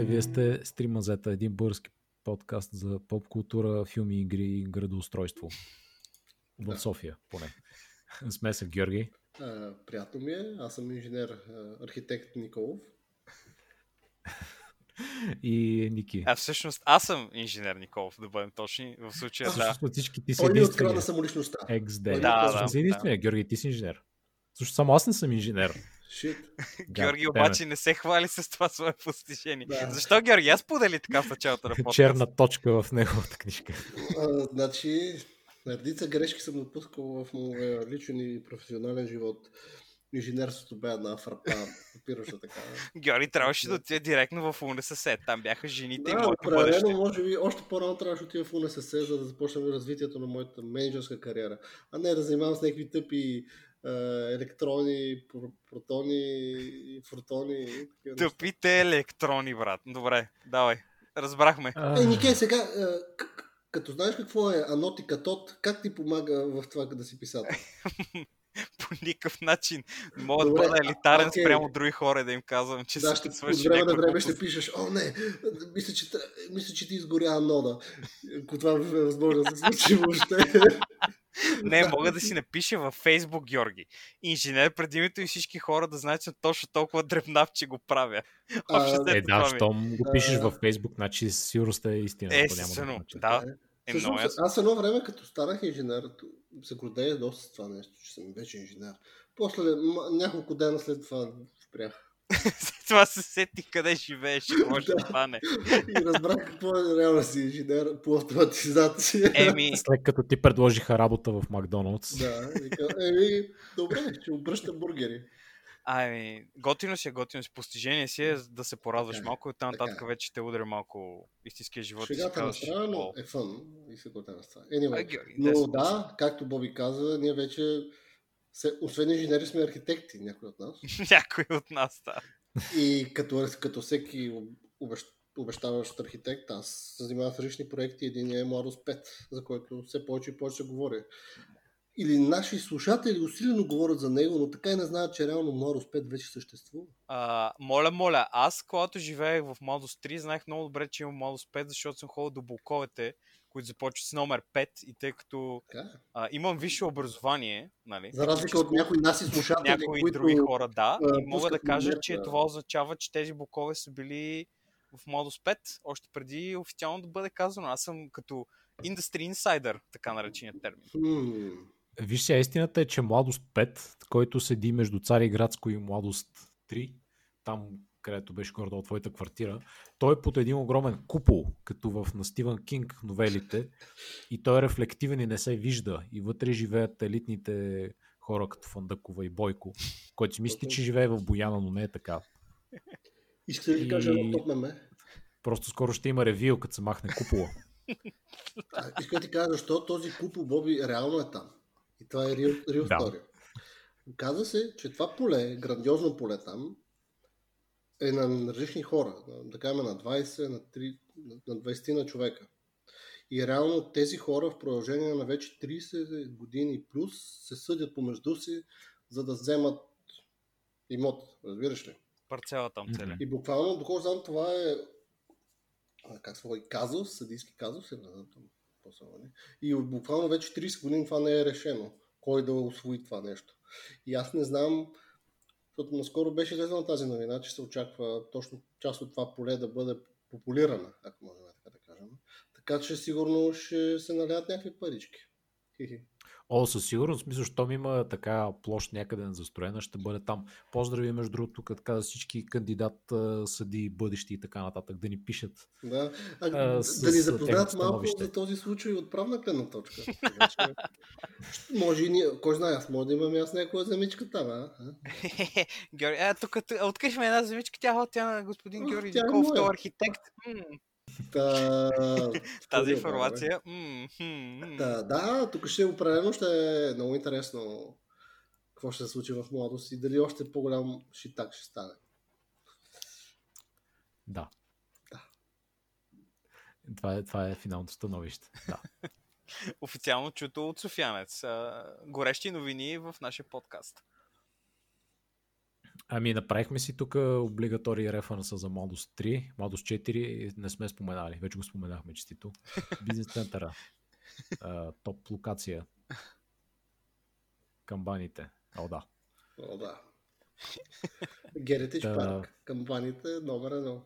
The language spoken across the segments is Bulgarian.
Вие сте Стримазета, един български подкаст за поп култура, филми, игри и градоустройство. В Да. София, поне. Сме се Георги. А, приятно ми е. Аз съм инженер, архитект Николов. И Ники. А всъщност аз съм инженер Николов, да бъдем точни. В случая да. Всъщност всички ти си Той ми единствения. открадна самоличността. XD. Да, да, си единствения. Георги, ти си инженер. Също само аз не съм инженер. Шит. Георги обаче не се хвали с това свое постижение. Да. Защо Георги? Аз подели така в началото на подкаст. Черна точка в неговата книжка. А, значи, редица грешки съм допускал в моя личен и професионален живот. Инженерството бе една фрапа, опираща така. Георги трябваше да отиде директно в УНСС. Там бяха жените и Да, моето бъдеще. определено, може би, още по-рано трябваше да отида в УНСС, за да започнем развитието на моята менеджерска кариера. А не да занимавам с някакви тъпи електрони, про- протони, и неща. Тъпите електрони, брат. Добре, давай. Разбрахме. Е, Нике, сега, като знаеш какво е анот и катод, как ти помага в това да си писател? По никакъв начин мога да бъда елитарен окей. спрямо други хора да им казвам, че Да, ще, от свърши време на време ще пишеш, о не, мисля, че, мисля, че ти изгоря анода. Ако това е възможно да се случи въобще. Не, мога да си напиша във Фейсбук, Георги. Инженер пред името и всички хора да знаят, че точно толкова дребнав, че го правя. Общо Е, да, е. щом го пишеш във Фейсбук, значи със сигурност е истина. Е, естествено, да. Е, много Всъщност, ясно. аз едно време, като станах инженер, се гордея доста с това нещо, че съм вече инженер. После, няколко дена след това спрях. След това се сетих къде живееш и ще Да. стане. И разбрах какво е реално да си инженер по автоматизация. Еми, След като ти предложиха работа в Макдоналдс. Да, еми, добре, ще обръща бургери. ами, готино си е, готино си. Постижение си е да се порадваш Така е, малко и оттам така нататък е. вече те удря малко истинския живот. Шегата на страна, но «О, е фън и се готвя на страна. а, Anyway, Георги, но десет да, както Боби каза, ние вече, се, освен инженери, сме архитекти, някой от нас. Някой от нас, да. И като, като всеки обещ, обещаващ архитект, аз се занимавам с различни проекти. Един е Младост 5, за който все повече и повече говори. Или наши слушатели усилено говорят за него, но така и не знаят, че реално Младост 5 вече съществува. А, моля, моля, аз, когато живеех в Младост 3, знаех много добре, че имам Младост 5, защото съм ходил до блоковете, които започват с номер 5 и тъй като Така е. а, имам висше образование, нали, За разлика от някои наши слушатели, някои които... други хора, да, а, и мога да кажа, че да. това означава, че тези блокове са били в Младост 5, още преди официално да бъде казано. Аз съм като Industry Insider, така нареченият термин. Хм, Виж сега, истината е, че Младост 5, който седи между Цариградско и Младост 3, там където беше горе от твоята квартира, той е под един огромен купол, като в на Стивън Кинг новелите, и той е рефлективен и не се вижда. И вътре живеят елитните хора като Фандъкова и Бойко, който си мисли, че живее в Бояна, но не е така. Искате да ви кажа едно топ меме? Просто скоро ще има ревил, като се махне купола. Искам да ти кажа защо този купол Боби реално е там. И това е real, real Да. story. Каза се, че това поле, грандиозно поле там, е на различни хора. Да кажем на 20, на, 3, на 20 на човека. И реално тези хора в продължение на вече 30 години плюс се съдят помежду си, за да вземат имот. Разбираш ли? Парцела там. Мгм. И буквално, доколко знам, това е как се води, казус, съдийски казус, води. И буквално вече 30 години това не е решено. Кой да освои това нещо. И аз не знам, защото наскоро беше излезла тази новина, че се очаква точно част от това поле да бъде популирана, ако можем така да кажем. Така че сигурно ще се налят някакви парички. Хи-хи. О, със сигурност, мисля, щом има така площ някъде застроена, ще бъде там. Поздрави, между другото, тук така за всички кандидат съди, бъдещи и така нататък, да ни пишат. Да, а, А, да с- ни с запознаят малко за този случай от правна гледна точка. Може и ние, кой знае, аз може да имам аз някоя земичка там, а? Георги, а, тук открихме една земичка, тя, тя на господин Георги е Николов, той е архитект. Та, тази информация. м. Да, тук ще определено ще е много интересно какво ще се случи в младост и дали още по-голям шитак ще стане. Да. Да. Това е, това е финалното становище. Да. Официално чуто от Софианец. А, горещи новини в нашия подкаст. Ами направихме си тук облигатори референса за Modus 3, Modus 4 не сме споменали, вече го споменахме честито. Бизнес центъра, топ локация, камбаните, о да. О, да. Геритич Да. парк. Кампаниите номер едно.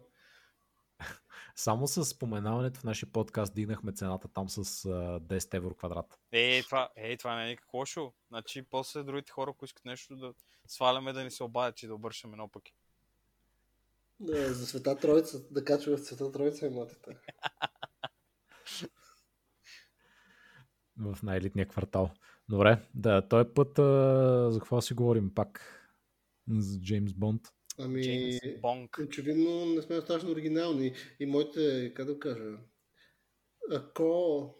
Само с споменаването в нашия подкаст дигнахме цената там с а, 10 евро квадрат. Е, това, е, това не е никак лошо. Значи, после другите хора, ако искат нещо да сваляме, да ни се обадят и да обършаме наопаки. Да, за Света Троица, да качва в Света Троица имотите. в най-елитния квартал. Добре, да, този път а, за какво си говорим пак? За Джеймс Бонд. Ами, Джеймс Бонг. очевидно не сме достатъчно оригинални. И моите, как да кажа, ако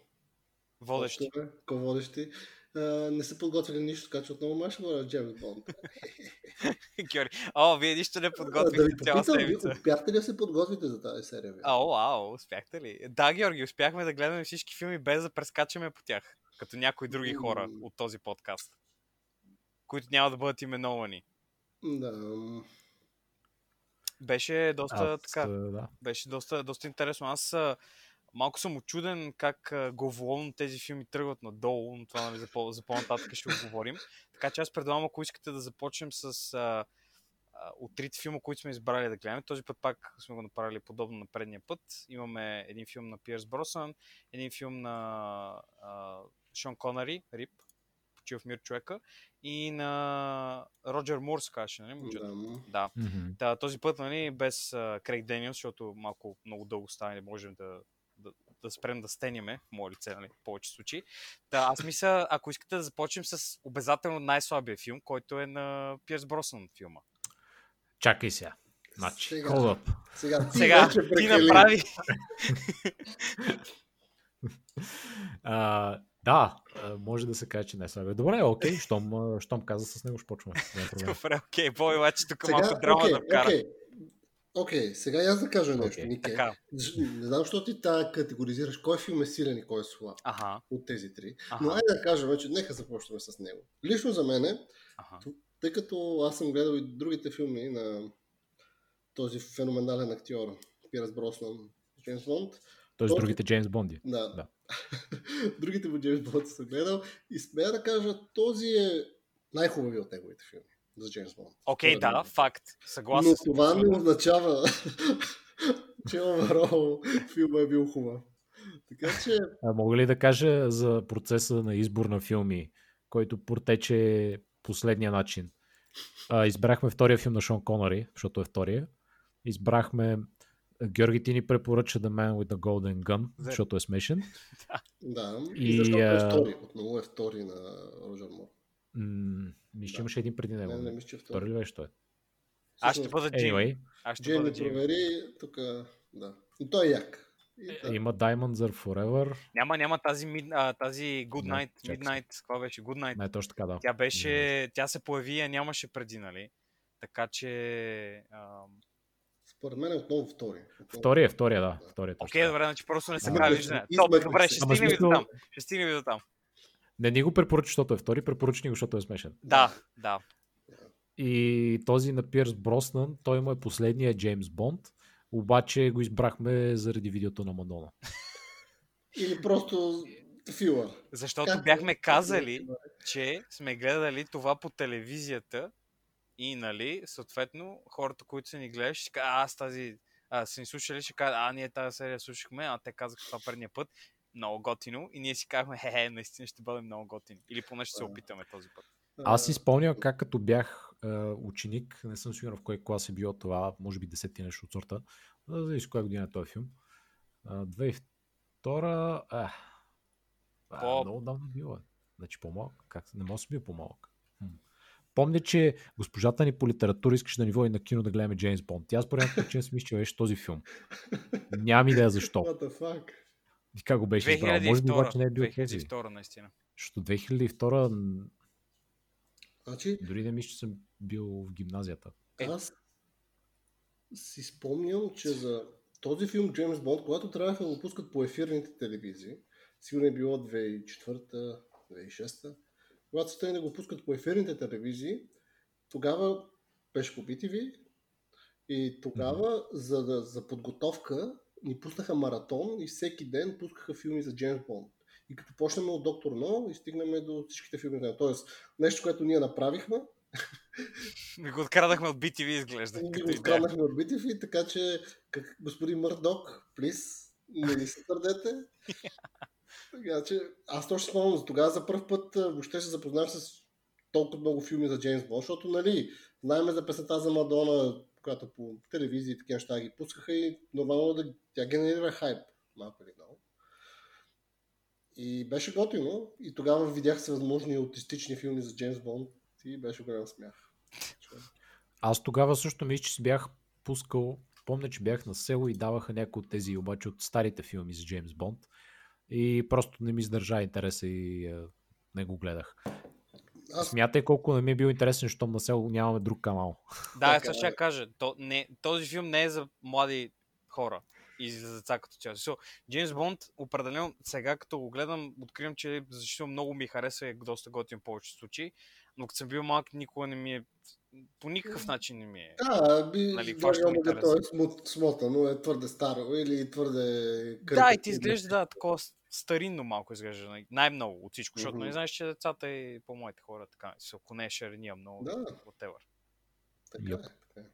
Водещи. Ако водещи, а, не са подготвили нищо, така че отново май ще говоря Джеймс Бонд. Георги. О, вие нищо не да ви подготвихте цяла попитам, вие седмица. успяхте ли да се подготвите за тази серия? бе? Ао, ао, успяхте ли? Да, Георги, успяхме да гледаме всички филми без да прескачаме по тях. Като някои други хора от този подкаст. Които няма да бъдат именовани. Да. Беше доста Аз, така. да. Беше доста, доста интересно. Аз а, малко съм очуден как главоломно тези филми тръгват надолу, но това нали, за, по- за по-нататък ще го говорим. Така че аз предлагам, ако искате да започнем с а, а, от трите филма, които сме избрали да гледаме. Този път пак сме го направили подобно на предния път. Имаме един филм на Пиерс Бросан, един филм на а, Шон Конари, Рип, почива в мир човека, и на Роджер Мур, се казваше, нали? момчето? да. Да. Да, този път, нали, без uh, Крейг Дениелс, защото малко много дълго стане, не можем да, да, да спрем да стениме, в мое лице, нали, в повече случаи. Да, аз мисля, ако искате да започнем с обязателно най-слабия филм, който е на Пиерс Бросън филма. Чакай сега. Значи, Сега. hold up. Сега, ти Сега, ти направи... А, да, може да се каже, че не е слабия. Добре, окей, щом, щом каза с него, ще почваме. Добре, окей, бой, обаче тук Сега, малко драма окей, да вкара. окей. Окей, сега и аз да кажа нещо, Окей. Нике. Така, Не знам, защо ти тая категоризираш кой филм е силен и кой е слаб аха, от тези три. Но аха, айде да кажем, че нека започнем с него. Лично за мене, аха. тъй като аз съм гледал и другите филми на този феноменален актьор, Пирас Броснан, Джеймс Бонд, Тоест Този- другите Джеймс Бонди. да. Да. другите му Джеймс Бонд съм гледал и смея да кажа, този е най-хубави от неговите филми за Джеймс Бонд. Окей, Според да, мен. факт. Съгласен Но това не означава, че overall филма е бил хубав. Така че, А, мога ли да кажа за процеса на избор на филми, който протече последния начин? А, избрахме втория филм на Шон Конари, защото е втория. Избрахме Георги ти ни препоръча The Man with the Golden Gun, За- защото е смешен. да, и, И, защото е втори, отново е втори на Роджер Мор. М, Мисля, че Да. имаше един преди него. Не, не, Не, мисля, че е Втори втори. ли беше той? Аз ще бъда Джейми. Anyway, Аз ще бъда Джейми. провери, тук, да. И той е як. И, да. има Diamonds are Forever. Няма, няма тази, mid, а, тази Good Night, чакай Midnight, какво беше? Good Night. Не, точно така, да. Тя беше, тя се появи, а нямаше преди, нали? Така че... ам, Според мен е отново втори. Отново. Втория, втория, да. Втория, точно Окей, така. добре, значи просто не се Ама прави да, виждане. добре, ще стигнем и до там. Ще стигнем и до там. Не ни го препоръча, защото е втори, препоръча ни го, защото е смешен. Да, да. И този на Пирс Броснан, той му е последния Джеймс Бонд, обаче го избрахме заради видеото на Мадона. Или просто филър. Защото Както- бяхме казали, че сме гледали това по телевизията и, нали, съответно, хората, които са ни гледали, ще кажат, аз тази, а, са ни слушали, ще кажат, а, ние тази серия слушахме, а те казаха това предния път, много готино, и ние си казахме, хе, наистина ще бъде много готино. Или поне ще се опитаме този път. Аз си спомням как като бях е, ученик, не съм сигурен в кой клас е било това, може би десети нещо от сорта, с коя година е този филм. А, 2002, а, а, много давно било. Значи по-малък, как? Не може да си бил по-малък. Помня, че госпожата ни по литература искаше да ни води на кино да гледаме Джеймс Бонд. Тя според мен причина си мисля, че беше този филм. Нямам идея защо. What the fuck? И как го беше избрал. Може би обаче не е бил тези. 2002, наистина. Защото 2002 м, Значи, дори не мисля, че съм бил в гимназията. Е. аз си спомням, че за този филм Джеймс Бонд, когато трябваха да го пускат по ефирните телевизии, сигурно е било 2004-2006, когато се тръгна да го пускат по ефирните телевизии, тогава беше по BTV и тогава за, да, за подготовка ни пуснаха маратон и всеки ден пускаха филми за Джеймс Бонд. И като почнем от Доктор Но и стигнем до всичките филми. Тоест, нещо, което ние направихме, ми го открадахме от BTV, изглежда. Ми го откраднахме от BTV, така че как, господин Мърдок, плиз, не ни се твърдете. така че аз точно спомням, за тогава за първ път въобще се запознах с толкова много филми за Джеймс Бонд, защото, нали, знаеме за песента за Мадона, която по телевизии и такива неща ги пускаха и нормално да тя генерира хайп, малко или много. И беше готино. И тогава видях се възможни аутистични филми за Джеймс Бонд и беше голям смях. Аз тогава също мисля, че си бях пускал, помня, че бях на село и даваха някои от тези обаче от старите филми за Джеймс Бонд и просто не ми издържа интереса и е, не го гледах. Аз... Смятай колко не ми е бил интересен, защото на село нямаме друг канал. Да, така, ще кажа. То, не, този филм не е за млади хора и за деца като цяло. So, Джеймс Бонд, определено, сега като го гледам, откривам, че защото много ми харесва и е доста готин в повече случаи, но като съм бил малък, никога не ми е по никакъв начин не ми е. Да, би, нали, да, да, то е смут, смота, но е твърде старо или твърде... Да, и ти изглежда, да, такова старинно малко изглежда. Нали, най-много от всичко, защото mm-hmm. не знаеш, че децата и по-моите хора така, ако не е шарения много, да. whatever. Така yep. е, така е.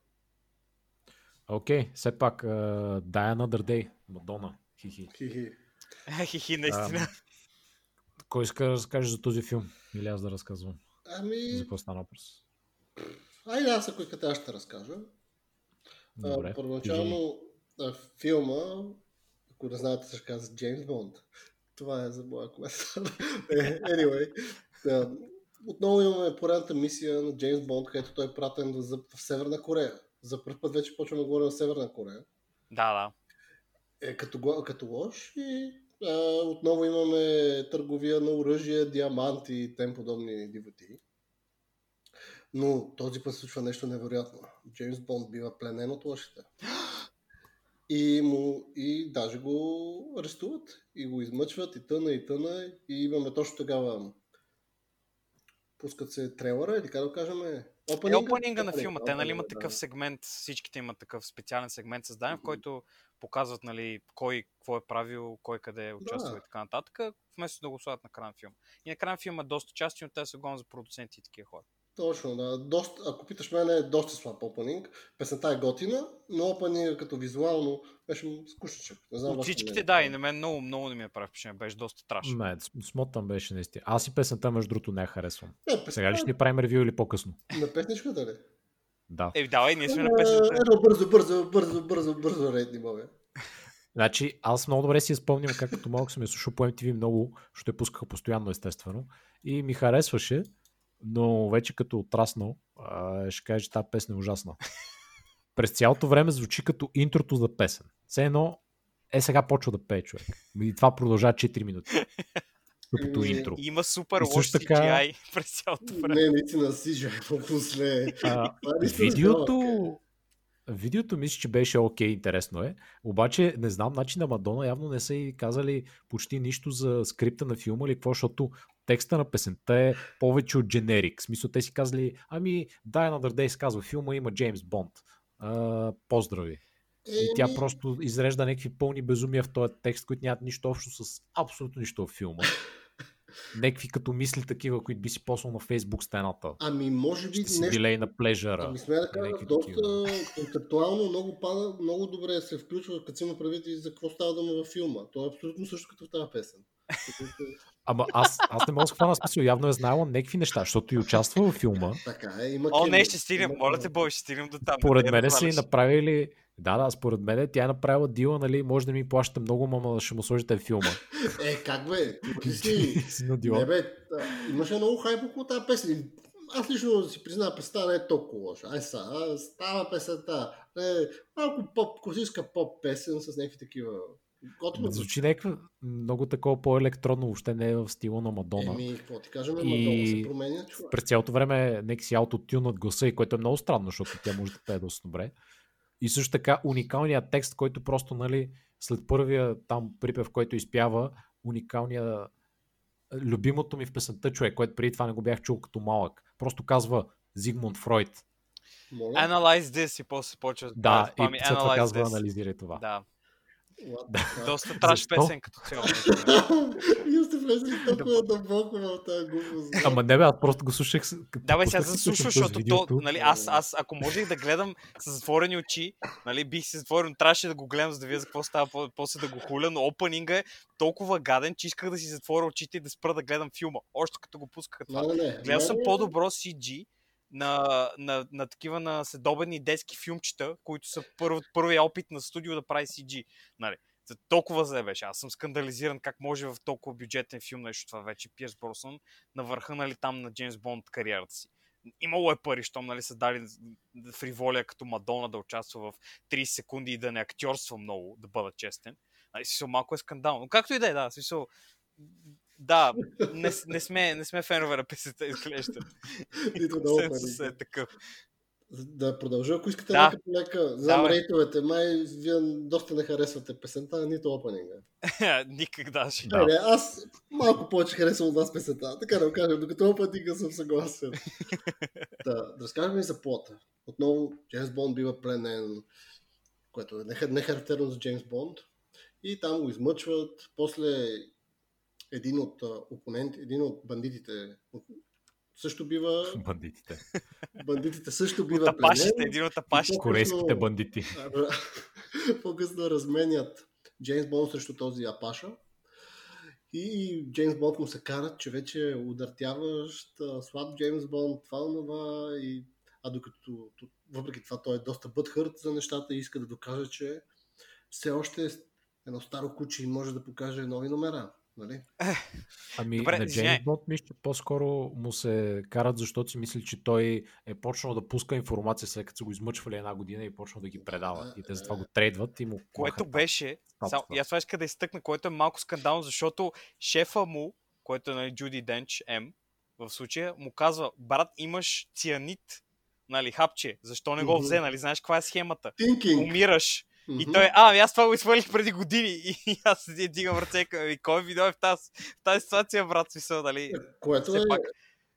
Окей, okay, все пак, uh, Die Another Day, Мадона. Хихи. Хихи. Хихи, наистина. Uh, кой иска да разкаже за този филм? Или аз да разказвам? Ами... За какво стана въпрос? Айде аз, ако искате, аз ще разкажа. Добре. Първоначално филма, ако не знаете, се казва Джеймс Бонд. Това е за моя коментар. Е, anyway, да, отново имаме поредната мисия на Джеймс Бонд, където той е пратен в, в Северна Корея. За първ път вече почваме да говорим за Северна Корея. Да, да. Е, като, като лош и а, отново имаме търговия на оръжие, диаманти и тем подобни дивоти. Но този път случва нещо невероятно. Джеймс Бонд бива пленен от лошите. И, му, и даже го арестуват. И го измъчват, и тъна, и тъна. И имаме точно тогава пускат се трейлера или как да кажем опенинга, е, опенинга на филма. Те нали имат да. такъв сегмент, всичките имат такъв специален сегмент създаден, в който показват нали, кой какво е правил, кой къде е участвал да. и така нататък, вместо да го слагат на края на филма. И на края на филма е доста части, но те са гон за продуценти и такива хора. Точно, да. Доста, ако питаш мен, е доста слаб опенинг. Песента е готина, но опенинг като визуално беше скучничък. Не знам От всичките, да, и на мен много, много не ми е прави впечатление. Беше доста страшно. Не, смотан беше наистина. Аз и песента, между другото, не я харесвам. Не, песента... Сега ли ще ни правим ревю или по-късно? На песничката ли? Да. Е, давай, ние сме на песничката. Едно бързо, бързо, бързо, бързо, бързо рейд мога. Значи, аз много добре си спомням как като малко съм я слушал по MTV много, ще пускаха постоянно, естествено. И ми харесваше, но вече като отраснал, ще кажа, че тази песен е ужасна. През цялото време звучи като интрото за песен. Все едно, е сега почва да пее човек. И това продължава 4 минути. Като интро. Има супер лош така... CGI през цялото време. Не, наистина CGI много зле. Видеото, Видеото мисля, че беше окей, okay, интересно е. Обаче не знам, значи на Мадона явно не са и казали почти нищо за скрипта на филма или какво, защото текста на песента е повече от дженерик. В смисъл те си казали, ами Die Another Day казва филма, има Джеймс Бонд. А, поздрави. И тя просто изрежда някакви пълни безумия в този текст, които нямат нищо общо с абсолютно нищо в филма. Некви като мисли такива, които би си послал на Фейсбук стената. Ами, може би. Ще нещо... дилей на плежара. Ами, сме да кажа, доста концептуално много, пада, много добре се включва, като си има предвид и за какво става дума във филма. То е абсолютно също като в тази песен. Ама аз, аз не мога да се хвана смисъл. Явно е знаела някакви неща, защото и участва във филма. Така е, има О, не, ще стигнем. Моля те, Бой, ще стигнем до там. Поред мен са и направили да, да, според мен тя е направила дила, нали, може да ми плащате много, мама, ще му сложите филма. Е, как бе? Ти си... не бе, имаше много хайп около тази песен. Аз лично си призна, песента не е толкова лоша. Ай са, става песента. Е, малко поп, класическа поп песен с някакви такива Готово. Звучи някакво много такова по-електронно, въобще не е в стила на Мадона. Еми, какво ти кажем, и... Мадона се променя. Човек. През цялото време нека си аутотюнат гласа, и което е много странно, защото тя може да пее доста добре. И също така уникалният текст, който просто, нали, след първия там припев, който изпява, уникалния любимото ми в песента човек, което преди това не го бях чул като малък. Просто казва Зигмунд Фройд. Analyze this и после почва да Да, и Analyze казва this. анализирай това. Да? Доста траш песен като цяло. Вие сте влезли толкова дълбоко в тази глупост. Ама не бе, аз просто го слушах. с- като Да, бе, сега с защото то, нали, аз, аз, ако можех да гледам с затворени очи, нали, бих си затворил, трябваше да го гледам, за да видя за какво става, по- после да го хуля, но опенинга е толкова гаден, че исках да си затворя очите и да спра да гледам филма. Още като го пусках това. Гледал съм по-добро CG на, на, на такива на следобедни детски филмчета, които са първ, първия опит на студио да прави CG. Нали. За толкова зле. Аз съм скандализиран как може в толкова бюджетен филм нещо това вече. Пирс Бросън на върха нали, там на Джеймс Бонд кариерата си. Имало е пари, щом нали, са дали фриволия като Мадона да участва в 30 секунди и да не актьорства много, да бъда честен. Нали, смисъл, малко е скандално. Но както и да е, да, смисъл, да, не, не, сме, не сме фенове на песента, изглежда. Нито пари. е такъв. Да продължа, ако искате Да. лека по лека. Знам Давай. рейтовете, май вие доста не харесвате песента, нито опенинга. Никак. Да. Да. Не, аз малко повече харесвам от вас песента. Така да го кажа, докато опенинга съм съгласен. да, да разкажем и за плота. Отново Джеймс Бонд бива пленен, което е не, не характерно за Джеймс Бонд. И там го измъчват. После един от опонент, един от бандитите също бива, Бандитите. бандитите също бива От апашите, пленен. един от апашите. Корейските бандити. По-късно разменят Джеймс Бонд срещу този Апаша. И Джеймс Бонд му се карат, че вече е удъртяващ, слаб Джеймс Бонд, това, онова. И... А докато въпреки това той е доста бъдхърт за нещата и иска да докаже, че все още е едно старо куче и може да покаже нови номера. Нали? Ами Добре, на. Джеймс Бонд мисля, че по-скоро му се карат, защото си мисли, че той е почнал да пуска информация след като са го измъчвали една година и почнал да ги предава. И те затова го трейдват и му Което махат беше, само, и аз това иска да изтъкна, което е малко скандално, защото шефа му, който е нали, Джуди Денч, М, в случая, му казва, брат, имаш цианит, нали, хапче, защо не го взе, нали, знаеш каква е схемата? Thinking. Умираш. И Мгм. той, а, ами аз това го изхвърлих преди години. И аз седи дигам ръце, и кой видео е в тази, в тази ситуация, брат, смисъл, нали? Което Все е пак-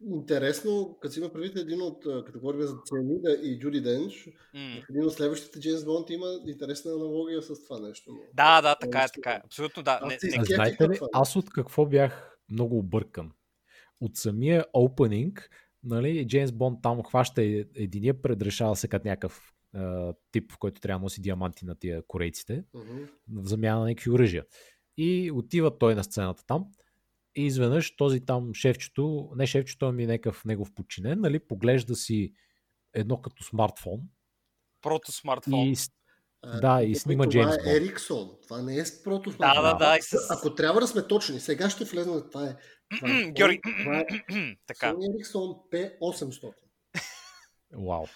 интересно, като си има предвид един от, а, като говорим за Цианида и Джуди Денч, М. в един от следващите Джеймс Бонд има интересна аналогия с това нещо. Да, да, така е, така е. Абсолютно да. Аз Не, си не, А Кефи знаете ли, аз от какво бях много объркан? От самия опенинг, нали, Джеймс Бонд там хваща е- единия, предрешава се като някакъв а, тип, в който трябва да носи диаманти на тия корейците, Мгм. в замяна на някакви оръжия. И отива той на сцената там и изведнъж този там шефчето, не шефчето, ами някакъв негов подчинен, нали, поглежда си едно като смартфон прото смартфон. и А, Да, и въпреки снима това Джеймс е Бонд. Ериксон. Това не е прото Да, да, да. И с... Ако трябва да сме точни, сега ще влезнем. Това е. Това е, Георги, това е така. Ericsson P800. Вау.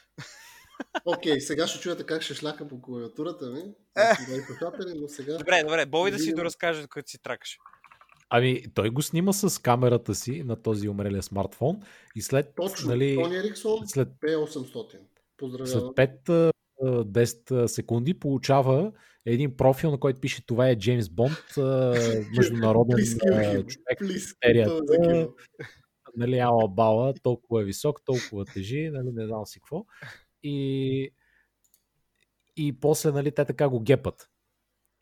Окей, сега ще чуете как ще шляка по клавиатурата ми. Драги слушатели, но сега... Добре, добре, Боби да си доразкаже, докато си тракаш. Ами, той го снима с камерата си на този умрелия смартфон и след, Точно, нали, Sony Ericsson след, P800. след Поздравявам. 5-10 секунди получава един профил, на който пише това е Джеймс Бонд, международен човек, е нали, ала бала, толкова е висок, толкова тежи, нали, не знам си какво. И, и после, нали, те така го гепат.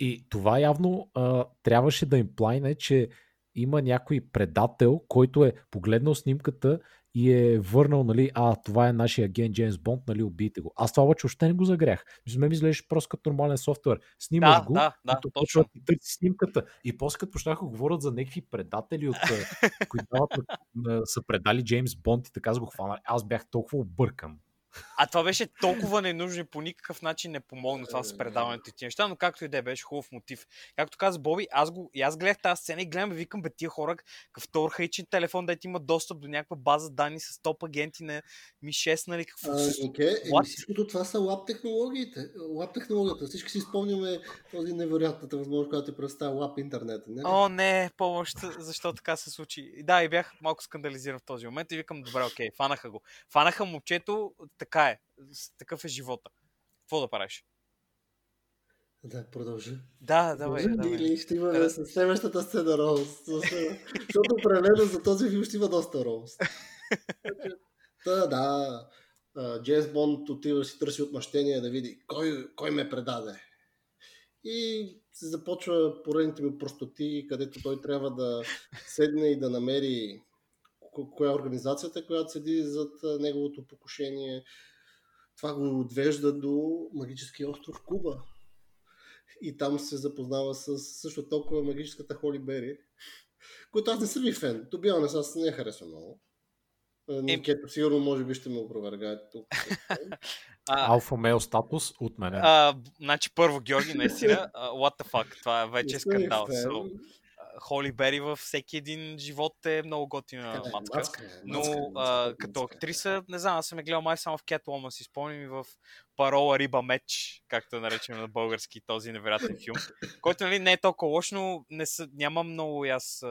И това явно а, трябваше да им плайне, че има някой предател, който е погледнал снимката и е върнал, нали, а, това е нашия агент Джеймс Бонд, нали, убийте го. Аз това обаче още не го загрях. Мисля, ми изглеждаше просто като нормален софтуер. Снимаш Да, го, да, да, и то точно. ти търси снимката. И после като почнаха говорят за някакви предатели, от, които дават, са предали Джеймс Бонд и така с го хванали. Аз бях толкова объркан. А това беше толкова ненужно и по никакъв начин не помогна това с предаването и тия неща, но както и да е, беше хубав мотив. Както каза Боби, аз, го, и аз гледах тази сцена и гледам и викам, бе, тия хора, какъв архаичен телефон, да има достъп до някаква база данни с топ агенти на Ми-6, нали, какво А, еми, What? всичкото това са лап технологиите. Лап технологията. Всички си спомняме този невероятната възможност, която ти представя лап интернета. Не? О, не, помощ, защо така се случи. Да, и бях малко скандализиран в този момент и викам, добре, окей, фанаха го. Фанаха момчето, така е, такъв е живота. Какво да правиш? Да, продължи. Да, давай, Продължи, давай. Или ще имаме Да. с следващата сцена роуст. Защото определено за този филм ще има доста роуст. Та, да. а, Джеймс Бонд отива си търси отмъщение да види кой, кой ме предаде. И се започва поредните ми простоти, където той трябва да седне и да намери коя е организацията, която седи зад неговото покушение. Това го отвежда до магическия остров Куба. И там се запознава с също толкова магическата Холи Бери, който аз не съм и фен. Be honest, аз не я харесвам много. Никето сигурно може би ще ме опровергае тук. А, Алфа мейл статус от мене. а, значи първо, Георги, наистина, what the fuck, това е вече е скандал. So, Холи Бери във всеки един живот е много готина мацка е, Но мацка е, а, като актриса, не знам, аз съм я гледал май само в Catwoman, си спомням и в Парола Риба Меч, както наречем на български този невероятен филм, който нали, не е толкова лош, но не са, нямам много аз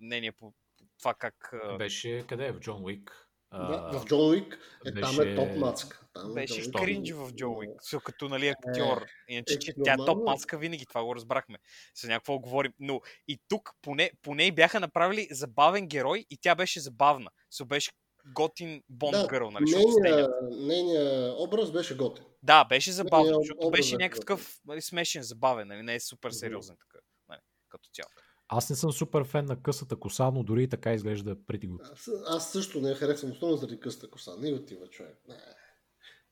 мнение по това как... Беше къде е? В Джон Уик. Да, в Джон Уик е, там беше- е топ мацка. Там е Беше Джон кринж в Джо Уик, като нали, актьор. Иначе, е, че тя е топ е. маска винаги, това го разбрахме. За някакво говорим. Но и тук поне, поне бяха направили забавен герой и тя беше забавна. So, беше готин Бонд Да, гърл, нали? нейния, образ беше готин. Да, беше забавно, Нейния защото беше някакъв нали, смешен, забавен, нали? не е супер сериозен така, нали? като цяло. Аз не съм супер фен на късата коса, но дори и така изглежда преди го. Аз, аз също не я харесвам, основно заради къста коса. Не отива човек. Не.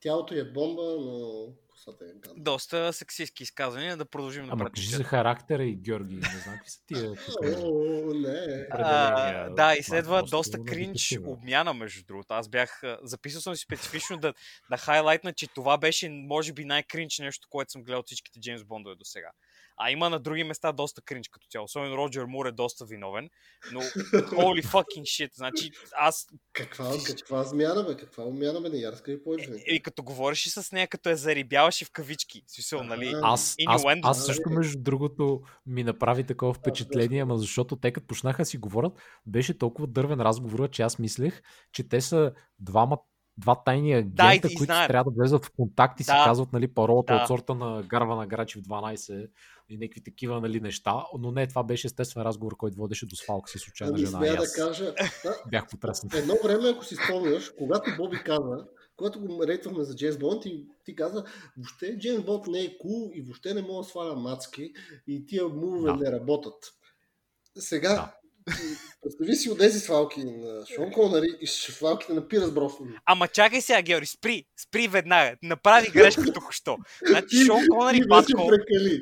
Тялото е бомба, но косата е гадна. Доста сексистски изказвания, да продължим Ама напред. кажи за характера и Георги. Не знам какви са тия. О, не. А, да, и следва доста кринч обмяна, между другото. Аз бях, записал съм си специфично да, да хайлайтна, че това беше, може би, най-кринч нещо, което съм гледал всичките Джеймс Бондове до сега. А има на други места доста кринч като цяло. Особено Роджер Мур е доста виновен. Но holy fucking shit. Значи аз Каква, каква смяна, бе? Каква обмяна, бе? Не я разкажи повече. и като говориш и с нея, като я зарибяваше в кавички. Смисъл, нали? Аз, аз, аз също, между другото, ми направи такова впечатление, ама защото те като почнаха си говорят, беше толкова дървен разговор, че аз мислех, че те са двама два тайни агента, Да, които трябва да влезат в контакт и си Да. казват нали, паролата Да. от сорта на Гарва на Грачи в 12 и някакви такива нали, неща, но не, това беше естествен разговор, който водеше до свалка с случайна Ами жена. смея да кажа, да, бях потреснат. едно време, ако си спомняш, когато Боби каза, когато го рейтвахме за Джеймс Бонд и ти каза, въобще Джеймс Бонд не е кул и въобще не мога да сваля мацки и тия мувове Да. не работят. Сега, Да. Представи си от тези свалки на Шон Конъри и свалките на Пирас Броснан. Ама чакай сега, Георги, спри, спри веднага. Направи грешка току-що. Значи Шон Конър и Ти вече Батко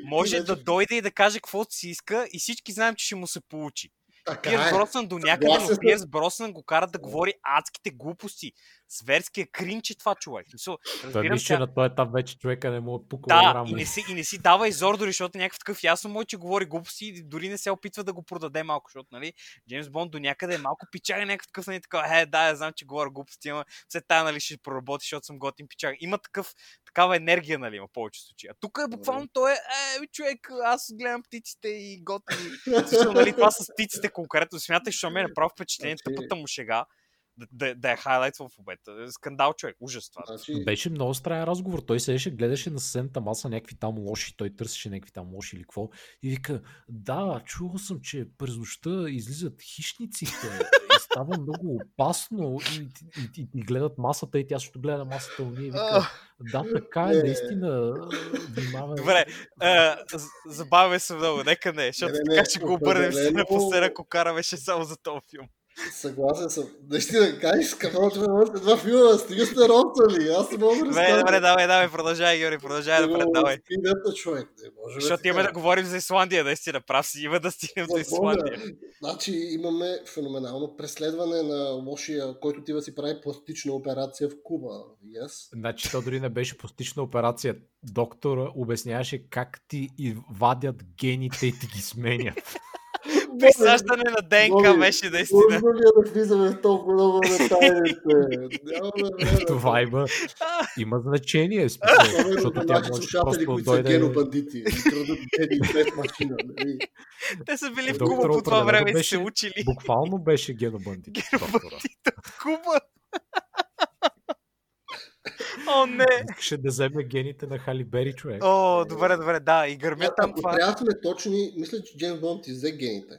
може да дойде и да каже каквото си иска и всички знаем, че ще му се получи. Така Пиерс е. Броснан до някъде, но съм. Пиерс Броснан го карат да говори адските глупости. Зверския кринч е това човек. Той разбирам, мисля, че... на този етап вече човека не му е пукал Да, рамо. и не, си, и не си дава изор дори, защото някакъв такъв ясно му е, че говори глупости и дори не се опитва да го продаде малко, защото, нали, Джеймс Бонд до някъде е малко пичага някакъв такъв, нали, така, е, да, я знам, че говоря глупости, ама все тая, нали, ще проработи, защото съм готин пичага. Има такъв, такава енергия, нали, има повече случаи. А тук е буквално той е, е, човек, аз гледам птиците и готин. Също, нали, това с птиците конкретно. Смяташ, че ми е направо впечатление, Значи- тъпата му шега да, да, е хайлайтва в обета. Скандал, човек, ужас това. Значи, Беше много странен разговор. Той седеше, гледаше на съседната маса някакви там лоши, той търсеше някакви там лоши или какво. И вика, да, чувал съм, че през нощта излизат хищниците и става много опасно и, и, и, и гледат масата и тя също гледа на масата. И вика, да, така е, Не. наистина. Внимавай. Добре, забавяме се много, нека не, защото Не, не, така ще го обърнем се определено. напоследък, ако караме ще само за този филм. Съгласен съм. Наистина, кажеш, какво че още два филма, стига сте родствали. Аз не мога да Добре, добре, давай, давай, продължай, Юри, продължай напред, давай. Стигнете човек. Не може Защото имаме да говорим за Исландия, наистина, прав си, има да стигнем е. Исландия. Значи имаме феноменално преследване на лошия, който ти да си прави пластична операция в Куба. Yes. Значи то дори не беше пластична операция. Доктора обясняваше как ти и вадят гените и ти ги сменят. Присаждане на ДНК беше наистина. Може ли да влизаме в толкова много детайлите? Време. Това има, има значение. Защото за тя може просто да дойде... генобандити. машина. нали? Те са били в Куба по това време и се учили. Буквално беше генобандит. доктора. в Куба. О, не! Искаше да вземе гените на Хали Бери, човек. О, добре, добре, да, и гърмят там Ако това. трябва да сме точни, мисля, че Джеймс Бонд иззе гените.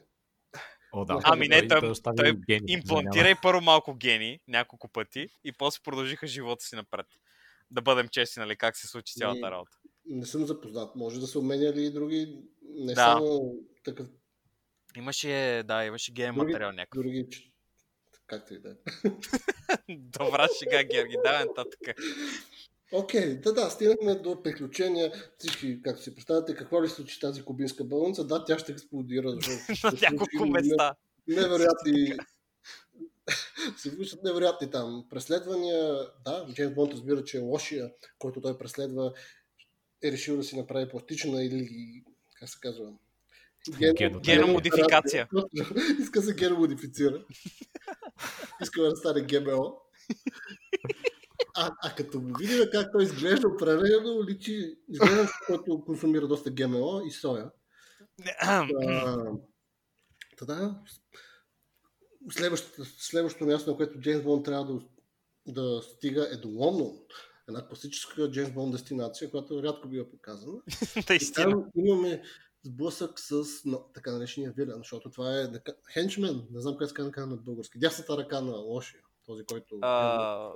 О, да. Ами не, той- остави той гени, Имплантирай първо малко гени, няколко пъти, и после продължиха живота си напред. Да бъдем честни, нали, как се случи цялата И- работа. Не съм запознат. Може да се обменяли и други, не Да. само такъв, Имаше, да, имаше ген Други- материал някакъв. други, както и да е. Добра шега, Георги, давай нататък. Окей, да, да, стигнахме до приключения. Всички, както си представяте, какво ли случи тази кубинска болница? Да, тя ще експлодира. На няколко места. Невероятни се случват невероятни там преследвания. Да, Джеймс Бонд разбира, че е лошия, който той преследва, е решил да си направи пластична или, как се казва, Гено- Геномодификация. Иска се геномодифицира. Иска да стане ГМО. А, а като го видим как той изглежда, определено личи, изглежда, който консумира доста ГМО и соя. А, Та да, следващото, следващото място, на което Джеймс Бонд трябва да, да стига е до Лондон. Една класическа Джеймс Бонд дестинация, която рядко бива показана. И Наистина. там имаме сблъсък с но, така наречения вилен, защото това е хенчмен, не знам как се казва на български. Дясната ръка на лошия, този, който... А,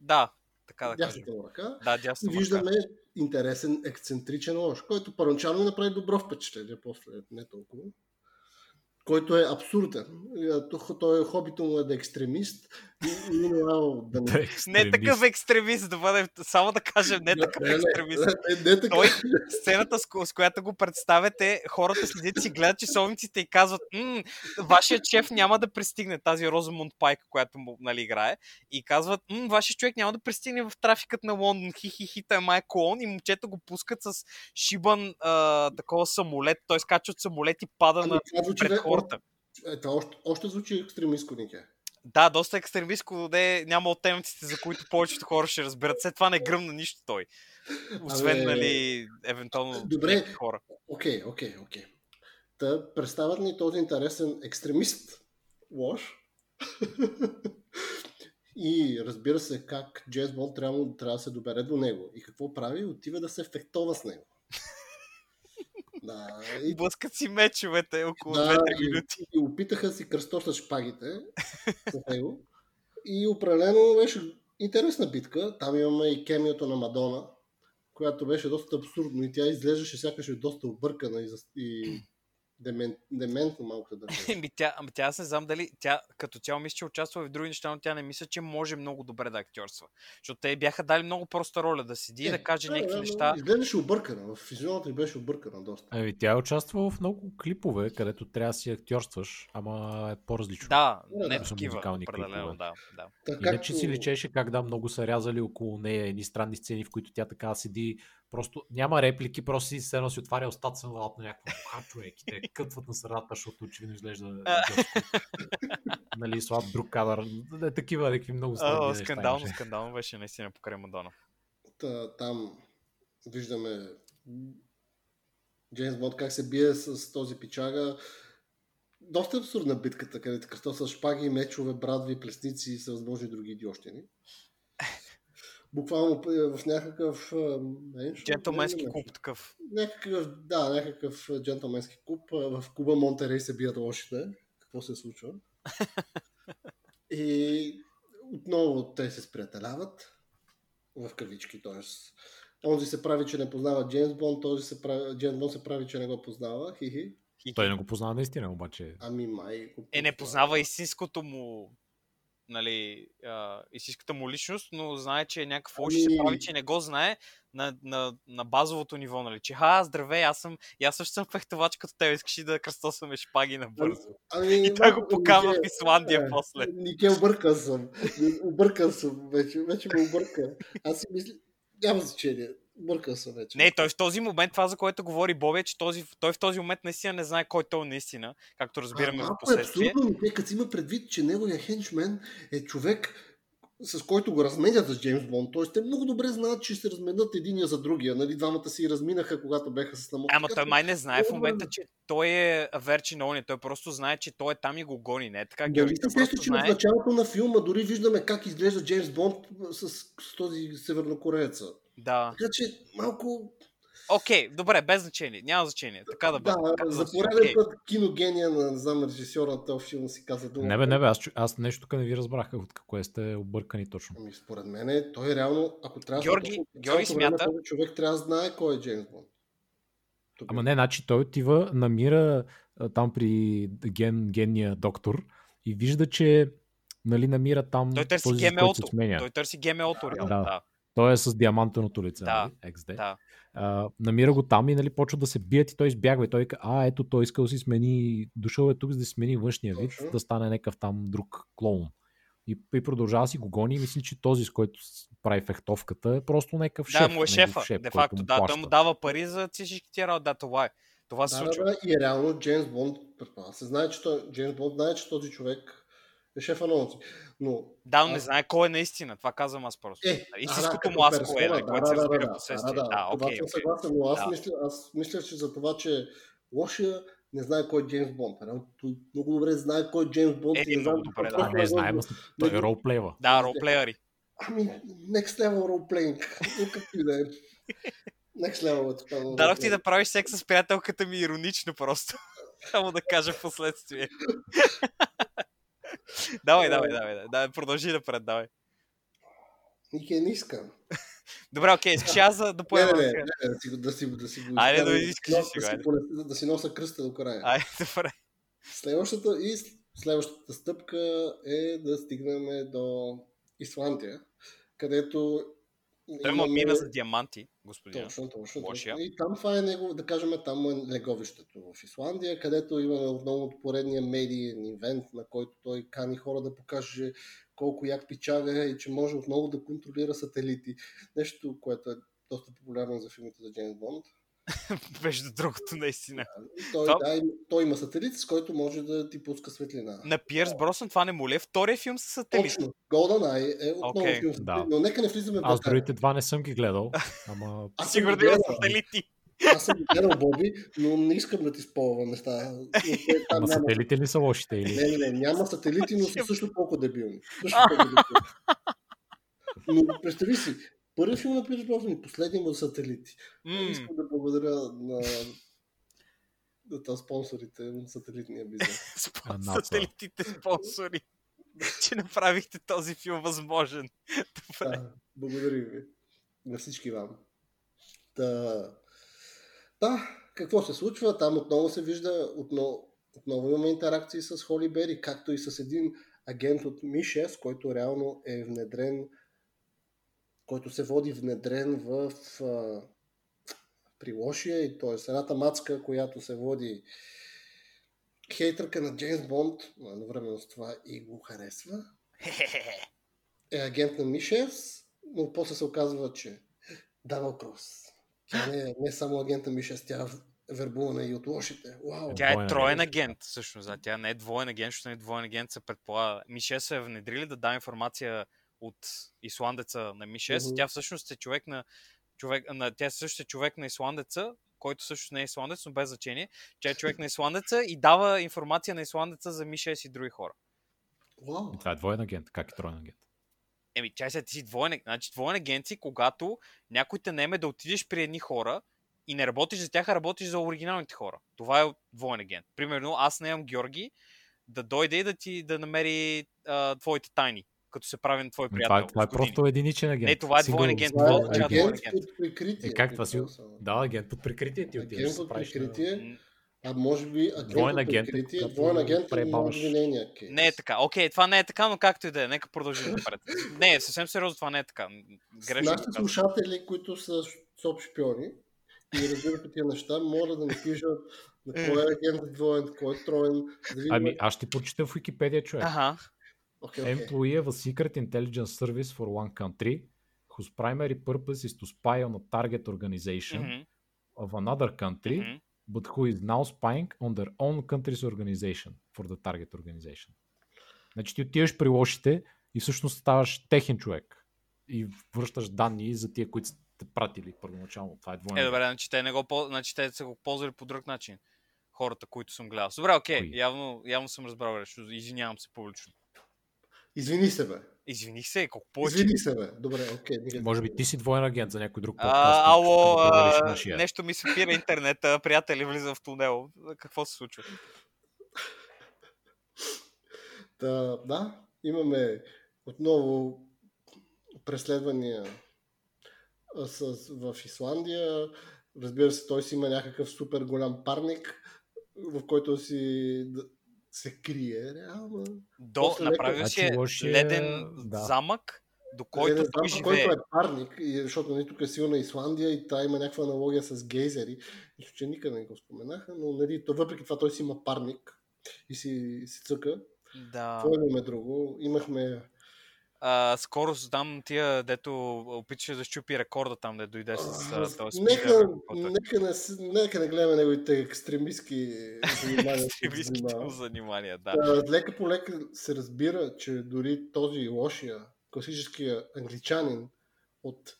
Да, така да кажем. Дясната му ръка. Да, дясно виждаме интересен, ексцентричен лош, който първоначално направи добро впечатление, после не толкова. Който е абсурден. Той е хобито му е да е екстремист. Да не... Не такъв екстремист, да бъде, само да кажем, не е такъв екстремист. Не, не. Той, сцената, с, ко- с която го представяте, хората следят си, гледат часовниците и казват, вашият шеф няма да пристигне тази Розамунд Пайк, която му нали, играе, и казват, вашият човек няма да пристигне в трафикът на Лондон, хи-хи-хи, той май е клон, и момчето го пускат с шибан а, такова самолет, той скача от самолет и пада Ами, на, пред хората. Е, това още, още звучи екстремистко, Нике. Да, доста екстремистко, но не, няма от темите, за които повечето хора ще разберат. След това не гръмна нищо той. Освен, Абе, нали, евентуално добре. хора. Окей, окей, окей. Та представят ни този интересен екстремист лош. и разбира се как Джеймс Бонд трябва, трябва да се добере до него. И какво прави? Отива да се фехтова с него. Да, и, Блъскат си мечовете около да, 2-3 и, минути. и опитаха да си кръстосат шпагите с него. И определено беше интересна битка. Там имаме и кемиото на Мадона, която беше доста абсурдно и тя изглеждаше сякаш е доста объркана и, и демен, дементно малко да. Еми, тя, ами тя аз не знам дали, тя като цяло мисля, че участва в други неща, но тя не мисля, че може много добре да актьорства. Защото те бяха дали много проста роля да седи и да каже да, някакви да, неща. Изглеждаше объркана. В физионата й беше объркана доста. Ами, тя е участвала в много клипове, където трябва да си актьорстваш, ама е по-различно. Да, Да, не да. Са такива, музикални определено, клипове. да, да. Така, Иначе си личеше как да, много са рязали около нея едни странни сцени, в които тя така седи, просто няма реплики, просто си едно си отваря устата съм на някакво а, човек и те кътват на средата, защото очевидно изглежда нали, слаб друг кадър, е, такива някакви много странни скандално, скандално беше наистина покрай Мадона. Та, там виждаме Джеймс Бонд как се бие с този пичага. Доста абсурдна битката, където кръста с шпаги, мечове, брадви, плесници и всевъзможни други идиощини. Буквално е, в някакъв... не, Джентълменски не, клуб такъв. Някакъв, да, някакъв джентълменски клуб. В клуба Монтерей се бият лошите. Какво се случва? И отново те се сприятеляват в кавички, т.е. Онзи се прави, че не познава Джеймс Бонд, този се прави, Джеймс Бонд се прави, че не го познава. Хи-хи. Той не го познава наистина, обаче. Ами май. го Е, не познава. познава истинското му нали, а, истинската му личност, но знае, че е някакъв лош и се Ами- прави, че не го знае на, на, на базовото ниво, нали, че ха, здравей, аз съм, и аз също съм фехтовач като теб, искаш да кръстосваме шпаги набързо. Ами, И той го покава в Исландия е, после. Нике, объркан съм. Объркан съм вече. Вече ме обърка. Аз си мисля, няма значение. Объркан съм вече. Не, той в този момент, това за което говори Боби, е, че този, той в този момент наистина не знае кой той е наистина, както разбираме а, в е последствие. абсурдно, Нике, като има предвид, че неговия хенчмен е човек, с който го разменят с Джеймс Бонд. Тоест, те много добре знаят, че ще се разменят единия за другия. Нали, двамата си разминаха, когато беха с намот. Ама той май не знае в момента, че той е Верчин Они. Той просто знае, че той е там и го гони. Не е така, Дали Георги. се Той сеща, че в знае. началото на филма дори виждаме как изглежда Джеймс Бонд с, с този севернокорееца. Да. Така че малко... Окей, добре, без значение. Няма значение. Така да бъде. Да, за пореден окей. път киногения на, не знам, режисьора на този филм си каза дума. Не бе, не бе, аз, аз нещо тук не ви разбрах от какво сте объркани точно. Ами, според мен, той реално, ако трябва Георги- да Георги време смята- този човек трябва да знае кой е Джеймс Бонд. Тук Ама е. не, значи той отива, намира там при ген, генния доктор и вижда, че нали, намира там Той търси този, ГМО-то. Той търси ГМО-то, реално. Да. Да. Той е с диамантеното лице, Да, нали? XD. да. А, намира го там и нали, почва да се бият и той избягва. И той казва, а, ето той искал да си смени, дошъл е тук за да си смени външния вид, Точно. да стане някакъв там друг клоун. И, и продължава да си го гони и мисли, че този, с който прави фехтовката, е просто някакъв Да, шеф. му е негов шефа. шеф, Де факто, да. Той му дава пари за всички тия работи. Да, това е. Това се Да, случва. да, да, и реално Джеймс Бонд, се знае, че той, Джеймс Бонд знае, че този човек е шефа на онзи. Но Да, но не знае кой е наистина. Това казвам аз просто. Е, Истинското а, да, му аз кое е, персона, което се да, да, разбира да, последствие. Да, да, Да, това окей, съм окей. съгласен, но аз, Да. мисля, аз мисля, че за това, че лошия не знае кой е Джеймс Бонд. Реално Той много добре знае кой е Джеймс Бонд. Е, и не знам много добре, да. А, не е ама той е ролплева. Да, ролплеери. Ами, next level roleplaying. Ну, както и да е. Next level е така. но Дадох ти да правиш секс с приятелката ми иронично просто. Само да кажа в последствие. давай, давай, давай, давай, давай, продължи напред, давай. Нике не искам. Добре, окей, искаш аз да, да Не, не, поема. не, да си, го- да си, да си го Айде, да искаш, понеса- да си носа кръста до края. Айде, добре. Следващата и следващата стъпка е да стигнем до Исландия, където Той му мина за диаманти, господин. Точно, точно. Лошия. точно. И там това е него, да кажем, там е леговището в Исландия, където имаме отново от поредния медиен ивент, на който той кани хора да покаже колко як пичага и че може отново да контролира сателити. Нещо, което е доста популярно за филмите за Джеймс Бонд. Между другото, наистина. Той, Това- да, той има сателит, с който може да ти пуска светлина. На Пиърс Броснан това не му ли е втория филм с сателит? Точно. GoldenEye е отново Окей, филм с да. но нека не влизаме в Аз другите два не съм ги гледал, ама Аз Сигурно има сателити. Аз съм ги гледал, Боби, но не искам да ти спълвам неща. Ама няма сателите ли са лошите или? Не, не, не, няма сателити, но са също толкова дебилни. Също толкова дебилни. Но представи си, първи филм на Пирс Броснан и последния му сателити. М, Искам да благодаря на, на та спонсорите на сателитния бизнес. Сателитите спонсори. Че направихте този филм възможен. Добре. Да, благодаря ви. На всички вам. Да, да, какво се случва? Там отново се вижда, отново, отново имаме интеракции с Холи Бери, както и с един агент от Ми-6, който реално е внедрен, който се води внедрен в а, при лошия, и т.е. едната мацка, която се води хейтърка на Джеймс Бонд, но едновременно с това и го харесва, е агент на Ми-6, но после се оказва, че Дабъл Крос. Тя не е не само агент на Ми-6, тя е вербувана и от лошите. Вау! Тя е троен агент. всъщност. Да. Тя не е двоен агент, защото не е двоен агент, се предполага. Мише се е внедрили да дава информация от исландеца на Мишес. Мгм. Тя всъщност е човек на, човек, на тя също е човек на исландеца, който също не е исландец, но без значение. Тя е човек на исландеца и дава информация на исландеца за Мишес и други хора. Вау! Това е двоен агент. Как е троен агент? Еми, чай сега, ти си двоен, значи двоен агент си, когато някой те наеме да отидеш при едни хора и не работиш за тях, а работиш за оригиналните хора. Това е двоен агент. Примерно, аз наемам Георги да дойде и да ти да намери а, твоите тайни, като се прави на твой Ами приятел. Това, е- това е просто единичен агент. Не, това е двоен агент. Това е агент двоен агент. под прикритие. Е, как това си? Да, агент под прикритие ти отиваш. Агент под на- прикритие, а може би агент Двоен под агент е, прикритие, двоен агент е нейния кейс. Не е така. Окей, това не е така, но както и да е. Нека продължим напред. Не, съвсем сериозно това не е така. Грешно. Нашите слушатели, които са соп шпиони и разбират тия неща, моля да ни пишат на кой е агент двоен, кой е троен. Да. Ами, аз ще прочита в Википедия, човек. Ага. Окей, окей. Employee of a secret intelligence service for one country whose primary purpose is to spy on a target organization Мгм, of another country, мгм. but who is now spying on their own country's organization for the target organization. Значи ти отиваш при лошите и всъщност ставаш техен човек и връщаш данни за тия, които сте пратили първоначално. Това е двойно. Е, добре, значи те, не го, значи те са го ползвали по друг начин. Хората, които съм гледал. Добре, окей, Кои? явно, явно съм разбрал нещо. Извинявам се публично. Извини се, бе. Извини се, колко повече. Извини се, бе. Добре, окей. никак- Може би ти си двоен агент за някой друг подкаст. А, ало, а, нещо ми спира интернета, приятели, влизам в тунел. Какво се случва? Та, да, имаме отново преследвания с, в Исландия. Разбира се, той си има някакъв супер голям парник, в който си се крие реално. До, направил си Значи е лошия- леден да. замък, до който Който, той знам, живее. който е парник, и, защото нали, тук е силна Исландия и та има някаква аналогия с гейзери. Мисля, че никъде не го споменаха, но нали, то, въпреки това той си има парник и си, си цъка. Да. Какво имаме друго? Имахме А, скоро задам тия, дето опитваше да щупи рекорда там, да дойде с а, този нека, е нека, не, нека не гледаме неговите екстремистски занимания. екстремистските му занимания, да. Та, Лека по лека се разбира, че дори този лошия, класическия англичанин от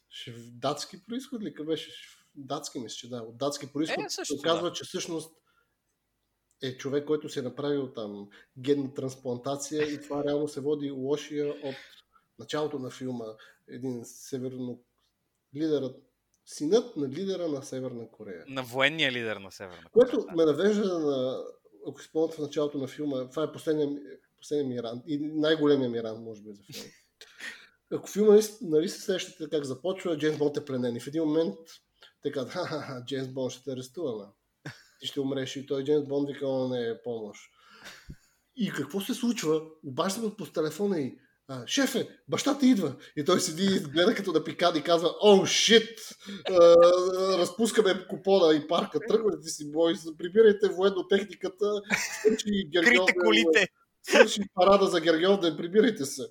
датски происход ли? Беше? Датски мисля, че да. От датски происход. Е, се оказва, че всъщност е човек, който си е направил там генна трансплантация и това реално се води лошия от началото на филма. Един северно... Лидерът, синът на лидера на Северна Корея. На военния лидер на Северна Което Корея. ме навежда на, ако спомняте в началото на филма, това е последният, последният миран и най-големия миран, може би, за филма. Ако филма, нали, се сещате как започва, Джеймс Бонд е пленен и в един момент те казват, ха-ха-ха, Джеймс Бонд ще те арестуваме. Ти ще умреш и той Джеймс Бонд вика, не е помощ. И какво се случва? Обажда му по телефона и а, шефе, баща ти идва. И той седи и гледа като да пикади и казва, о, шит, разпускаме купона и парка, тръгвайте си, бой, прибирайте военно техниката, свърши Гергьовден, Крите колите! свърши парада за Гергьовден, прибирайте се.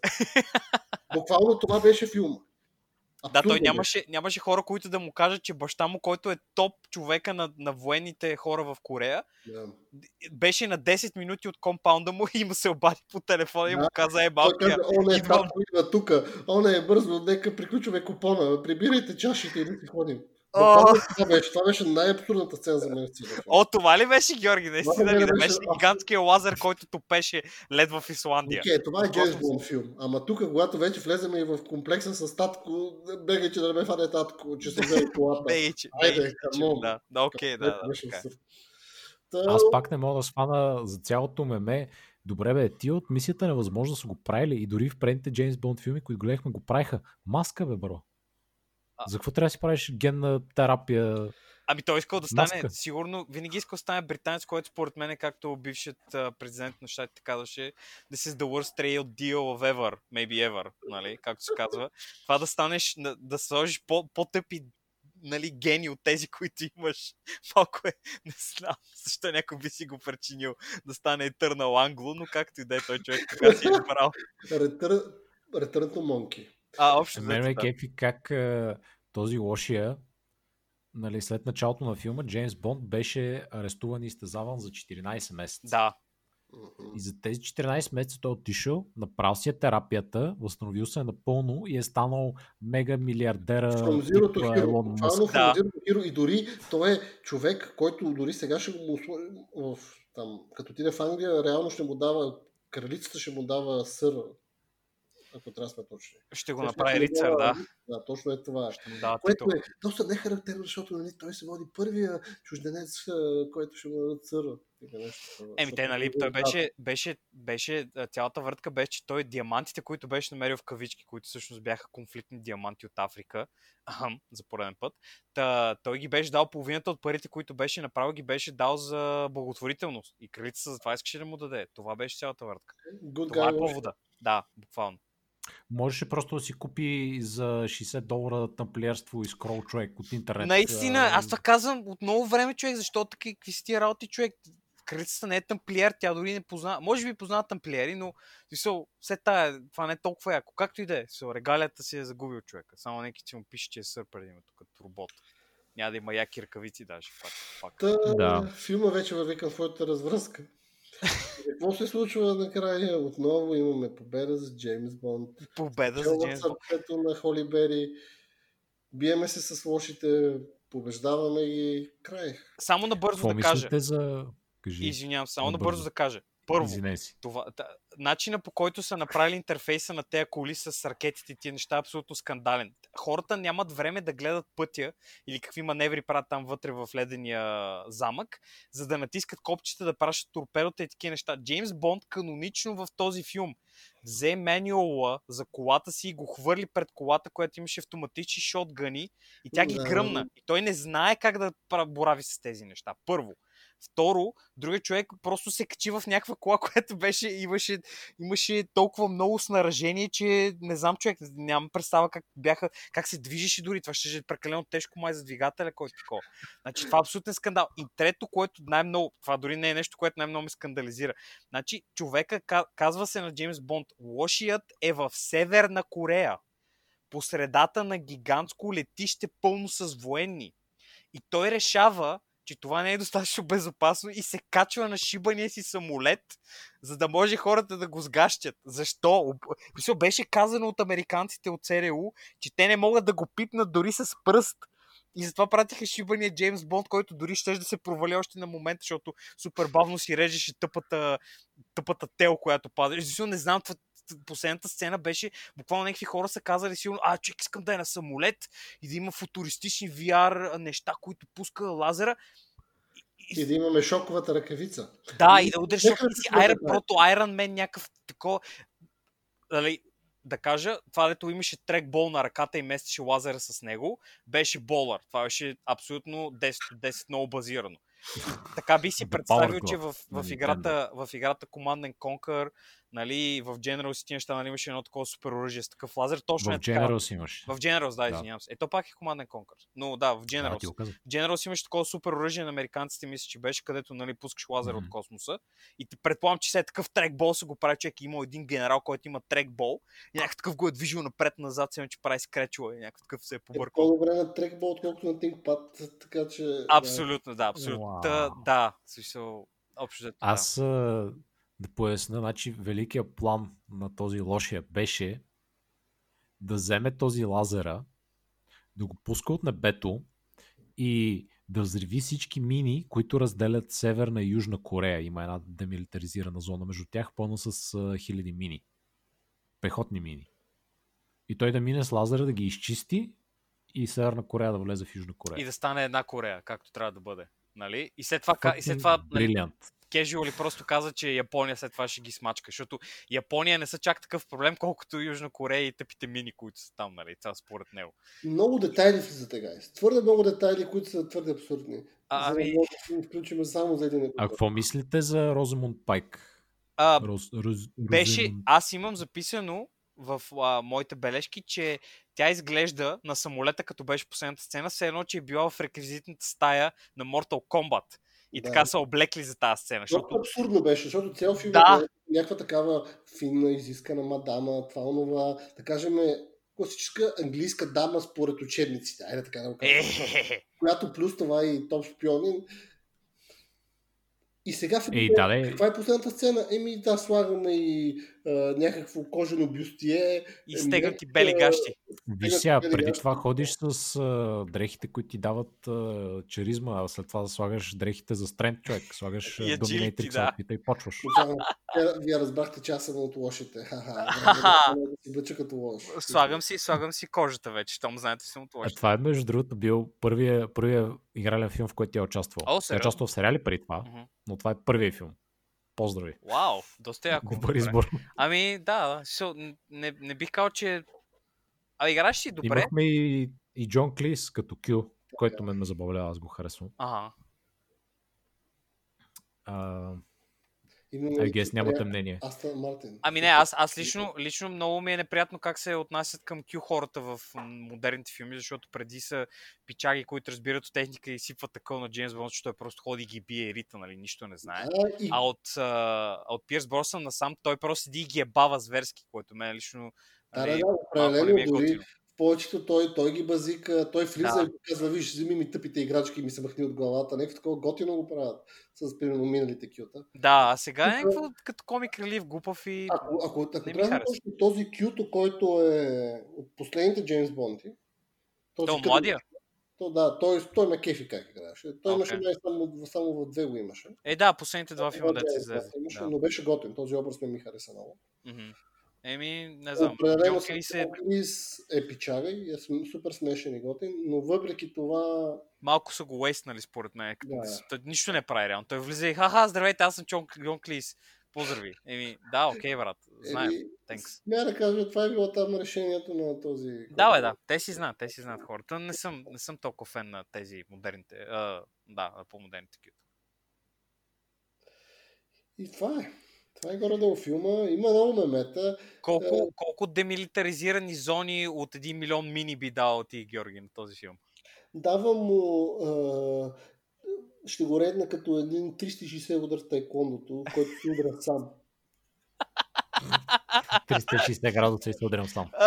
Буквално това беше филма. Да, той нямаше, нямаше хора, които да му кажат, че баща му, който е топ човека на, на военните хора в Корея, беше. Да. беше на 10 минути от компаунда му и му се обади по телефона и му каза, е, Той малкия, каза, о не, идвам. татко идва тука, о не, бързо, нека приключваме купона, прибирайте чашите и да си ходим. О! Това беше, това беше най-абсурдната сцена за мен. в целия филм. О, това ли беше, Георги? Наистина ли? Да беше гигантския лазер, който топеше лед в Исландия. Окей, това е. Бонд филм. Ама тук, когато вече влеземе и в комплекса с татко, бегай, че да не ме фане татко, че се взе колата. Бейче, Айде, бейче, камон. да, да, окей, да, да, е. Та, Аз пак не мога да свана за цялото меме. Добре бе, ти от мисията невъзможно са го правили и дори в предните Джеймс Бонд филми, които гледахме, го правиха. Маска бе, бро. За какво трябва да си правиш генна терапия? Ами той искал да стане, Маска. сигурно, винаги искал да стане британец, който според мен е както бившият президент на щатите казваше, This is the worst trade deal of ever, maybe ever, нали, както се казва. Това да станеш, на- да сложиш по, по-тъпи нали, гени от тези, които имаш. Малко е, не знам, защо някой би си го причинил да стане Етърнал Англо, но както и да е той човек, така си е избрал. Return, Return to Monkey. А, общо Мен ме кефи как а, този лошия нали, след началото на филма Джеймс Бонд беше арестуван и изтезаван за 14 месеца. Да. И за тези 14 месеца той е отишъл, направил си е терапията, възстановил се е напълно и е станал мега милиардера. Елон Мъск. Да. Zero to Hero. И дори той е човек, който дори сега ще му в, там, като отиде в Англия, реално ще му дава, кралицата ще му дава сър, ако трябва да сме точни. ще го ще направи му рицар, да. Да, точно е това. Ще дава Което е доста нехарактерно, защото нали, той се води първия чужденец, който ще му даде църа. Еми, те, нали, го той беше, беше, беше, цялата въртка беше, че той диамантите, които беше намерил в кавички, които всъщност бяха конфликтни диаманти от Африка, ахам, за пореден път, та, той ги беше дал половината от парите, които беше направил, ги беше дал за благотворителност. И кралицата за това искаше да му даде. Това беше цялата въртка. Good Това е guy, повода. Да, буквално. Можеше просто да си купи за 60 долара тамплиерство и скрол човек от интернет. Наистина, а, аз това казвам от много време, човек, защото таки, какви си тия работи, човек. Кралицата не е тамплиер, тя дори не познава. Може би познава тамплиери, но смисъл, все тая, това не е толкова яко. Както и да е, регалията си е загубил човека. Само неки че му пише, че е сър преди името като робот. Няма да има яки ръкавици даже. Факт, факт. Та, Да. Филма вече върви към своята развръзка. Какво се случва накрая? Отново имаме победа за Джеймс Бонд. Победа за Джеймс Бонд. сърцето на Холи Бери. Биеме се с лошите, побеждаваме ги. Край. Само набързо Какво да кажа. за... Кажи. Извинявам се, само Набързо. набързо да кажа. Първо, си. това, та, начина по който са направили интерфейса на тези коли с ракетите и тия неща е абсолютно скандален. Хората нямат време да гледат пътя или какви маневри правят там вътре в ледения замък, за да натискат копчета да пращат торпедота и такива неща. Джеймс Бонд канонично в този филм взе менюала за колата си и го хвърли пред колата, която имаше автоматични шотгъни и тя ги Да. гръмна. И той не знае как да борави с тези неща. Първо. Второ, другият човек просто се качи в някаква кола, която беше, имаше, имаше толкова много снаражение, че не знам човек, нямам представа как бяха, как се движеше дори. Това ще е прекалено тежко май за двигателя, който такова. Значи това е абсолютен скандал. И трето, което най-много, това дори не е нещо, което най-много ме скандализира. Значи човека, ка- казва се на Джеймс Бонд, лошият е в Северна Корея. По средата на гигантско летище пълно с военни. И той решава, че това не е достатъчно безопасно и се качва на шибания си самолет, за да може хората да го сгащат. Защо? Мисля, беше казано от американците от ЦРУ, че те не могат да го пипнат дори с пръст. И затова пратиха шибания Джеймс Бонд, който дори ще да се провали още на момента, защото супер бавно си режеше тъпата, тъпата тел, която пада. Защото не знам, това, последната сцена беше, буквално някакви хора са казали сигурно, а, човек искам да е на самолет и да има футуристични VR неща, които пуска лазера. И да имаме шоковата ръкавица. Да, и да удреш си Iron, прото Iron Man, някакъв такова. Нали, да кажа, това дето имаше трекбол на ръката и местеше лазера с него, беше болър. Това беше абсолютно 10 от 10 много базирано. Така би си представил, че в, в, на играта, в играта Command and Conquer, нали, в Generals и тия неща, нали, имаше едно такова супер оръжие с такъв лазер. Точно В е така. Generals имаш. В Generals, да, Да. извинявам се. Ето пак е Command and Conquer. Но да, в Да, Generals. ти го казах. Generals имаше такова супер оръжие на американците, мисля, че беше, където нали, пускаш лазер Мгм. от космоса. И ти предполагам, че след такъв трекбол се го прави човек. Има един генерал, който има трекбол. И някакъв такъв го е движил напред-назад, само че прави скречове. И някакъв такъв се е Е побъркал. по-добре на трекбол, отколкото на ThinkPad, така че... да. Абсолютно, да, абсолютно. Та, да, в смисъл, общо да. Аз да поясна, значи великият план на този лошия беше да вземе този лазера, да го пуска от небето и да взриви всички мини, които разделят Северна и Южна Корея. Има една демилитаризирана зона между тях, пълна с а, хиляди мини. Пехотни мини. И той да мине с лазера да ги изчисти и Северна Корея да влезе в Южна Корея. И да стане една Корея, както трябва да бъде. Нали? И след това, ка- и след това нали, Брилиант. Casual просто каза, че Япония след това ще ги смачка, защото Япония не са чак такъв проблем, колкото Южна Корея и тъпите мини, които са там, нали? Това според него. Много детайли влизат, гайс. Твърде много детайли, които са твърде абсурдни. А, за да ами- може да включим само за един А какво мислите за Розамунд Пайк? А, Роз, роз, беше, Розамунд- аз имам записано в а, моите бележки, че тя изглежда на самолета, като беше последната сцена, все едно, че е била в реквизитната стая на Mortal Kombat. И Да. така са облекли за тази сцена. Много Защото абсурдно беше, защото цял филм Да. е някаква такава финна, изискана мадама, това, онова, да кажем, класическа английска дама според учебниците, айде така да го кажем. е, Която плюс това и топ шпионин. И сега в Ей, да, каква е последната сцена? Еми да, слагаме и а, някакво кожено бюстие. и стегнати бели гащи. Виж сега, преди това ходиш с а, дрехите, които ти дават а, чаризма, а след това слагаш дрехите за стрент човек, слагаш Dominatrix да. и почваш. Вие, вие разбрахте, че аз съм от лошите. Ха-ха. Да като лош. Слагам си, слагам си кожата вече, щом знаете съм от А лошите. това е между другото бил първия, първия игрален филм, в който тя е участвал. О, Тя е участвал в сериали преди това, Мгм. но това е първият филм. Поздрави. Вау, доста яко. Добър избор. Ами, да, не, не бих казал, че... А играеш си добре. Имахме и, и Джон Клис като Кю, който мен ме забавлява, аз го харесвам. Ага. А, Именно guess нямате мнение. Астън Мартин. Ами не, аз, аз лично, лично много ми е неприятно как се отнасят към Q хората в модерните филми, защото преди са пичаги, които разбират от техника и сипват такъв на Джеймс Бонд, защото той просто ходи ги бие и рита, нали, нищо не знае. А, и А от, а, от Пирс Бросън насам той просто седи и ги е бава зверски, което мен лично Да, нали, да, да, определено е дори повечето той, той ги базика, той влиза Да. и казва, виж, вземи ми тъпите играчки и ми се махни от главата. Някакво такова готино го правят с примерно миналите кюта. Да, а сега е някакво като комик релив, глупав и... Ако, ако, ако Не трябва да точно този кюто, който е от последните Джеймс Бонди, този То къде- младия? То, да, той, той ме кефи как играеше. Той имаше Окей. май само, само в две го имаше. Е, да, последните два филма, Да, да, излезе. имаше, Да. Но беше готин. Този образ не ми хареса много. Мгм. Еми, не знам. Определено Джон с Клис е е пичага и е супер смешен и готин, но въпреки това малко са го уейснали според мен. Да. Той нищо не прави реално. Той влиза и ха-ха, здравейте, аз съм Джон, Джон Клис. Поздрави. Еми, да, окей, брат. Знаем. Еми, Thanks. Смея да кажа, това е било там решението на този... Да, бе, да. Те си знаят, те си знаят хората. Не съм, не съм толкова фен на тези модерните. А, да, по-модерните такива. И това е. Това е горе-долу филма. Има много мемета. Колко, колко демилитаризирани зони от 1 милион мини би дал ти, Георги, на този филм? Давам му... А, ще го редна като един 360 удар в тайкондото, който се удря сам. 360 градуса и се удрям сам.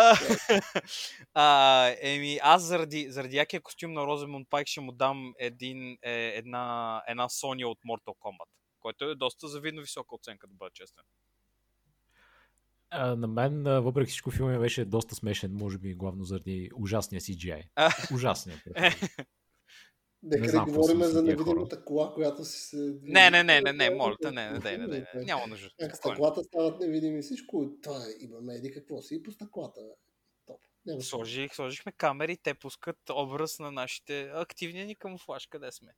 А, еми, аз заради, заради якия костюм на Роземунд Пайк ще му дам един, е, една, една Соня от Mortal Kombat, който е доста завидно висока оценка, да бъда честен. А, на мен, въпреки всичко, филмът беше доста смешен, може би главно заради ужасния CGI. А. Ужасния. Е. Нека Не да говорим за невидимата кола, която си се... Не, не, не, не, не, моля те, не, не, не, не, не, няма нужда. Как стъклата стават невидими и всичко. Това имаме еди какво си и по стъклата. Топ. Сложих, сложихме камери, те пускат образ на нашите активния ни камуфлаж, къде сме.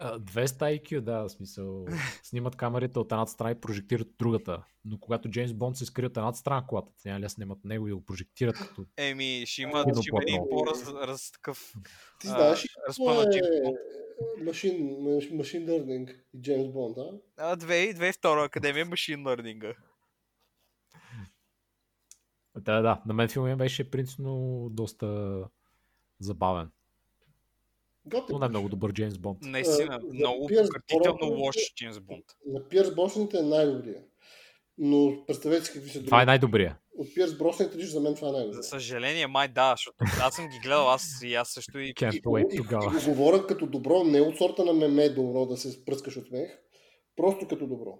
А, 200 IQ, да, в смисъл. Снимат камерите от едната страна и прожектират от другата. Но когато Джеймс Бонд се скри от едната страна колата, те няма ли снимат него и го прожектират като... Еми, ще има, ще има един по-раз раз, такъв Ти знаеш е Бонд. машин, маш, машин learning и Джеймс Бонд, а? А, 2002 академия машин лърнинга. Да, да, на мен филмът беше принципно доста забавен. Готин. Но не много добър Джеймс Бонд. Наистина, за много пократително Броснан лош е- Джеймс Бонд. На Пирс Бросните е най-добрия. Но представете си какви са Това е други. най-добрия. От Пирс Бросните лично за мен това е За най-добрия. съжаление, май да, защото аз съм ги гледал, аз и аз също и... Can't И, wait и, и, тогава. го говоря като добро, не от сорта на меме добро да се спръскаш от смех, просто като добро.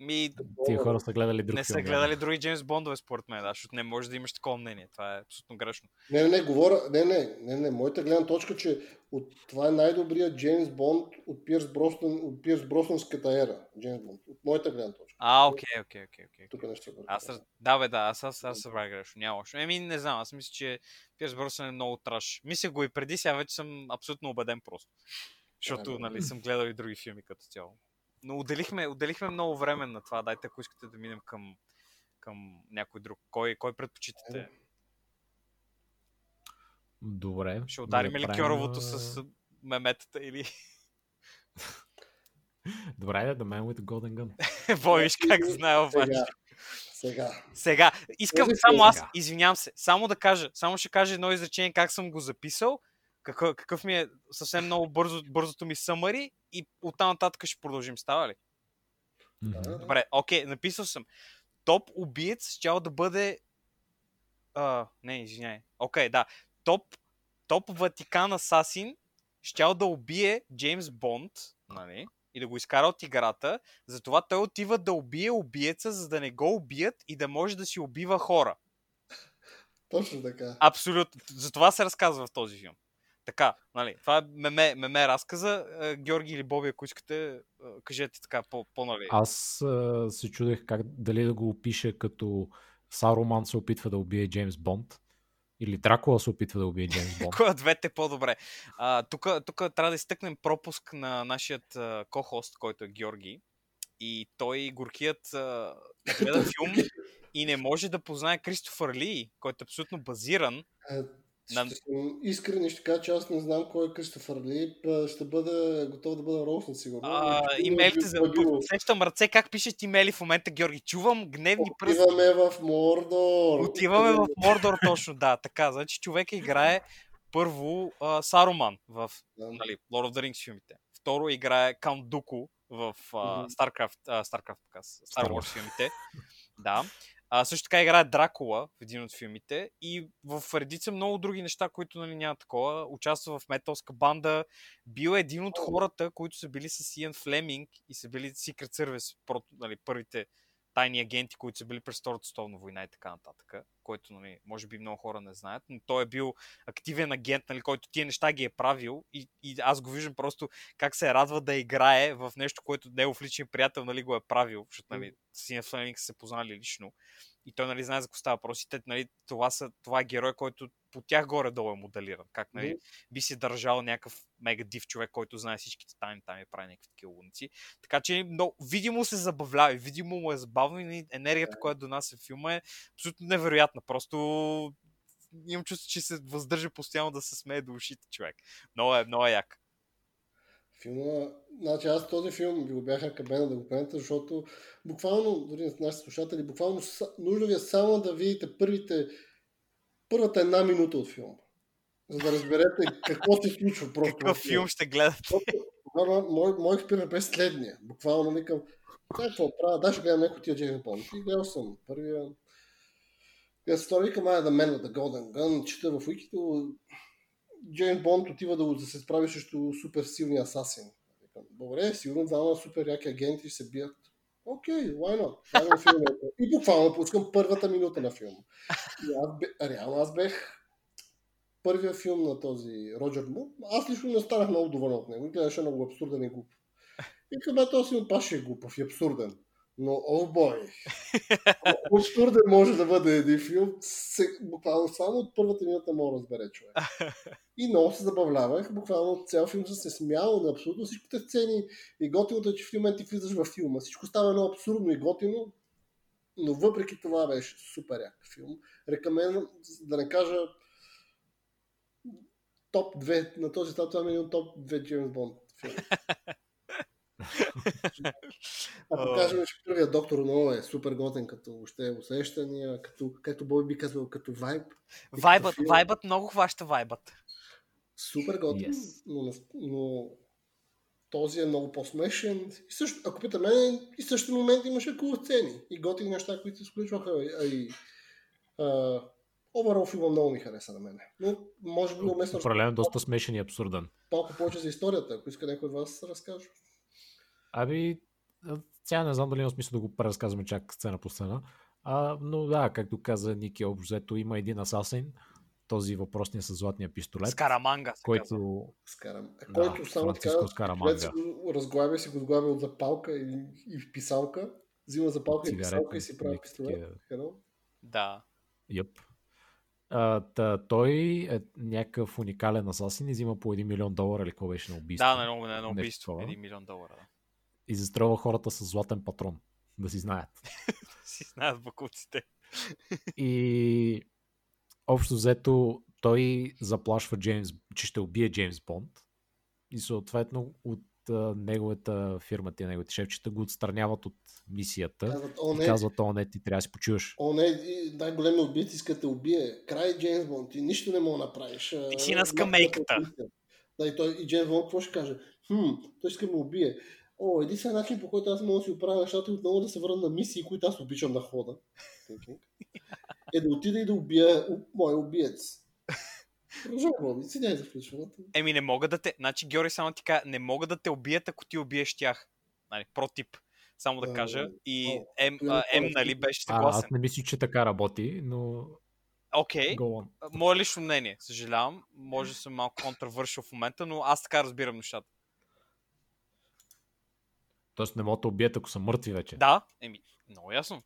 Ми, Тия хора са гледали друг не са гледали други Джеймс Бондове, според мен, да, защото не може да имаш такова мнение. Това е абсолютно грешно. Не, не, не, говоря, не, не, не, не, моята гледна точка, че от, това е най-добрият Джеймс Бонд от Пирс, Броснан, от Пирс Броснанската ера. Джеймс Бонд. От моята гледна точка. А, окей, окей, окей, окей. Тук нещо е Аз, раз- да, бе, да, аз, аз, аз събрах грешно, няма лошо. Еми, не знам, аз мисля, че Пирс Бросън е много траш. Мисля го и преди, сега вече съм абсолютно убеден просто. Защото, нали, съм гледал и други филми като цяло. Но отделихме, отделихме много време на това. Дайте, ако искате да минем към, към някой друг. Кой, кой предпочитате? Добре. Ще ударим да ли правим, Кьоровото с меметата или... Добре, да, The Man with the Golden Gun. Бой, виж как знае обаче. Сега, сега. Сега, искам Кажи само аз, сега. извинявам се, само да кажа, само ще кажа едно изречение как съм го записал, какъв, какъв ми е съвсем много бързо, бързото ми съмари и оттам нататък ще продължим. Става ли? Мгм. Добре, окей, написал съм. Топ убиец ще да бъде... А, не, извиняй. Окей, да. Топ, топ Ватикан Асасин щял да убие Джеймс Бонд, нали? И да го изкара от играта. Затова той отива да убие убиеца, за да не го убият и да може да си убива хора. Точно така. Абсолютно. За това се разказва в този филм. Така, нали? Това е меме, меме разказа. Е, Георги или Боби, ако искате, е, кажете така по, по нали. Аз а, се чудех как, дали да го опиша като Саруман се опитва да убие Джеймс Бонд или Дракула се опитва да убие Джеймс Бонд. От двете е по-добре? Тук, тук трябва да изтъкнем пропуск на нашият а, ко-хост, който е Георги. И той горкият а, гледа филм и не може да познае Кристофър Ли, който е абсолютно базиран. Е, На- Ще съм искрен и ще кажа, че аз не знам кой е Кристофър Ли. Ще бъда готов да бъда роуснат сигурно. А, имейлите за... Сещам ръце как пишат имейли в момента, Георги. Чувам гневни пръсти. Отиваме в Мордор. Отиваме в Мордор точно, да. Така, значи човек играе първо а, Саруман в Да. нали, Lord of the Rings филмите. Второ играе Каунт Дуку в а. Starcraft, а, Starcraft, Star Wars. филмите. Да. А, също така играе Дракула в един от филмите и в редица много други неща, които нали, няма такова. Участва в металска банда. Бил е един от хората, които са били с Иан Флеминг и са били Secret Service, прото, нали, първите тайни агенти, които са били през Втората световна война и така нататък, който, нали, може би много хора не знаят, но той е бил активен агент, нали, който тия неща ги е правил и, и аз го виждам просто как се радва да играе в нещо, което негов личен приятел нали, го е правил, защото нали, Синя Флеминг са се познали лично и той нали, знае за какво става въпрос. И те, нали, това, са, това е герой, който по тях горе-долу е моделиран. Как нали, би си държал някакъв мега див човек, който знае всичките тайни там и прави някакви такива луници. Така че но, видимо се забавлява, видимо му е забавно и енергията, която донася филма е абсолютно невероятна. Просто имам чувство, че се въздържа постоянно да се смее до ушите човек. Много е, много е як. Филма, значи аз този филм ви го бях кабена да го пенете, защото буквално, дори на нашите слушатели, буквално нужно ви е само да видите първите, първата една минута от филма. За да разберете какво се случва просто. Какъв филм ще гледате? Тогава мой, мой експеримент бе следния. Буквално викам, какво правя? Да, ще гледам някой тия Джеймс Бонд. И гледал съм първия. Се стори викам, да мен да Golden Gun, чета в Wikito, Джеймс Бонд отива да, да се справи срещу супер силния асасин. Добре, сигурно двама супер яки агенти ще се бият. Окей, okay, why not? И буквално пускам първата минута на филма. И аз бе, реално аз бех първия филм на този Роджер Му. Аз лично не станах много доволен от него. Гледаше много абсурден и глуп. И към този филм паше е глупав и абсурден. Но, о бой! Абсурден може да бъде един филм, буквално само от първата минута мога да разбере човек. И много се забавлявах, буквално цял филм съм се смял на абсолютно всичките сцени и готиното е, че в момент ти влизаш във филма. Всичко става едно абсурдно и готино, но въпреки това беше супер як филм. Рекамен, да не кажа топ 2, на този етап това е топ 2 Джеймс Бонд филм. Ако кажем, че първият доктор много е супер готен като още усещания, като, както Бой би казал, като вайб. Вайбът, вайбът много хваща вайбът. Супер готен, yes. но, но този е много по-смешен. И също, ако пита мен, и в същия момент имаше кул сцени и готини неща, които се сключваха. А и, а, Overall филма много ми хареса на мен. Но може би уместно... Определено доста смешен и абсурден. Малко повече за историята, ако иска някой от вас да разкаже. Ами, сега не знам дали има смисъл да го преразказваме чак сцена по сцена. А, но да, както каза Ники Обзето, има един асасин, този въпросния с златния пистолет. Скараманга. Който... Скарам... Да, който само така, Скараманга. разглабя си го сглабя от запалка и, и писалка. Взима запалка Цигарета, и писалка и си прави пистолет. Да. Йъп. А, та, той е някакъв уникален асасин и взима по 1 милион долара или какво беше на убийство. Да, на, на, на убийство. 1 милион долара. Да и застрелва хората с златен патрон. Да си знаят. си знаят бакуците. и общо взето той заплашва Джеймс, че ще убие Джеймс Бонд и съответно от а, неговата фирма, тия неговите шефчета го отстраняват от мисията казват, о, не, и казват, о не, ти трябва да си почуваш. О не, най-големи убийц иска да убие. Край Джеймс Бонд, ти нищо не мога да направиш. Ти си на скамейката. Да, и, той, и Джеймс Бонд какво ще каже? Хм, той иска да ме убие о, единствен начин по който аз мога да си оправя нещата и отново да се върна на мисии, които аз обичам да хода, е да отида и да убия моя убиец. Продължавам, не за включването. Еми не мога да те, значи Георги само ти кажа, не мога да те убият, ако ти убиеш тях. Нали, протип само да кажа. И М, М нали, беше съгласен. аз не мисля, че така работи, но... Окей, okay. мое лично мнение, съжалявам, може да съм малко контравършил в момента, но аз така разбирам нещата. Тоест не могат да убият, ако са мъртви вече. Да, еми, много ясно.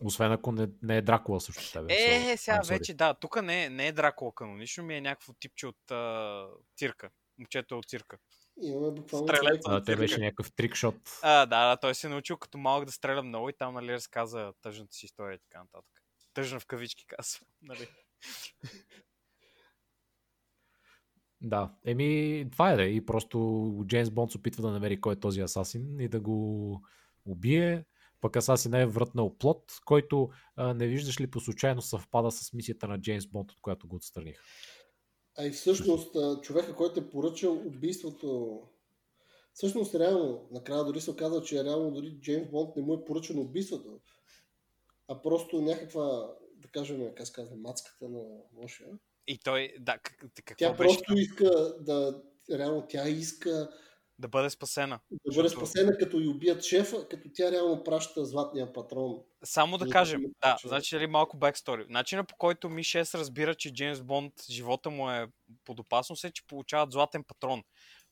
Освен ако не, не е Дракула също тебе. Е, so, сега вече да, тук не, не е Дракула канонично, ми е някакво типче от а, цирка. Момчето е от цирка. Имаме буквално. А, те беше някакъв трикшот. А, да, да, той се е научил като малък да стреля много и там, нали, разказа тъжната си история и така нататък. Тъжна в кавички казва, нали. Да, еми, това е да. И просто Джеймс Бонд се опитва да намери кой е този асасин и да го убие. Пък асасин е вратнал плод, който а, не виждаш ли по случайно съвпада с мисията на Джеймс Бонд, от която го отстраних. А и всъщност човека, който е поръчал убийството Всъщност, реално, накрая дори се оказа, че реално дори Джеймс Бонд не му е поръчано убийството, а просто някаква, да кажем, как се казва, мацката на лошия и той, да, как, какво Тя беше? просто иска да, реално тя иска Да бъде спасена. Да бъде спасена, като и убият шефа, като тя реално праща златния патрон. Само да За да кажем, да, човек. значи нали, малко бекстори. Начинът по който Ми 6 разбира, че Джеймс Бонд живота му е под опасност е, че получават златен патрон,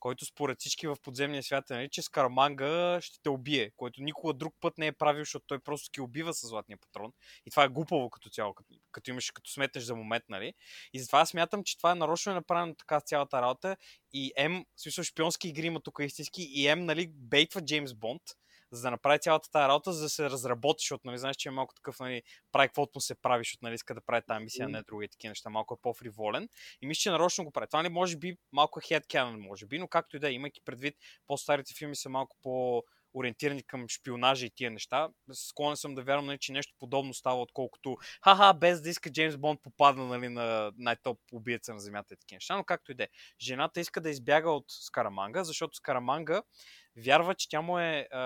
който според всички в подземния свят е, нали, че Скараманга ще те убие, който никога друг път не е правил, защото той просто ги убива с златния патрон. И това е глупаво като цяло, като, като имаш, като сметнеш за момент, нали? И затова смятам, че това е нарочно е направено така цялата работа. И М, в смисъл шпионски игри има тук истински, и М, нали, бейтва Джеймс Бонд, за да направи цялата тази работа, за да се разработи, защото, нали, знаеш, че е малко такъв, нали, прави каквото му се прави, защото, нали, иска да прави тази мисия, а не други такива неща, малко е по-фриволен. И мисля, че нарочно го прави. Това не може би малко е headcanon, може би, но както и да е, имайки предвид, по-старите филми са малко по ориентирани към шпионажа и тия неща. Склонен съм да вярвам, нали, че нещо подобно става, отколкото ха-ха, без да иска Джеймс Бонд попадна нали, на най-топ убиеца на земята и такива неща. Но както и да е. Жената иска да избяга от Скараманга, защото Скараманга вярва, че тя му е а,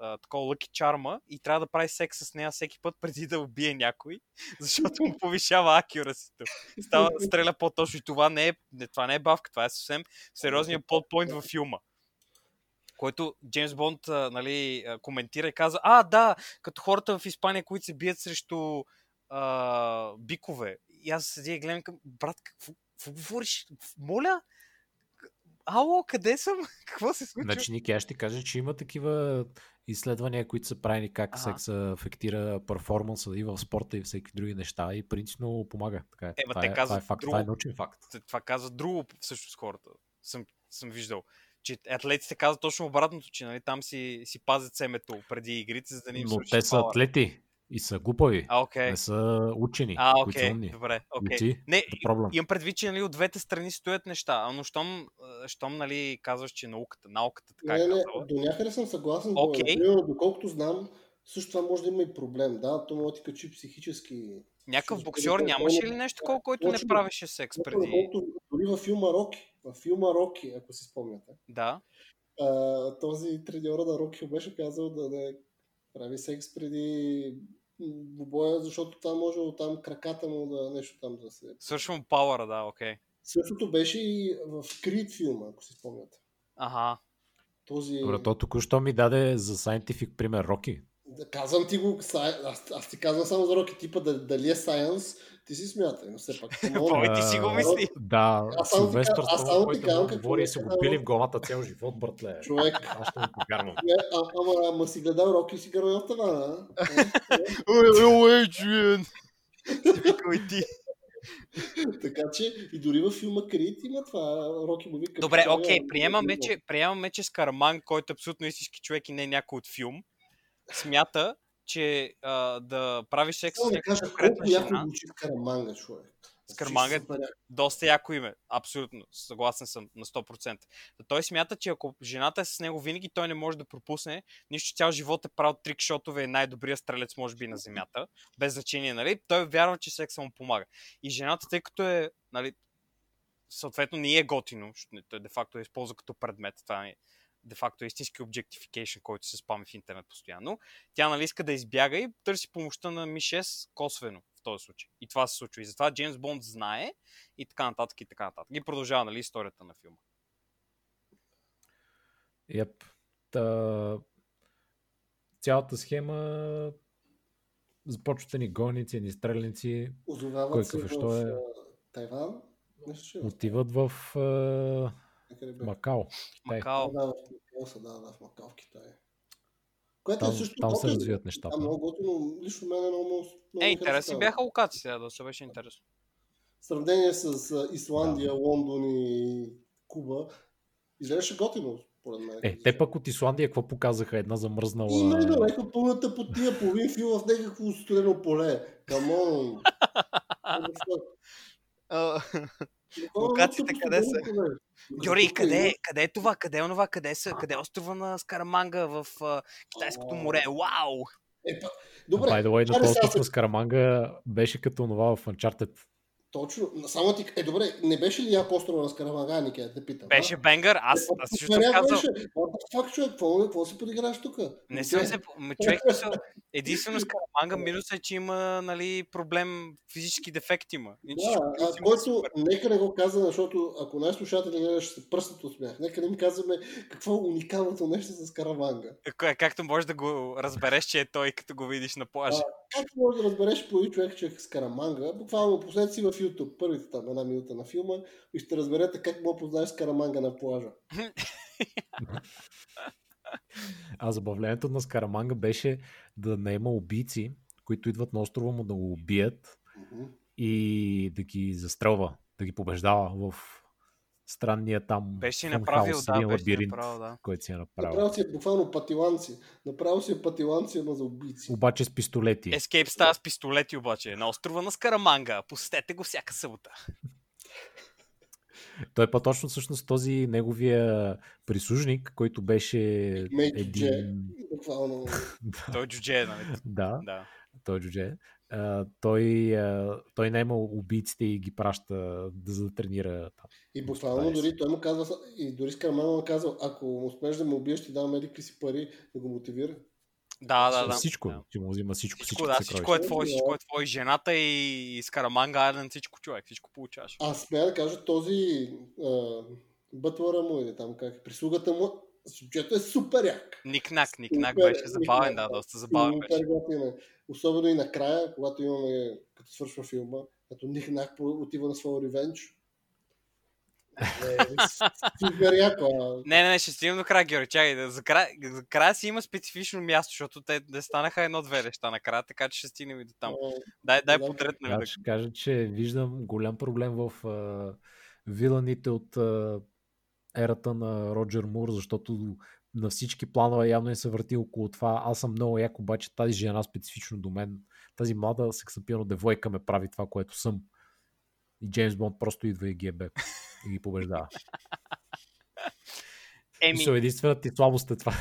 а, такова лъки чарма и трябва да прави секс с нея всеки път преди да убие някой, защото му повишава акюрасито. Става, стреля по-точно и това не е, не, това не е бавка, това е съвсем сериозният плотпойнт във филма който Джеймс Бонд нали, коментира и каза, а, да, като хората в Испания, които се бият срещу а, бикове. И аз седя и гледам към, брат, какво, какво говориш? Моля? Ало, къде съм? Какво се случва? Значи, Ники, аз ще кажа, че има такива изследвания, които са правени как Ага. секса афектира перформанса и в спорта и всеки други неща и принципно помага. Така е. Ема това, те е, това казват е факт, друго. това е научен факт. Това казва друго всъщност хората. Съм, съм виждал. Че атлетите казват точно обратното, че нали, там си, си пазят семето преди игрите, за да не им Но те са фала. атлети и са глупави. А, окей. Не са учени, А, които са окей. умни. Добре, И окей. ти? Не, имам предвид, че нали, от двете страни стоят неща, а, но щом, щом нали, казваш, че науката, науката така Не, е не, казала. до някъде съм съгласен. Okay. Примерно, доколкото знам, също това може да има и проблем. Да, то може да ти качи психически. Някакъв боксер нямаше ли нещо такова, който не правеше секс преди? Дори във филма Роки, във филма Роки, ако си спомняте, Да. а, този треньора на Роки беше казал да не прави секс преди бобоя, защото там може от там краката му да нещо там да се... Свършвам пауъра, да, окей. Същото беше и в Крид филма, ако си спомняте. Ага. Този... Добре, то току-що ми даде за scientific пример Роки. Да, казвам ти го, аз, аз ти казвам само за Роки, типа да, дали е сайенс, ти си смятай, но все пак. Ой, ти си го мисли. Да, Аз само ти аз само ти който казвам какво говори и е са го пили в главата цял живот, братле. Човек, Аз ще му повярвам. ама, ама си гледал Роки и си гървал в тавана. Ой, Adrian! Викай ти. така че и дори във филма Крит има това. Роки му вика. Добре, «Чао, окей, ама, приемаме, има». че, приемаме, че Скараман, който е абсолютно истински човек и не е някой от филм, смята, че а, да правиш секс с да някаква конкретна жена, звучи Скараманга, човек. Скараманга е доста яко име. Абсолютно. Съгласен съм на 100%. Та той смята, че ако жената е с него винаги, той не може да пропусне. Нищо цял живот е правил трикшотове, е най-добрият стрелец, може би, на земята. Без значение, нали? Той вярва, че секса му помага. И жената, тъй като е, нали, съответно не е готино, защото той де-факто е използва като предмет. Това е де-факто е истински objectification, който се спами в интернет постоянно. Тя нали иска да избяга и търси помощта на Ми-6 косвено в този случай. И това се случва. И затова Джеймс Бонд знае и така нататък и така нататък. И продължава нали, историята на филма. Yep. Та... Цялата схема започвате ни гойници, ни стрелници, Озовават се какъв, в е? Тайван. Е отиват в е, Някъде бе. Макао. Китай. Макао. Да, в Макао са, да, да, в Макао, в Китай. Което Там- е също там се готино. развиват нещата. Там много готино. Лично мен е много, много Е, интересни бяха локациите, да, доста беше интересно. В сравнение с Исландия, Лондон и Куба, изглеждаше готино, според мен. Е, те пък от Исландия какво показаха? Една замръзнала... Именно, ето пълната потия, половин фил в някакво студено поле. Камон! Локациите къде са? Георги, къде, къде е това? Къде е онова? Къде, са, къде е острова на Скараманга в а, Китайското море? Вау! Е, па... Добре, By the way, се- с Караманга беше като това в Uncharted. Точно. Само ти... Е, добре, не беше ли яко острова на Скарамага, Ники, да те питам? Беше а? бенгър, аз, Е, аз също съм казал. fuck, човек, какво, какво си подиграваш тук? Не съм се... Човек, мисъл, единствено с Караманга минус е, че има нали, проблем, физически дефект има. Да, а който нека не го казва, защото ако най-слушатели гледаш се пръстат от смях, нека да им казваме какво е уникалното нещо с Караванга. Ка- Както можеш да го разбереш, че е той, като го видиш на плажа. Как можеш да разбереш по човек, че е с Караманга? Буквално последете си в YouTube, първите там една минута на филма и ще разберете как мога познаеш с Караманга на плажа. А забавлението на Скараманга беше да наема убийци, които идват на острова му да го убият Мгм. и да ги застрелва, да ги побеждава в странния там Беше си направил, хаус, да, беше лабиринт, направил, да. който си е направил. Направил си е буквално патиланци. Направил си е патиланци, ама за убийци. Обаче с пистолети. Escape става с пистолети обаче. На острова на Скараманга. Посетете го всяка събота. Той път точно всъщност този неговия прислужник, който беше Мейджи един... Буквално. Той е джудже, нали? Да, Да. той е джудже. Той, а, той наема убийците и ги праща да, за да тренира там. И буквално е дори той му казва, и дори с Караманга му казва, ако успееш да ме убиеш, ти давам еди си пари да го мотивира. Да, да, да. всичко. Да. Че му взима всичко. Всичко, всички да, всичко е твое, всичко е твое. Жената и, и Скараманга Айлен, всичко човек, всичко получаваш. Аз смея да кажа, този а, бътлъра му или там как е, прислугата му, субчето е супер як. Никнак, Никнак беше забавен, да, доста забавен беше. Е. Особено и накрая, когато имаме, като свършва филма, като Нихнак отива на своя ревенж. Е, супер яко. Не, не, не, ще стигнем до края, Георги. Чакай, да, за, края, за края си има специфично място, защото те не станаха едно-две неща накрая, така че ще стигнем и до там. А, Дай, дай Да, подред, нали, да, Аз ще кажа, че виждам голям проблем в а, виланите от а, ерата на Роджер Мур, защото на всички планове явно не се върти около това. Аз съм много як, обаче тази жена специфично до мен, тази млада сексапирана девойка ме прави това, което съм. И Джеймс Бонд просто идва и ги е бек и ги побеждава. Еми, Еми... Единствената ти слабост е това.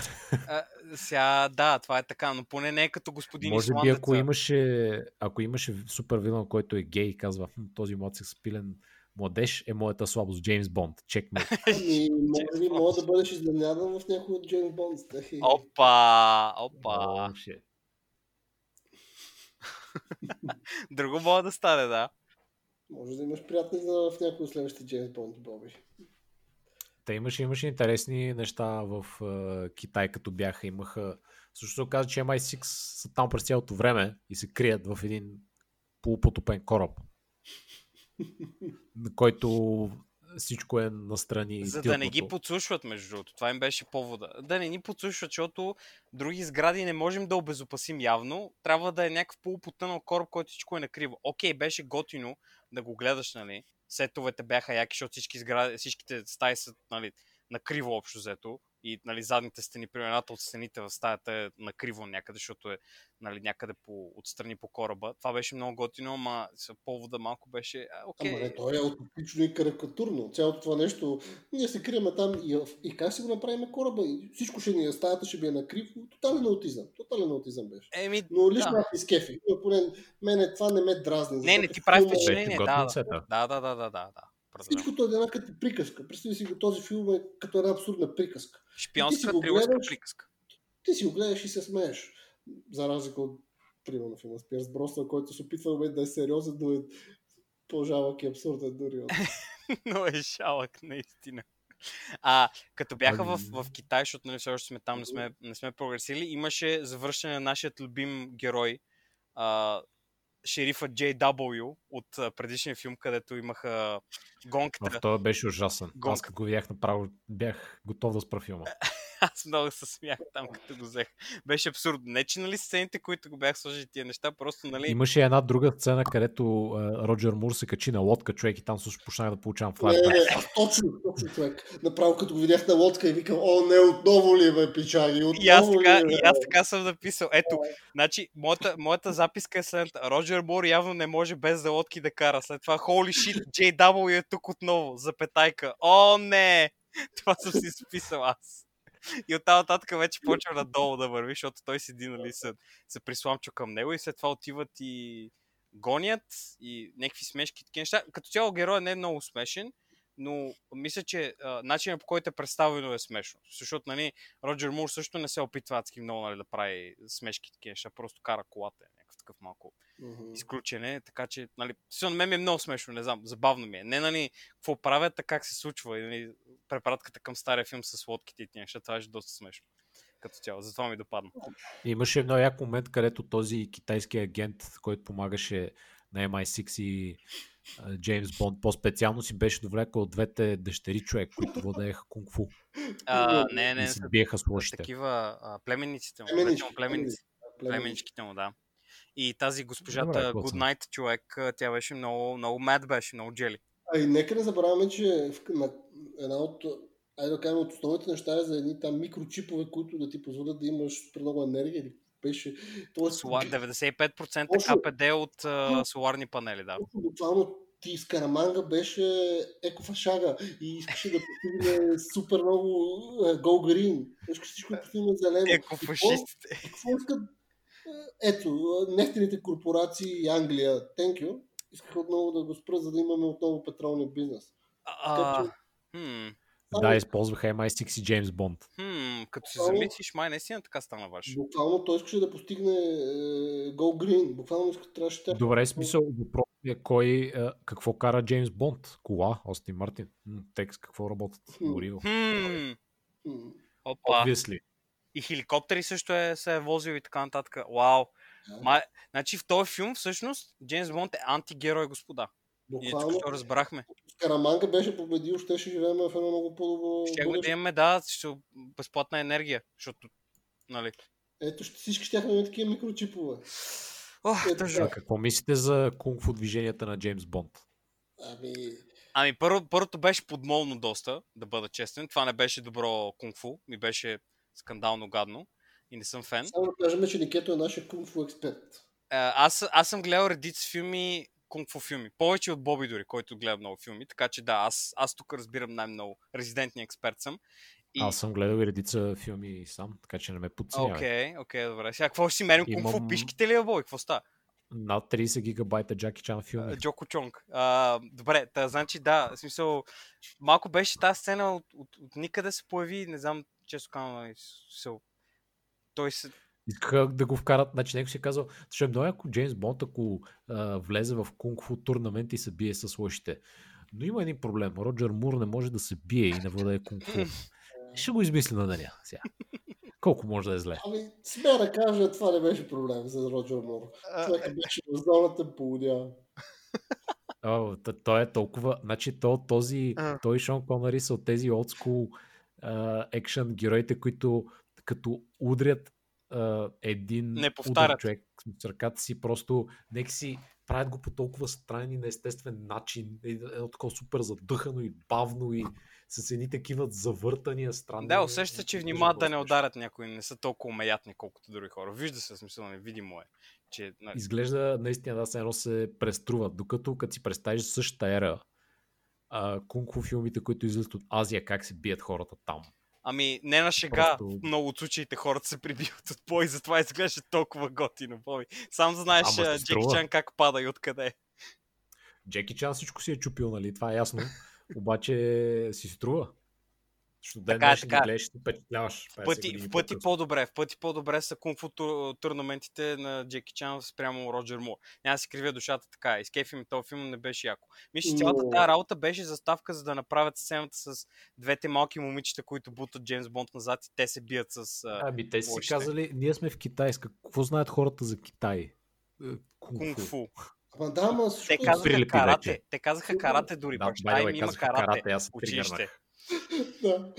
а, сега, да, това е така, но поне не е като господин Може би ако имаше, ако имаше супер вилан, който е гей и казва, «Хм, този млад сексапилен младеж е моята слабост. Джеймс Бонд. Чекмейт. Ами, може би мога да бъдеш изненадан в някой от Джеймс Бонд. Опа, опа. Друго мога да стане, да. Може да имаш приятни в някой от следващите Джеймс Бонд, Боби. Те имаше, имаше интересни неща в uh, Китай, като бяха. Имаха. Също се оказа, че MI6 са там през цялото време и се крият в един полупотопен кораб, на който всичко е настрани. За да не ги подслушват, между другото. Това им беше повода. Да не ни подслушват, защото други сгради не можем да обезопасим явно. Трябва да е някакъв полупотънал кораб, който всичко е накриво. Окей, беше готино да го гледаш, нали? Сетовете бяха яки, защото всички сгради, всичките стаи са, нали, накриво общо взето. И нали, задните стени, примерно едната от стените в стаята е накриво някъде, защото е нали, някъде по, отстрани по кораба. Това беше много готино, ама повода малко беше... А, окей. Ама не, то е утопично и карикатурно. Цялото това нещо, ние се криеме там и, и как си го направим кораба и всичко ще ни е, стаята ще би е накриво. Тотален аутизъм. Тотален аутизъм беше. Еми, Но лично да. аз изкефи. Поне мене това не ме дразни. Не, не ти прави филма- впечатление. Да, да, да, да, да, да, да. Определено. Всичкото е една като приказка. Представи си този филм е като една абсурдна приказка. Шпионска трилърска гледаш. приказка. Ти си го гледаш и се смееш. За разлика от, примерно, филма с Пирс Бросън, който се опитва да е сериозен, но е по-жалък и абсурден дори. Но е шалък, наистина. А, като бяха в, в Китай, защото нали, все още сме там, не сме, не сме прогресили, имаше завършване на нашият любим герой, а, шерифа JW от предишния филм, където имаха гонката. В това беше ужасен. Аз Гонка. като го видях направо, бях готов да спра филма. Аз много се смях там, като го взех. Беше абсурдно. Не, че нали сцените, които го бях сложили тия неща, просто нали... Имаше една друга сцена, където а, Роджер Мур се качи на лодка, човек, и там също почнах да получавам Не, не, не, точно, точно човек. Направо като го видях на лодка и викам, о, не, отново ли бе, пичаги, отново И аз, ли така, бе? и аз така съм написал. Ето, значи, моята, моята записка е следната. Роджер Мур явно не може без да лодки да кара. След това, holy shit, JW е тук отново. Запетайка. О, не! Това съм си списал аз. И оттам нататък вече почва надолу да върви, защото той седи, нали, се, се присламчва към него и след това отиват и гонят и някакви смешки, такива неща. Като цяло героя не е много смешен, но мисля, че а, начинът по който е представено е смешно. Защото, нали, Роджер Мур също не се опитва адски много нали, да прави смешки такива неща, просто кара колата, е някакъв такъв малко Мгм. изключене, така че, нали, на мен ми е много смешно, не знам, забавно ми е. Не, нали, какво правят, а как се случва, и, нали, препратката към стария филм с лодките и тия неща, това е доста смешно. Като цяло, затова ми допадна. Имаше много як момент, където този китайски агент, който помагаше на MI6 и Джеймс Бонд, по-специално си беше довлекал от двете дъщери човек, които владееха кунг-фу А, не, не, и не, се биеха с лошите. такива а, племенниците му, Племеннички, племенници, племенници, Племеннички. племенничките му, да. И тази госпожата Добре, Гоцен. Good Night човек, тя беше много, много мед беше, много джели. А и нека не забравяме, че на, една от, айде да кажем, от основните неща е за едни там микрочипове, които да ти позволят да имаш супер много енергия. Или беше, тоест, Сола- 95% Точно. КПД от а, соларни панели, да. буквално ти Скараманга беше екофашага и искаше да постигне супер много е, Go Green. Искаше всичко да постигне зелено. Екофашистите. И Какво искат? Е, Ето, нефтените корпорации и Англия, thank you, искаха отново да го спрат, за да имаме отново петролния бизнес. А, хм, Да, използваха MI6 и Джеймс Бонд. хм, като се Буквално- замислиш, май наистина така стана ваш. Буквално той искаше да постигне е, Go Green. Буквално иска, трябваше тя. Добре, смисъл, въпрос е кой, а, какво кара Джеймс Бонд? Кола, Остин Мартин. Текст, какво работят? Гориво. Опа. Obviously. И хеликоптери също е, се е возил и така нататък. Вау. Да. Май, значи в този филм всъщност Джеймс Бонд е антигерой, господа. Буквално тук разбрахме. Скараманга беше победил, щеше живеем в едно много по-добро Ще да бъдеще. имаме, да, ще, безплатна енергия, защото, нали. Ето, ще- всички ще имаме такива микрочипове. Ох, Ето тъжно. А какво мислите за кунг-фу движенията на Джеймс Бонд? Ами, Ами първо, първото беше подмолно доста, да бъда честен. Това не беше добро кунг-фу, ми беше скандално гадно и не съм фен. само да кажем, че Никето е нашия кунг-фу експерт. А, аз, аз съм гледал редица филми, кунг-фу филми. Повече от Боби дори, който гледа много филми. Така че да, аз, аз тук разбирам най-много. Резидентния експерт съм. И... Аз съм гледал и редица филми сам, така че не ме подценявай. Окей, окей, добре. Сега какво ще си мерим кунг-фу? Имам- Пишките ли, е, Боби? Какво става? Над 30 гигабайта Джаки Чан филми. Джоко Чонг. А, добре, та, значи да, в смисъл, малко беше тази сцена от, от, от никъде се появи, не знам, често казвам, смисъл, той се... Искаха да го вкарат, значи някой си е казал, ще е много ако Джеймс Бонд, ако а, влезе в кунг-фу турнамент и се бие с лошите. Но има един проблем. Роджер Мур не може да се бие и не владее кунг-фу. Ще го измисли на деня. Сега. Колко може да е зле? Ами, смея да кажа, това не беше проблем за Роджер Мур. Човек беше в зоната по О, т- той е толкова... Значи то, този, А. той и Шон Конъри са от тези олдскул екшен героите, които като удрят а, един Не удар повтарят. човек с ръката си, просто нека си правят го по толкова странен и неестествен начин. Едно такова супер задъхано и бавно и с едни такива завъртания странни. Да, усеща се, че внимават да не ударят някои, не са толкова умеятни, колкото други хора. Вижда се, смисъл, не видимо е. Че, нали, Изглежда наистина да се едно се преструват, докато като си представиш същата ера, а, кунг-фу филмите, които излизат от Азия, как се бият хората там. Ами, не на шега, Просто- в много от случаите хората се прибиват от бой, затова изглежда толкова готино, Боби. Сам знаеш, Ама Джеки. Чан как пада и откъде е. Джеки Чан всичко си е чупил, нали? Това е ясно. Обаче си струва. Защото Така е, днешен ги така е. гледаш и се впечатляваш. В 50 пъти, в пъти по-добре, в пъти по-добре са кунг-фу тур- турнаментите на Джеки Чан спрямо Роджер Мур. Няма да си кривя душата така. Изкефи ми този филм не беше яко. Мисля, че цялата Но- тази работа беше заставка, за да направят сцената с двете малки момичета, които бутат Джеймс Бонд назад и те се бият с а, Ами те си казали, ние сме в Китай. Какво знаят хората за Китай? Е, Кунг-фу. Ама да, ама Те казаха карате. Те казаха карате дори. Да, Баща им има карате. карате, Училище. Да.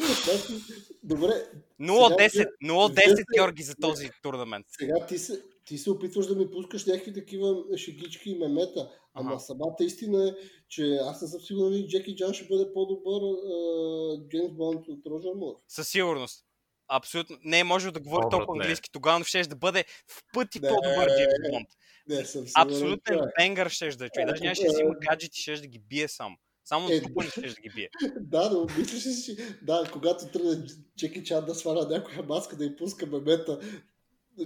Добре, 0-10, Сега- 0-10 Вие- Георги за този турнамент. сега ти се, ти се опитваш да ми пускаш някакви такива шегички и мемета. Ама Ага. самата истина е, че аз не съм сигурен, че Джеки Джан ще бъде по-добър а, Джеймс Бонд от Роджер Мур. Със сигурност. Абсолютно. Не е можел да говори О, толкова братле. английски. Тогава ще да бъде в пъти Не. по-добър Джеймс Бонд. Не, съм сигурен. Абсолютен човек. бенгър ще да е човек. Даже нямаше да си има гаджети, ще да ги бие сам. Само Е, на тупани ще да ги бие. Да, но мислиш ли си, да, когато тръгне Джеки Чан да сваля някоя маска да й пуска мемета,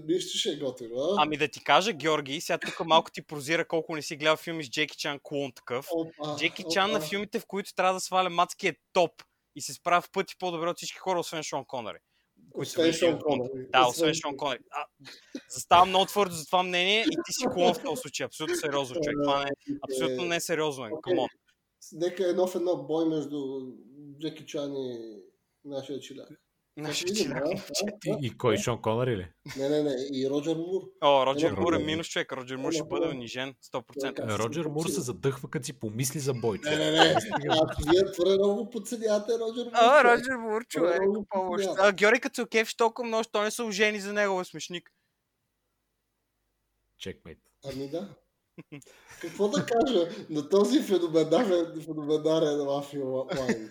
Нищо ще е готино, а? Ами да ти кажа, Георги, сега тук малко ти прозира колко не си гледал филми с Джеки Чан клон такъв. Опа, Джеки Чан на филмите, в които трябва да сваля мацки е топ и се справя в пъти по-добре от всички хора, освен Шон Конъри. Освен Шон. Конъри. Да, освен Шон Конъри. А, заставам много твърдо за това мнение и ти си клон в този случай. Абсолютно сериозно, човек. Това не, абсолютно не е сериозно. Е. Окей. Нека едно в едно бой между Джеки Чан и нашия челяк. Нашия а? И, кой, Шон Конър ли? Не, не, не. И Роджер Мур. О, Роджер Мур е минус човек. Роджер Мур ще бъде унижен 100%. Как се Роджер Мур се задъхва, като си помисли за бой. Не, не, не. А, вие твърде много подценявате Роджер Мур. А. Роджер Мур, човек. Подценяват. А, Георги, окефиш толкова много, що не са ожени за него, е смешник. Чекмейт. Ами да. Какво да кажа на този феноменален, феноменален мафия лайн?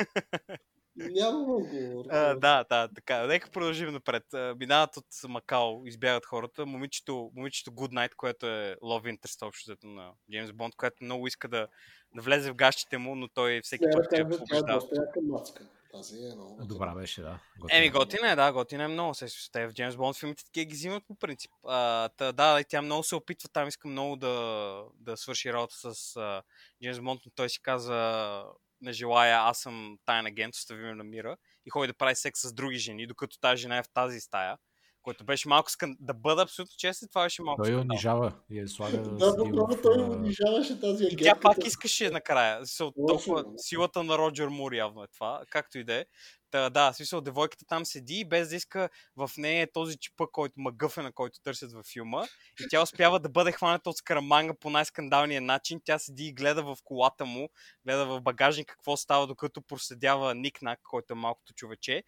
Нямам отговор. А, да, да, така. Нека продължим напред. Минават от Макао, избягат хората. Момичето, момичето Good Night, което е love interest общо взето на Джеймс Бонд, което много иска да, да влезе в гащите му, но той всеки път я казва, тя е побеждава. доста яка мацка. Тази е много. готина. Добра беше, да. Еми, готина е, да, готина е много. Се, те в Джеймс Бонд филмите такива ги взимат по принцип. А, та, да, тя много се опитва, там иска много да, да свърши работа с а, Джеймс Бонд, но той си каза, не желая, аз съм тайен агент, остави ме на мира и ходи да прави секс с други жени, докато тази жена е в тази стая, което беше малко скан... да бъда абсолютно честен, това беше малко Той я скандал. унижава и я слага Да, буквално той унижаваше тази И агентката. тя пак искаше накрая. Лошо, толкова силата на Роджер Мур явно е това, както и да е. Та, да, в смисъл, девойката там седи и без да иска в нея е този чипа, който магъф е, на който търсят във филма. И тя успява да бъде хваната от скараманга по най-скандалния начин. Тя седи и гледа в колата му, гледа в багажник какво става, докато проследява Никнак, който е малкото човече.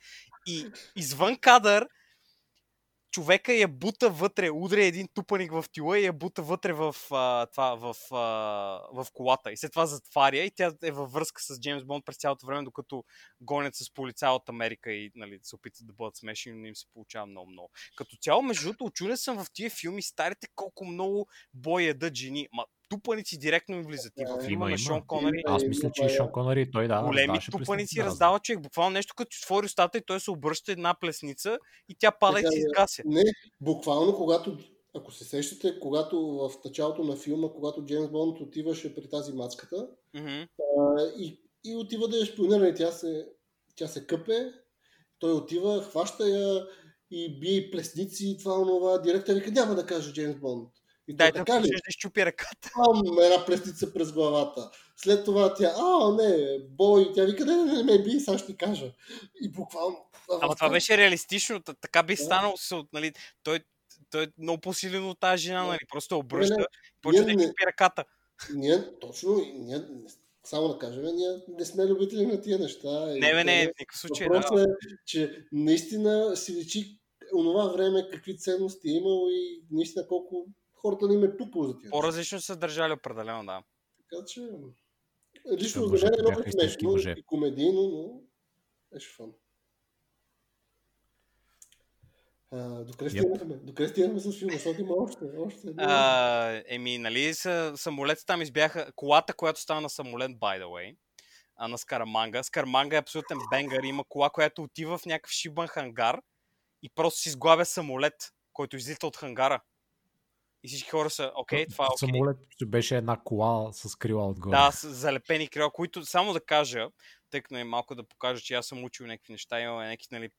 И извън кадър човека я бута вътре, удря един тупаник в тила и я бута вътре в, а, това, в, а, в колата. И след това затваря и тя е във връзка с Джеймс Бонд през цялото време, докато гонят с полица от Америка и нали, се опитат да бъдат смешни, но не им се получава много-много. Като цяло, между другото, очуден съм в тия филми, старите колко много бой ядат жени. Ма тупаници директно им влизат. И в Има, филма на. Шон Конъри Аз Е, мисля, че и Шон Конър и той да. големи раздаваше тупаници раздава човек. Буквално нещо като отвори устата и той се обръща една плесница и тя пада и Така се е. изгася. Не, буквално, когато, ако се сещате, когато в началото на филма, когато Джеймс Бонд отиваше при тази мацката Мгм. а, и, и отива да я шпионира и тя се, тя се къпе, той отива, хваща я и бие и плесници и това, онова. Директор вика, няма да каже Джеймс Бонд. И Дай да така ли? да щупи ръката. Там една плесница през главата. След това тя, а, не, бой, тя вика, не, не, не, ме би, сега ще кажа. И буквално... Ама това беше реалистично, така би Да. станало. Се, от, нали, той, той е много по-силен от тази жена, Да. нали, просто обръща Не, не, и почва да щупи ръката. Ние, точно, ние, само да кажем, ние не сме любители на тия неща. Не, бе, не, те- в никакъв случай. Въпросът Да. е, че наистина си личи онова време какви ценности е имало и наистина колко хората не им е тупо за неща. По-различно са държали определено, да. Така че, лично за мен е много смешно и комедийно, но беше фан. Докъде стигнахме? Докъде стигнахме с филма? Защото има още, още. А, еми, нали, са, самолет там избяха, колата, която стана на самолет, by the way, а, на Скараманга. Скараманга е абсолютен бенгър, има кола, която отива в някакъв шибан хангар и просто си сглабя самолет, който излита от хангара. И всички хора са, окей, това е окей. Самолет че беше една кола с крила отгоре. Да, с залепени крила, които само да кажа, тъй като е малко да покажа, че аз съм учил някакви неща, имаме някакви, нали,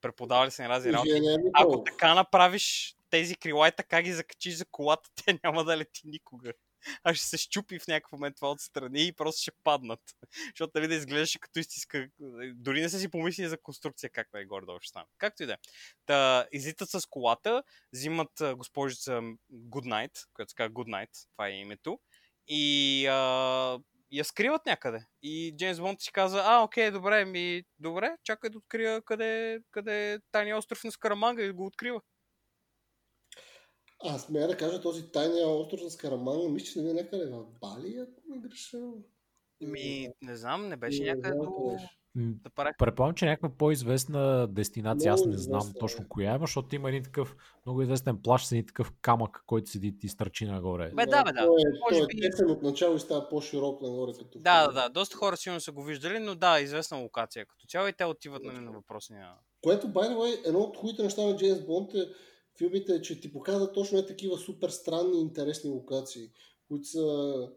преподавали се на разни работи. Ако така направиш тези крила и така ги закачиш за колата, те няма да лети никога. А ще се щупи в някакъв момент това отстрани и просто ще паднат. Защото нали да изглеждаше като истинска... Дори не са си помислили за конструкция как да е горе-долу ще. Както и да е. Та, излитат с колата, взимат госпожица Good Night, която се казва Good Night, това е името, и а, я скриват някъде. И Джеймс Бонд си казва, а, окей, добре, ми, добре, чакай да открия къде, къде е тайния остров на Скараманга и го открива. Аз смея да кажа този тайния остров на Скараманга, мисля, че не е някъде в Бали, ако не греша. Ми, не знам, не беше Не някъде знам до... Да парах. Предполагам, че е някаква по-известна дестинация, аз не знам известна, точно коя е, защото има един такъв много известен плащ с един такъв камък, който седи и стърчи нагоре. Бе, да, бе, да. Той е, Може той е би- тесен от начало и става по-широк нагоре. Като Да, да, да. Доста хора сигурно са го виждали, но да, известна локация като цяло и те отиват нали, на въпросния. Което, by the way, едно от хубавите неща на Джеймс Бонд е филмите е, че ти показват точно е такива супер странни и интересни локации, които са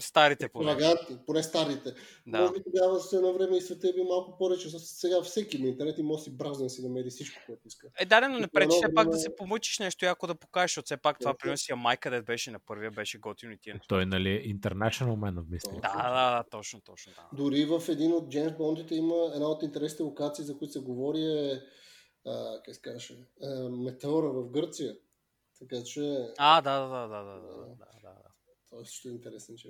Старите поне. поне старите. Да. Може би тогава с едно време и света е бил малко по-рече. Сега всеки на интернет и може да си бразне си намери всичко, което иска. Е, да, но не пречи все пак да се помъчиш нещо яко да покажеш, защото все пак това, примерно си майка, където беше на първия, беше готино и тия неща. Той, нали, е International Man of Mystery. Да. Да, да, да, точно, точно. Да. Дори в един от Джеймс Бондите има една от интересните локации, за които се говори е, а, как се а, метеора в Гърция. Така че... А, да, да, да, да, да. да, да, да. Тоест ще е интересен че.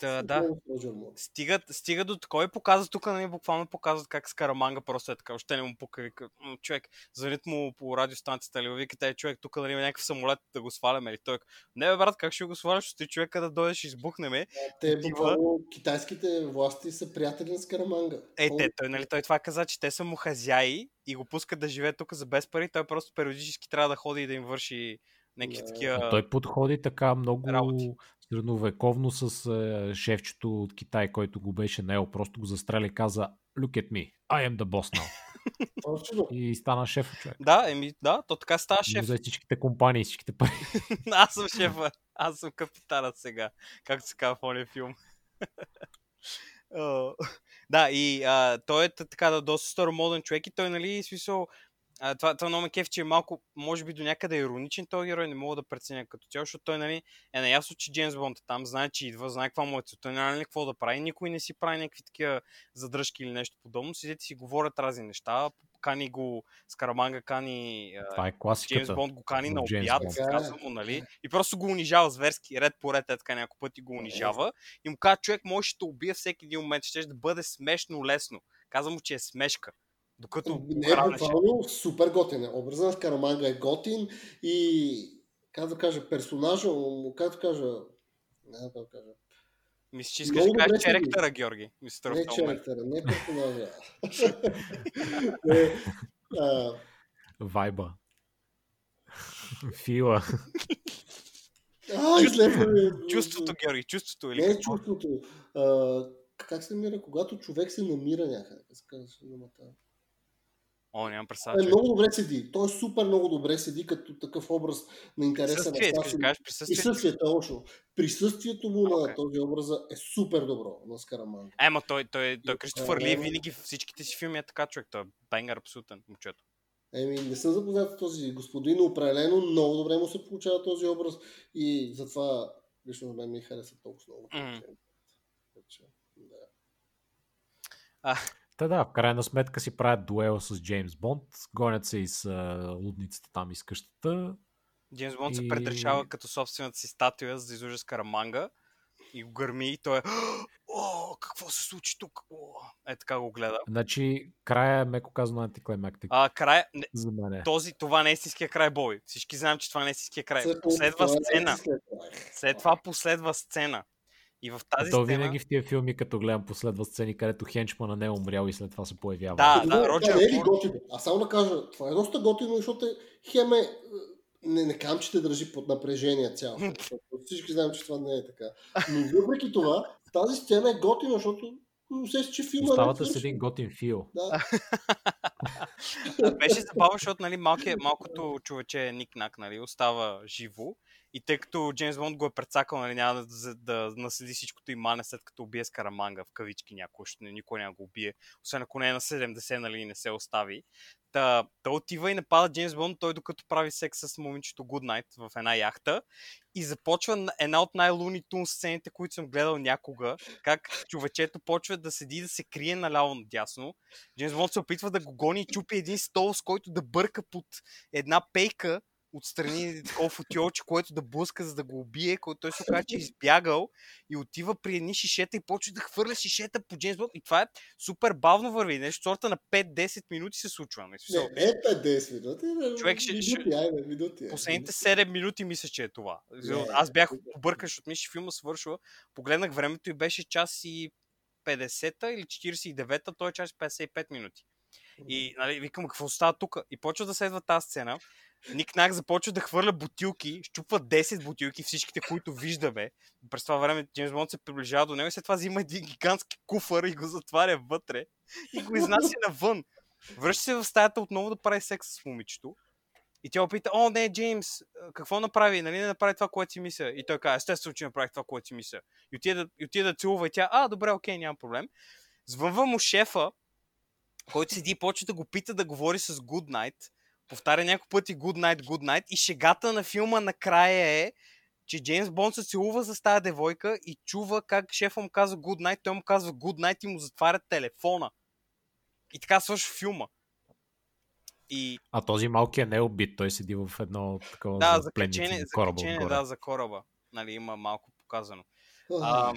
Та, да. Мур. Стигат, стига до такова и показват тук, нали, буквално показват как Скараманга просто е така, още не му пука, вика, «М, човек, звънят му по радиостанцията, нали, викате, е, човек, тук нали, има някакъв самолет да го сваляме, или той, не бе, брат, как ще го сваляш, ще ти човека да дойдеш и избухнеме. Те, Отива. буквално, китайските власти са приятели на Скараманга. Е, те, той, нали, той това каза, че те са му хазяи и го пускат да живее тук за без пари, той просто периодически трябва да ходи и да им върши някакви Да. такива... Той подходи така много работи. Средновековно с е, шефчето от Китай, който го беше наел. Просто го застреля и каза Look at me, I am the boss now. И стана шеф човек. Да, еми, да, то така става шеф. взе всичките компании, всичките пари. Аз съм шефа. Аз съм капитанът сега. Както се казва в ония филм. Да, и а, той е така да, доста старомоден човек и той, нали, смисъл, а, това, това много ме кеф, че е малко, може би до някъде ироничен този герой, не мога да преценя като цяло, защото той, нали, е наясно, че Джеймс Бонд е там, знае, че идва, знае каква му е целта, няма нали какво да прави, никой не си прави някакви такива задръжки или нещо подобно, седите си говорят разни неща, кани го, Скараманга кани Това е Джеймс. Бонд го кани на обяд, казва му, нали? И просто го унижава зверски, ред по ред, е така няколко пъти го унижава. И му казва, човек може да убие всеки един момент, ще да бъде смешно лесно. Казва му, че е смешка. Докато Не, хранеше. буквално супер готин. е. Образът на Скараманга е готин и, как да кажа, персонажа, му, как да кажа, не знам как да кажа, Мисля, че искаш да кажеш черектъра, Георги. Мисля, не черектера, не персонажа. не, а, Вайба. Фила. а, ми. Чувството, Георги, чувството или Не е какво? чувството. А, как се намира, когато човек се намира някъде? Как се казва думата? О, нямам представа. Е, много добре седи. Той супер много добре седи като такъв образ на интереса на Стаси. присъствие. Присъствието, точно. Присъствието му Окей. на този образ е супер добро на Скараманга. Ема той, той, той Кристофър Ли А, винаги всичките си филми е така човек. Той е бенгър абсолютен, момчето. Еми, не съм запознат с този господин, но определено много добре му се получава този образ и затова лично на мен ми хареса толкова много. Вече, да. Та да, в крайна сметка си правят дуел с Джеймс Бонд, гонят се из а, лудницата там из къщата. Джеймс Бонд се И- предрешава като собствената си статуя, за да излъже с Караманга и го гърми и той е О, какво се случи тук? О, е така го гледа. Значи, края е меко казано антиклимактик А, край, не, за мен. е. този, това не е истинския край, Боби. Всички знаем, че това не е истинския край. След- Последва това е сцена. След това последва сцена. И в тази То сцена... винаги в тия филми, като гледам последва сцени, където хенчмана не е умрял и след това се появява. Да, Това- Роджер това не е ли Мур- готино? А само да кажа, това е доста готино, защото е, хем е, не, не кам, че те държи под напрежение цяло. Всички знаем, че това не е така. Но въпреки това, тази сцена е готина, защото усеща, че филма Остават не е с един готин фил. Да. Беше забавно, защото нали, малкия, малкото човече Ник Нак нали, остава живо. И тъй като Джеймс Бонд го е прецакал, нали, няма да, да наследи всичкото и мане след като убие Скараманга в кавички някой, защото никой няма го убие. Освен ако не е на 70, нали, не се остави. Та, та отива и напада Джеймс Бонд, той докато прави секс с момичето Goodnight в една яхта и започва на- една от най-луни тун сцените, които съм гледал някога, как човечето почва да седи и да се крие наляво надясно. Джеймс Бонд се опитва да го гони и чупи един стол, с който да бърка под една пейка отстрани такова футиолче, което да блъска, за да го убие, който той се оказа, че е избягал и отива при едни шишета и почва да хвърля шишета по Джеймс Бонд. И това е супер бавно върви. Нещо сорта на 5-10 минути се случва. Не, смисъл, Не, не 5-10 минути. не, Човек ще- Минути, айде, минути. е. Последните 7 минути мисля, че е това. Не, Аз бях не. побъркан, защото мисля, филма свършва. Погледнах времето и беше час и 50-та или 49-та, той е час и 55 минути. И нали, викам, какво става тук? И почва да следва тази сцена. Ник Нак започва да хвърля бутилки, щупва 10 бутилки, всичките, които виждаме. През това време Джеймс Бонд се приближава до него и след това взима един гигантски куфър и го затваря вътре и го изнася навън. Връща се в стаята отново да прави секс с момичето. И тя опита, о, не, Джеймс, какво направи? Нали не направи това, което си мисля? И той каза, естествено, че направих това, което си мисля. И отида, и отида да целува и тя, а, добре, окей, няма проблем. Звънва му шефа, който седи и почва да го пита да говори с Good Night. Повтаря няколко пъти Good Night, Good Night. И шегата на филма накрая е, че Джеймс Бонд се целува с тази девойка и чува как шефа му казва Good Night, той му казва Good Night и му затваря телефона. И така свършва филма. И А този малкият не е убит, той седи в едно такова да, за пленници кораба отгоре. да, за кораба. Нали, има малко показано. Ам,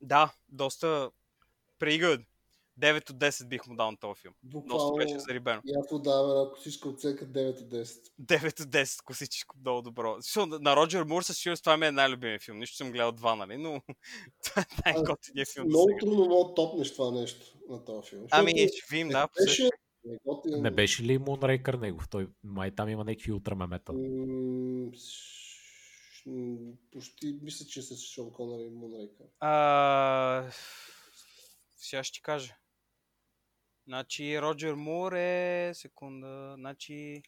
да, доста pretty good. 9 от 10 бих му дал на този филм. Буквално, беше зарибено. и аз му давам класическа оценка 9 от 10. 9 от 10 класическо, много добро. Смисъл, На Роджер Мур със сигурност това ми е най-любимият филм. Нищо съм гледал два, нали, но това е най-готиният филм. Много трудно мога да топнеш това нещо на този филм. Ами, ще видим, не да. беше, не, готин, Не беше ли Moonraker негов? Той май там има някакви ултрамемета. Почти мисля, че с Шон Конър и Мунрейкър. А, сега ще ти кажа. Значи Роджер Мур е... Секунда. Значи...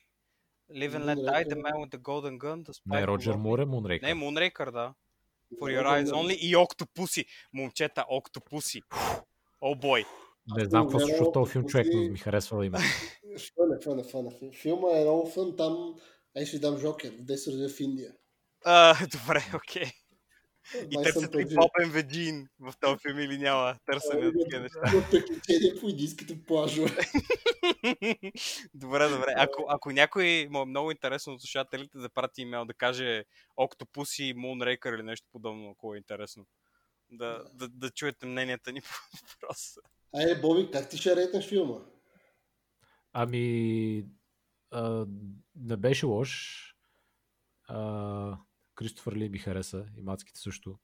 Live and Let Die, The Man with the Golden Gun, The Spy Не, Роджер. Мур е Moonraker. Не, Moonraker, да. For Your Eyes Only и Octopussy. Момчета, Octopussy. О, бой. Не знам какво се случва в този филм, човек, но ми харесва име. Фън е, фън е, фън е. Филма е много фън, там Ай ще дам Жокер, в 10 роди в Индия. А, добре, окей. И търсят ли Попен Веджин в този филм или няма търсене от такива неща? Приключения по индийските плажове. добре, добре. Ако, ако някой му е много интересно от слушателите да прати имейл да каже Octopussy, Moonraker или нещо подобно, ако е интересно. Да, да, да чуете мненията ни по въпроса. Айде, Боби, как ти ще рейтнеш филма? Ами, а, не беше лош. А, Кристофър Ли ми хареса и мацките също.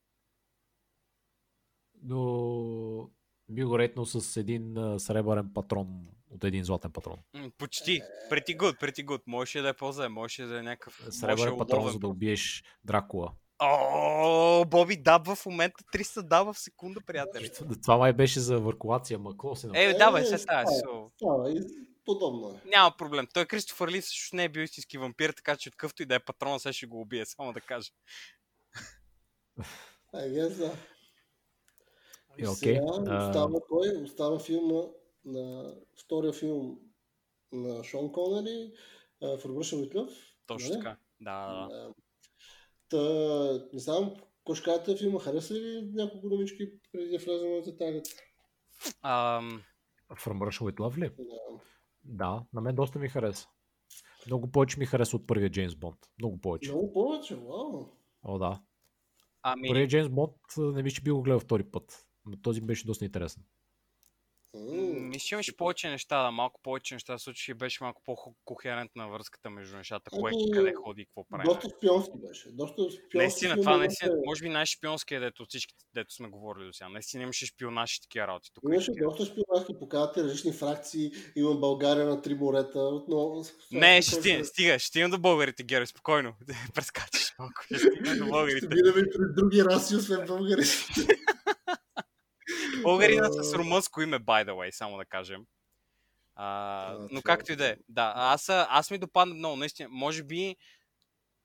Но би го ретнал с един сребърен патрон от един златен патрон. Почти. Pretty good, pretty good. Можеше да е по-зле, можеше да е някакъв... Сребърен патрон, за да убиеш Дракула. О, Боби дабва в момента 300 дава в секунда, приятели. Това май беше за въркулация, ма какво се направи? Е, давай, Е, се става. И подобно е. Няма проблем. Той Кристофър Ли също не е бил истински вампир, така че от къвто и да е патрона, сега ще го убие, само да кажа. I guess, да. Е, окей. Сега остава кой? Остава филма на втория филм на Шон Конери, uh, Russian with Love. Точно нали? така. Да, да, Та, не знам, кажете филма? Хареса ли няколко думички преди да влезем в детайлите? Ам, From Russia with Love ли? Да. Да, на мен доста ми хареса. Много повече ми хареса от първия Джеймс Бонд. Много повече. Много повече, вау. О, да. ами, Първият Джеймс Бонд не би, че би го гледал втори път. Но този беше доста интересен. Мисля, че имаше повече неща, да, малко повече неща, в случай беше малко по-кохерентна връзката между нещата, кое Ами, къде ходи и какво прави. Доста шпионски беше. Доста шпионски Наистина, това е наистина, може би най-шпионският, дето от всичките, дето сме говорили до сега. Наистина имаше шпионаж и такива работи. Тук Имаше доста шпионажки, показват различни фракции. Има България на три морета. Отново. Не, ще стига, стига, ще стигна до българите, Геро, спокойно. Прескачаш малко, ще стигна до Ще българите. минаме и през други раси, освен българи. Българина А. с румънско име, by the way, само да кажем. А, но както е. и да е. Да, аз, аз ми допадна много, наистина. Може би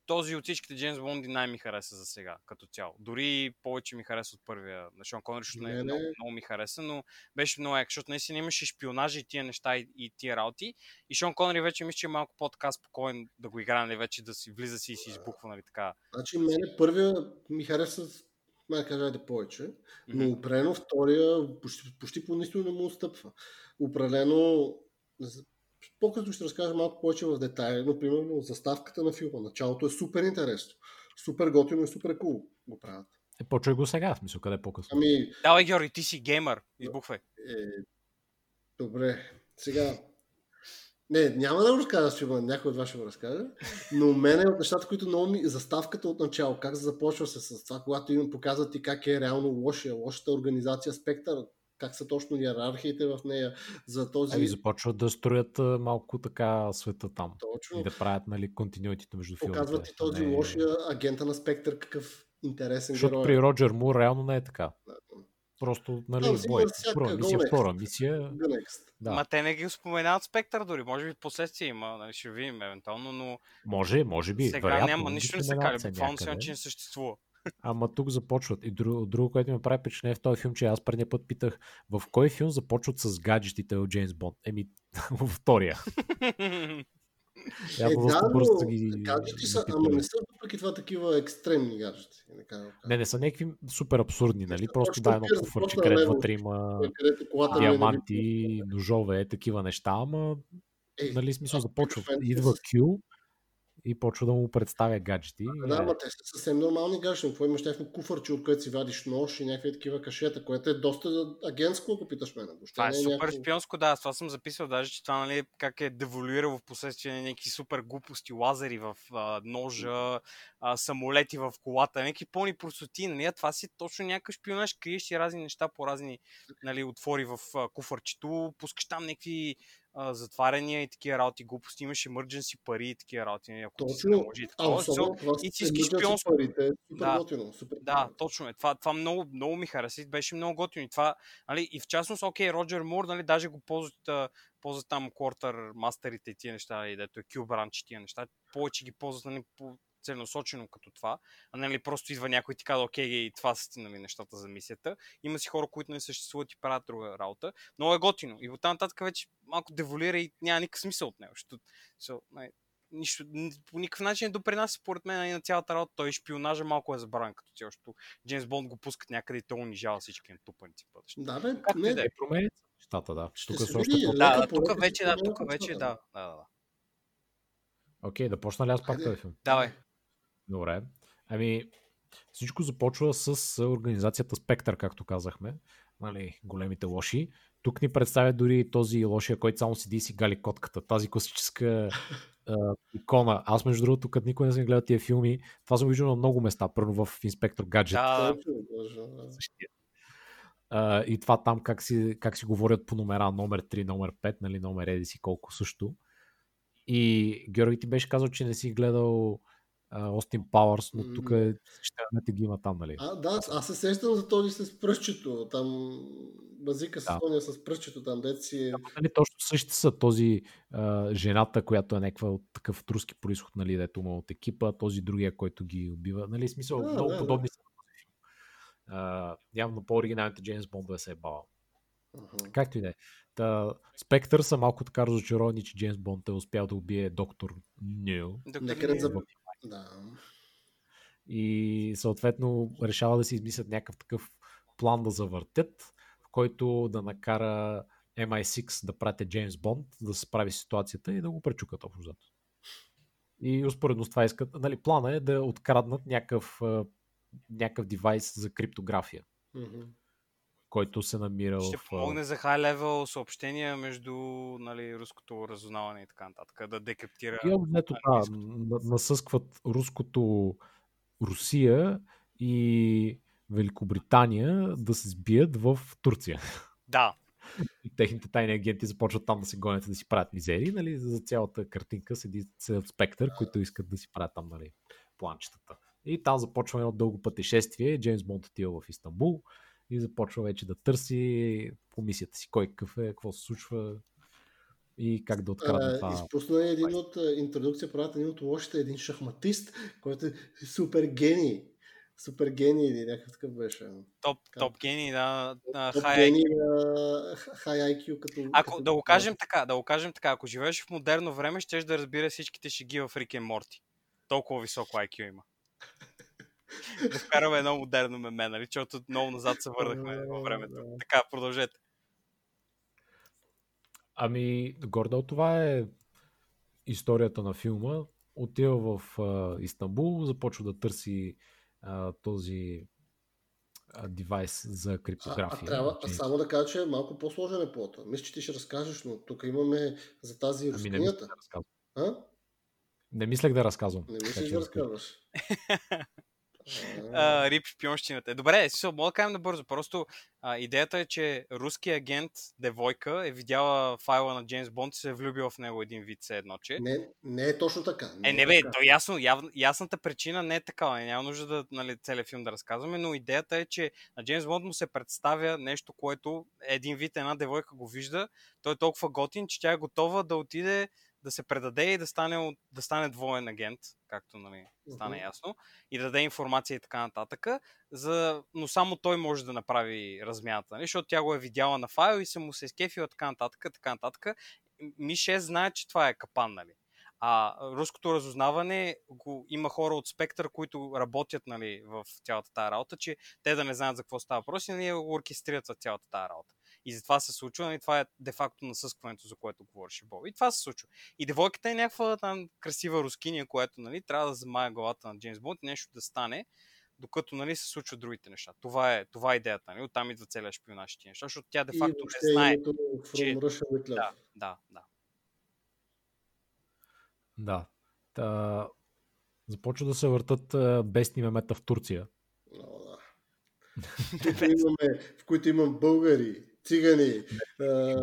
този от всичките Джеймс Бонди най ми хареса за сега, като цяло. Дори повече ми хареса от първия на Шон Коннери, защото не, Мене- много, много ми хареса, но беше много як, защото наистина имаше шпионажи и тия неща и, и тия работи. И Шон Коннери вече мисля, че е малко по-така спокоен да го играе, нали, вече да си влиза си и си избухва, нали така. Значи, мене първия ми хареса, май да кажа, айде повече. Но Мгм. определено втория почти, почти по нищо не му отстъпва. Определено, по-късно ще разкажа малко повече в детайли, но примерно заставката на филма. Началото е супер интересно. Супер готино и супер кул го правят. Е, почвай го сега, в смисъл, къде е по-късно. Ами, Давай, Георги, ти си геймър. Избухвай. е, добре, сега. Не, няма да го разкажа филма, някой от вас ще го разкаже, но мене от нещата, които много ми... Заставката от начало, как започва се с това, когато им показват и как е реално лошия, лошата организация Спектър, как са точно иерархиите в нея, за този... Ами започват да строят малко така света там. Точно. И да правят нали, континуитите между филмите. Показват и този Не- лошия агента на Спектър, какъв интересен Защото герой. при Роджер Мур реално не е така. Просто, нали, има бой. Първа мисия, go next. втора мисия. Да. Ма те не ги споменават спектър дори. Може би в последствие има, нали, ще видим евентуално, но Може, може би. сега вероятно, няма, нищо не се се Буквално се че не съществува. Ама тук започват. И друго, друго което ми прави впечатление в този филм, че аз предния път питах в кой филм започват с гаджетите от Джеймс Бонд. Еми, във втория. Е, да, но ги гаджети са, ама не са въпреки това такива екстремни гаджети. Не, не са някакви супер абсурдни, нали? Просто да, едно куфърче, където вътре има е диаманти, ножове, такива неща, ама Ей, нали смисъл започва. Идва Q и почва да му представя гаджети. Да, Е, ама те са съвсем нормални гаджети. Какво имаш някакво куфърче, от което си вадиш нож и някакви такива кашета, което е доста агентско, ако питаш мен. Въобще Това е не супер някакво- шпионско, да. Това съм записал даже, че това нали, как е деволюирало в последствие на някакви супер глупости, лазери в а, ножа, а, самолети в колата, някакви пълни простоти. Нали? Това си точно някакъв шпионаж, криеш си разни неща по разни нали, отвори в а, куфърчето, пускаш там някакви а, затваряния и такива работи, глупости, имаш emergency пари и такива работи, нали, ако ти се Точно. и А особено това и с ти искаш emergency шпионско. парите е супер Да. готино. Супер Да, точно е. Това, това много, много ми хареса и беше много готино. И, това, нали, и в частност, окей, Роджер Мур, нали, даже го ползват, ползват там квартър мастерите и тия неща, нали, дето е Q-бранч и тия неща. Повече ги ползват нали, по целенасочено като това, а нали, просто идва някой и ти казва, окей, и това са ти, нали, нещата за мисията. Има си хора, които не съществуват и правят друга работа. Много е готино. И оттам нататък вече малко деволира и няма никакъв смисъл от него. Защото, so, нали, нищо, по никакъв начин не допринася според мен и на цялата работа. Той шпионажа малко е забравен като цяло, защото Джеймс Бонд го пускат някъде и той унижава всички тупаници в бъдеще. Да, бе, Както и не, да е. Променят нещата, да. Ще Тук се са още види, по... Да, да, тук вече, да, тук вече, да. да, да, да. Окей, да почна ли аз пак този филм? Давай. Добре. Ами, всичко започва с организацията Спектър, както казахме. Нали, големите лоши. Тук ни представя дори този лошия, който само седи и си гали котката. Тази класическа а, икона. Аз, между другото, като никой не съм гледал тия филми, това съм виждал на много места. Първо в Инспектор Гаджет. Да. А, и това там как си, как си говорят по номера, номер 3, номер 5, нали, номер еди си колко също. И Георги ти беше казал, че не си гледал Остин Пауърс, но тук е, да ги има там, нали? А, да, аз се сещам за този с пръстчето. Там базика с Да. да. с пръстчето, там дете си е... Нали, точно същите са този а, жената, която е някаква от такъв от руски происход, нали, дето му е от екипа, този другия, който ги убива. Нали, смисъл, Да, много да, да. подобни са този филм. А, явно по-оригиналните Джеймс Бондове се е бавал. Аха. Както и да е. Та, Спектър са малко така разочаровани, че Джеймс Бонд е успял да убие доктор Нил. Доктор Нека. Да. И съответно решава да си измислят някакъв такъв план да завъртят, в който да накара MI6 да прати Джеймс Бонд да се справи ситуацията и да го пречукат общо взето. И успоредно с това искат, нали, плана е да откраднат някакъв, някакъв девайс за криптография, Мгм. Който се намира Ще в... а, помогне за хай левел съобщения между нали, руското разузнаване и така нататък. Да декриптира. И общо взето, да, насъскват руското Русия и Великобритания да се сбият в Турция. Да, И техните тайни агенти започват там да се гонят да си правят мизери, нали, за цялата картинка седи седят Спектър, които искат да си правят там, нали, планчетата. И там започва едно дълго пътешествие, Джеймс Бонд отива в Истанбул и започва вече да търси по мисията си кой какъв е, какво се случва и как да открадне А, това. изпусна един от интродукция, правят един от лошите, един шахматист, който е супер гений. Супер гений или някакъв такъв беше. топ, Как? топ гений на, на Топ хай гений на хай IQ като... Ако като- да го кажем така, да го кажем така, ако живееш в модерно време, щеш да разбира всичките шеги в Рик и Морти. Толкова високо IQ има. Да вкараме едно модерно меме, нали? Защото много назад се върнахме във времето. Така, продължете. Ами, горе от това е историята на филма. Отива в а, Истанбул, започва да търси а, този а, девайс за А, а, криптография. трябва а само да кажа, че е малко по-сложен е плота. Мисля, че ти ще разкажеш, но тук имаме за тази Ами рускинята. да разказвам. А? Не мислех да разказвам. Не мислиш да разказваш. А, рип шпионщината. Добре, смисъл, мога да кажем набързо. Просто а, идеята е, че руски агент Девойка е видяла файла на Джеймс Бонд и се е влюбила в него един вид, все едно, че... Не, не е точно така. Е, не бе, то ясно, яв, ясната причина не е такава. Няма нужда да, нали, целият филм да разказваме, но идеята е, че на Джеймс Бонд му се представя нещо, което един вид една девойка го вижда. Той е толкова готин, че тя е готова да отиде да се предаде и да стане, да стане двоен агент, както нали, стане Мгм. ясно, и да даде информация и така нататък, за... но само той може да направи размяната, нали? защото тя го е видяла на файл и се му се е скефила така нататък, така нататък. Ми-6 знае, че това е капан, нали? А руското разузнаване го, има хора от спектър, които работят нали, в цялата тази работа, че те да не знаят за какво става въпрос и нали, го оркестрират за цялата тази работа. И затова се случва, нали, това е де-факто насъскването, за което говореше Боб. И това се случва. И девойката е някаква там красива рускиня, която нали, трябва да замая главата на Джеймс Бонд и нещо да стане, докато нали, се случват другите неща. Това е, това е идеята. Нали? Оттам идва целият шпионаж и тия неща, защото тя И де-факто не знае. From че-. Да, да, да. Да. Та, започва да се въртат а, бесни мемета в Турция. Много, да. в, които имаме, в които имам българи, цигани,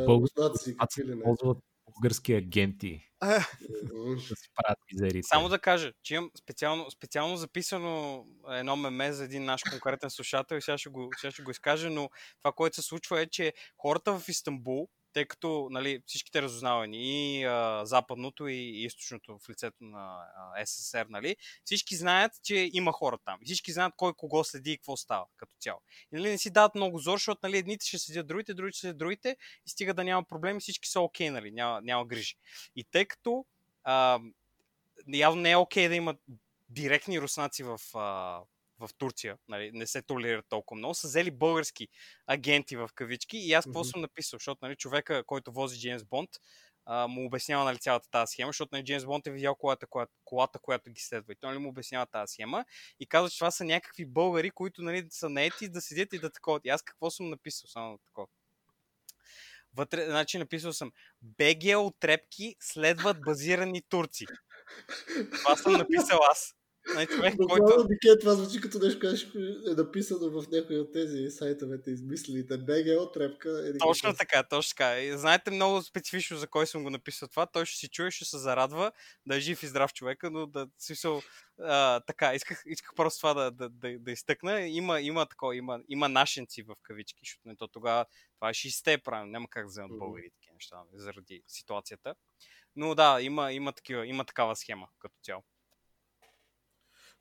руснаци, какви ли не. ползват български агенти да си правят. Само да кажа, че имам специално, специално записано едно меме за един наш конкретен слушател и сега ще, го, сега ще го изкажа, но това, което се случва е, че хората в Истанбул, тъй като нали, всичките разузнавани, и а, западното и източното в лицето на а, СССР, нали, всички знаят, че има хора там. Всички знаят кой кого следи и какво става като цяло. И нали, не си дават много зор, защото нали, едните ще следят другите, другите ще следят другите и стига да няма проблеми, всички са окей, нали, няма, няма грижи. И тъй като а, явно не е окей да има директни руснаци в, а, в Турция, нали, не се толерират толкова много, са взели български агенти в кавички и аз какво Мгм. съм написал, защото нали, човека, който вози Джеймс Бонд, а, му обяснява нали, цялата тази схема, защото нали, Джеймс Бонд е видял колата, която, колата, която ги следва и той нали, му обяснява тази схема и казва, че това са някакви българи, които нали, са наети да седят и да такова. И аз какво съм написал? Само такова. Вътре, значи написал съм БГ от трепки следват базирани турци. Това съм написал аз. Значи човек, който... Дике, това звучи като нещо, което е написано в някои от тези сайтовете измислените. БГО трепка. Еди Точно така, точно така. И Знаете много специфично за кой съм го написал това. Той ще си чуе, ще се зарадва да е жив и здрав човека, но да смисъл а, така. Исках, исках просто това да, да, да, да изтъкна. Има, има такова, има, има нашенци в кавички, защото не то тогава това е 60-те правилно. Няма как да вземат българи такива неща нали, заради ситуацията. Но да, има, има, такива, има такава схема като цяло.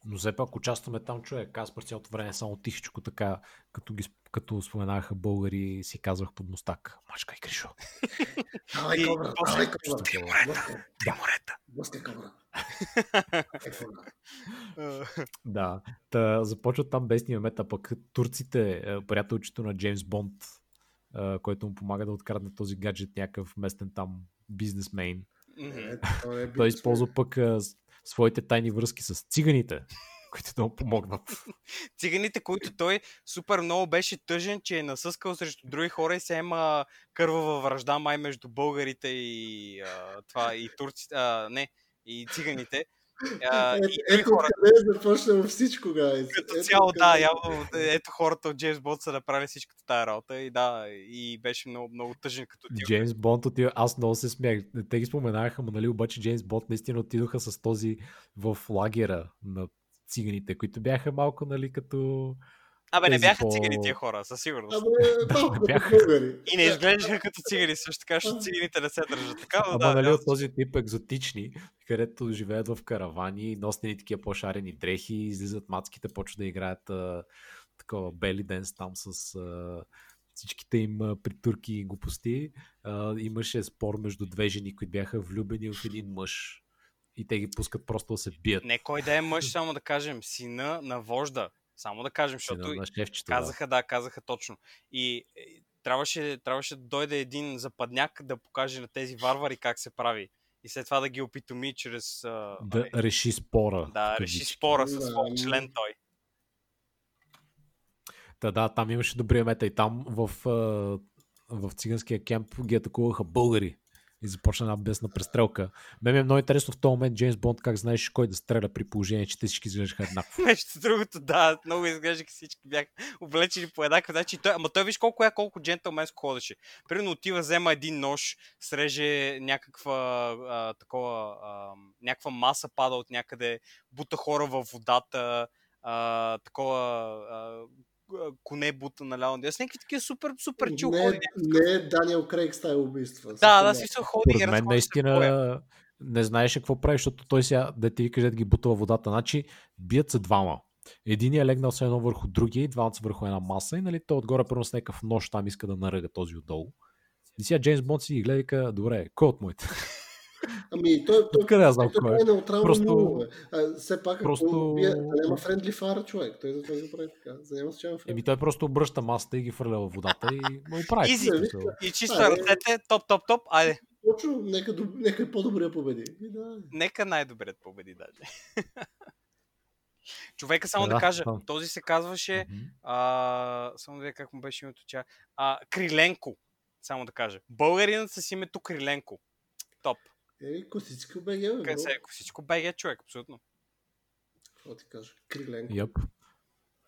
Но все пак участваме там човек. Аз през цялото време само тихичко така, като, ги, като споменаха българи, си казвах под мустак. Мачкай, Кришо. Давай И кобра, давай кобра. Те морета. кобра. Е, кобра. Да, та, започват там бесни мемета, пък турците, е, приятелчето на Джеймс Бонд, е, който му помага да открадне този гаджет, някакъв местен там. Е, това е Той бизнесмен. използва пък е, своите тайни връзки с циганите, които да му помогнат. циганите, които той супер много беше тъжен, че е насъскал срещу други хора и се има кървава връжда май между българите и а, това и турците, а, не, и циганите. А, Е, и Ето хора. къде е започнало всичко, гайз. Като Ето цяло, къде да, е. явно ето хората от Джеймс Бонд са направили всичката тая работа и да, и беше много, много тъжен като тип. Джеймс Бонд отива, аз много се смях. Те ги споменаха, но нали обаче Джеймс Бонд наистина отидоха с този в лагера на циганите, които бяха малко, нали, като... Абе, не бяха по- цигани тия хора, със сигурност. Абе, Да, малко не бяха. И не изглеждаха като цигани също така, защото циганите не се държат така, но Ама да, нали да, от този тип екзотични, където живеят в каравани, носят ни такива по-шарени дрехи, излизат мацките, почват да играят а, такова бели денс там с а, всичките им а, притурки и глупости. А, имаше спор между две жени, които бяха влюбени в един мъж и те ги пускат просто да се бият. Не кой да е мъж, само да кажем, сина на вожда. Само да кажем, защото на шефчето. да. казаха, да, казаха точно. И е, трябваше, трябваше да дойде един западняк да покаже на тези варвари как се прави. И след това да ги опитоми чрез... Да нали, реши спора. да реши спора с Да, свой ами- член той. Та, да, там имаше добрия мета и там в, в циганския кемп ги атакуваха българи. И започна една бесна престрелка. Ме ми е много интересно в този момент Джеймс Бонд как знаеш кой да стреля при положение, че те всички изглеждаха еднакво. Нещо другото, да, много изглеждаха всички бяха облечени по еднакъв начин. Той, ама той виж колко е, колко джентълменско ходеше. Примерно отива, взема един нож, среже някаква а, такова, а, някаква маса пада от някъде, бута хора във водата, а, такова а, коне бута наляво. С някакви такива супер, супер чил не, ходи. не е Даниел Крейг стайл убийства. Да, да, си се ходи Според и мен наистина не знаеше какво прави, защото той сега, да ти викаш, да ги бута във водата. Значи, бият се двама. Единият е легнал се едно върху другия и двамата са върху една маса и нали, той отгоре първо с някакъв нож там иска да наръга този отдолу. И сега Джеймс Бонд си ги гледа и вика, добре, кой от моите? Ами, той, той, Откъде аз знам той, кой е? е неутрално Просто- много, бе. А, все пак, просто- ако бие, няма френдли фара човек. Той затова го прави така. За няма случайно Еми той просто обръща масата и ги фърля във водата и му прави. Изи. И чисто А, е. ръцете, топ, топ, топ, айде. Точно, нека, нека по-добрия победи. И да. Нека най-добрият победи даже. Човека, само да, Да, кажа, да. този се казваше, Мгм. а, само да видя как му беше името, ча, а, Криленко, само да кажа. Българинът с името Криленко. Топ. Е, косичка БГ, бе, Къде се е? Всичко беге човек, абсолютно. Какво ти кажа? Криленко. Йъп.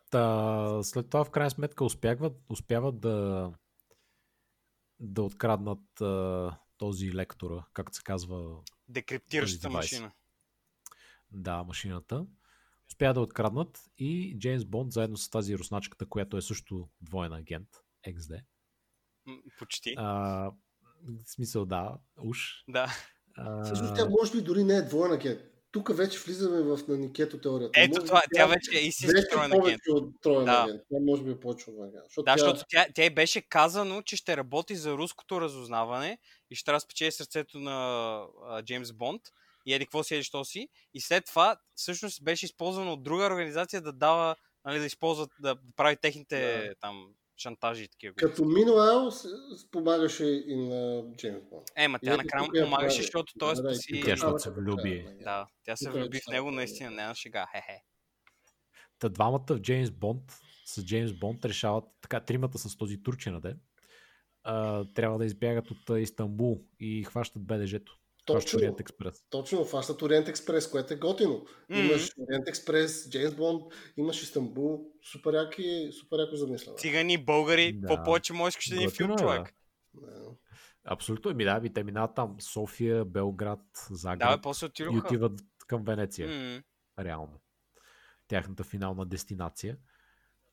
Та, след това в крайна сметка успяват, успяват да да откраднат а, този лектора, както се казва Декриптиращата машина. да, машината. Успяват да откраднат и Джеймс Бонд заедно с тази русначката, която е също двоен агент, XD. М, Почти. А, в смисъл да, уж. Да. А, Всъщност тя може би дори не е двойна агент. Тук вече влизаме в на Никето теорията. Ето Може това, тя вече е истински троен агент. повече от троен Да. агент. Тя може би е повече от агент. Защото Да, тя... защото тя, тя беше казано, че ще работи за руското разузнаване и ще спечели сърцето на а, Джеймс Бонд и еди какво си, еди що си. И след това всъщност беше използвано от друга организация да дава, нали, да използват, да прави техните Да. там шантажи и такива. Като Минуел помагаше и на Джеймс Бонд. Е, ма И тя ето накрая му я помагаше, защото той и спаси... Тя, защото се влюби. трябва, Да, тя се Тук влюби в него наистина, не на шега. Хе-хе. Та двамата в Джеймс Бонд с Джеймс Бонд решават, така, тримата с този турчина, де, трябва да избягат от Истанбул и хващат БДЖ-то. Точно. Ориент Експрес. Точно, фащат Ориент Експрес, което е готино. Мгм. Имаш Ориент Експрес, Джеймс Бонд, имаш Истанбул, супер яки, супер яко замислено. Цигани, българи, Да. какво повече можеш да един Готино филм, е, човек. Да. Абсолютно. Ми да, ми те минават там София, Белград, Да, Загреб бе, после и отидоха. отиват към Венеция. М, Реално. Тяхната финална дестинация.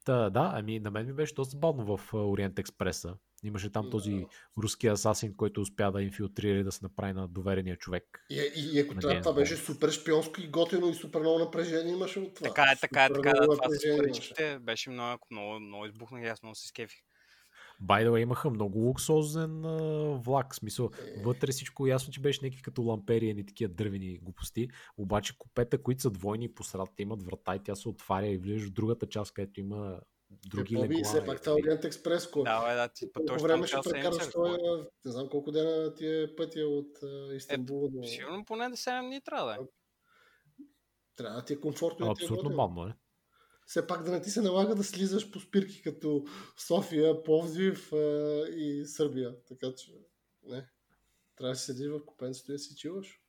Та, да, ами на мен ми беше доста забавно в Ориент Експреса. Имаше там Да. този руски асасин, който успя да инфилтрира и да се направи на доверения човек. И, и, и ако трябва, това беше супер шпионско и готино и супер много напрежение имаше от това. Така е, така е, така е. Това с паричките беше много, много, много избухнах и аз много се скефих. By the way, имаха много луксозен а, влак. Смисъл, Е. вътре всичко ясно, че беше някакви като лампери и такива дървени глупости. Обаче купета, които са двойни по средата, имат врата и тя се отваря и влизаш в другата част, където има други Е, легла. все пак това е Ориент Експрес, който Да, бе, да, ти по пътуваш време ще прекараш той, е? не знам колко дена ти е пътя от а, Истанбул до... Сигурно поне да 7 дни трябва да е. Трябва да ти е комфортно. и да ти е Абсолютно готино. бавно е. Все пак да не ти се налага да слизаш по спирки като София, Пловдив а, и Сърбия. Така че, не. Трябва да седиш в купенцето и да си чиваш.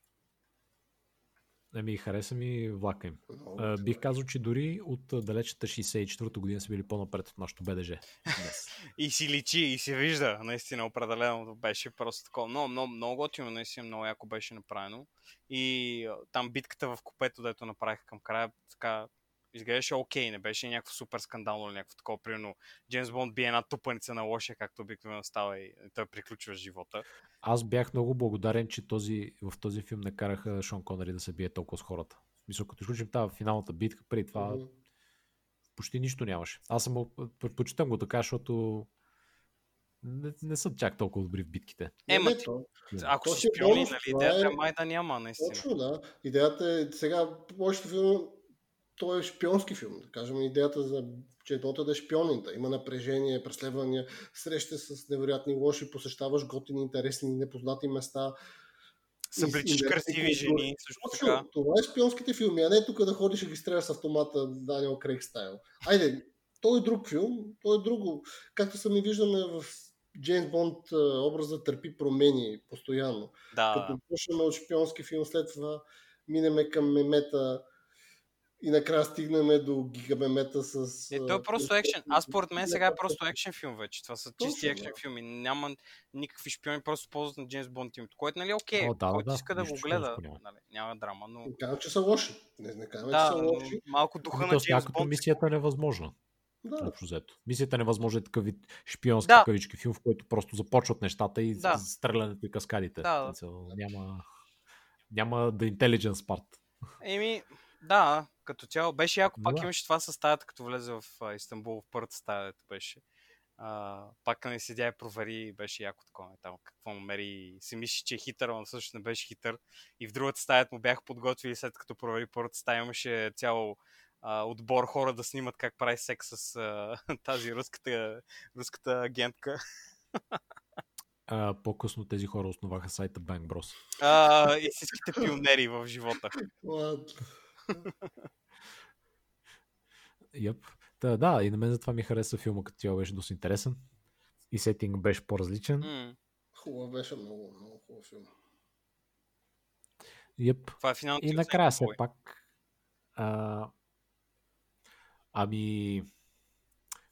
Еми, хареса ми влака им. А, добре. бих казал, че дори от далечната 64-та година са били по-напред от нашото БДЖ. И си личи, и се вижда. Наистина, определено беше просто такова. Много, много, много готино, наистина много яко беше направено. И там битката в купето, дето направиха към края, така изглеждаше окей, не беше някакво супер скандално или някакво такова. Примерно, Джеймс Бонд бие една тупаница на лошия, както обикновено става и той приключва живота. Аз бях много благодарен, че този, в този филм не караха Шон Конери да се бие толкова с хората. Смисъл, като изключим тази финалната битка, преди това Мгм. почти нищо нямаше. Аз съм го- предпочитам го така, защото не, не са чак толкова добри в битките. Е, ма не, Ако си е шпиони, бонус, нали, идеята е- е май да няма, наистина. Точно, да. Идеята е, сега, повечето филм, той е шпионски филм. Да кажем, идеята за че е да е шпионин, да има напрежение, преследвания, среща с невероятни лоши, посещаваш готини, интересни, непознати места. И- красиви жени, също така. това е шпионските филми, а не тук да ходиш и ги стреляш с автомата Даниел Крейг стайл. Айде, той е друг филм, той е друго. Както сами виждаме в Джеймс Бонд образа търпи промени постоянно. Да, Като почнем от шпионски филм, след това минеме към мемета и накрая стигнем до гигамемета с... Е, той е просто екшен. Аз според мен сега е просто- екшен филм вече. Това са чисти екшен филми. Няма никакви шпиони, просто ползват на Джеймс Бонд името. Което нали е окей. О, да, да, който да. иска да го гледа, нали, няма драма, но... Не казвам, че са лоши. Не, не казвам, че Да, са но лоши. малко духа Ами на Джеймс Бонд. мисията е невъзможна. Да. Общо взето. Мисията е невъзможна е такъв вид шпионски Да. кавички филм, в който просто започват нещата и Да. стрелянето и каскадите. Да, да. Няма, няма The Intelligence part. Еми, да, като цяло беше яко. Пак Да. имаше това със стаята, като влезе в а, Истанбул, в първата стая, беше. А, пак не седя и провери, беше яко такова. е Там какво намери. Си мисли, че е хитър, но всъщност не беше хитър. И в другата стая му бяха подготвили, след като провери първата стая, имаше цял а, отбор хора да снимат как прави секс с а, тази руската, руската агентка. А, по-късно тези хора основаха сайта Bang Bros. А, истинските пионери в живота. Yep. Та, да, и на мен затова ми хареса филма, като цяло беше доста интересен. И сетинг беше по-различен. М, Хубав беше, много, много хубав филм. Yep. Това е финалната И накрая все пак. А, ами.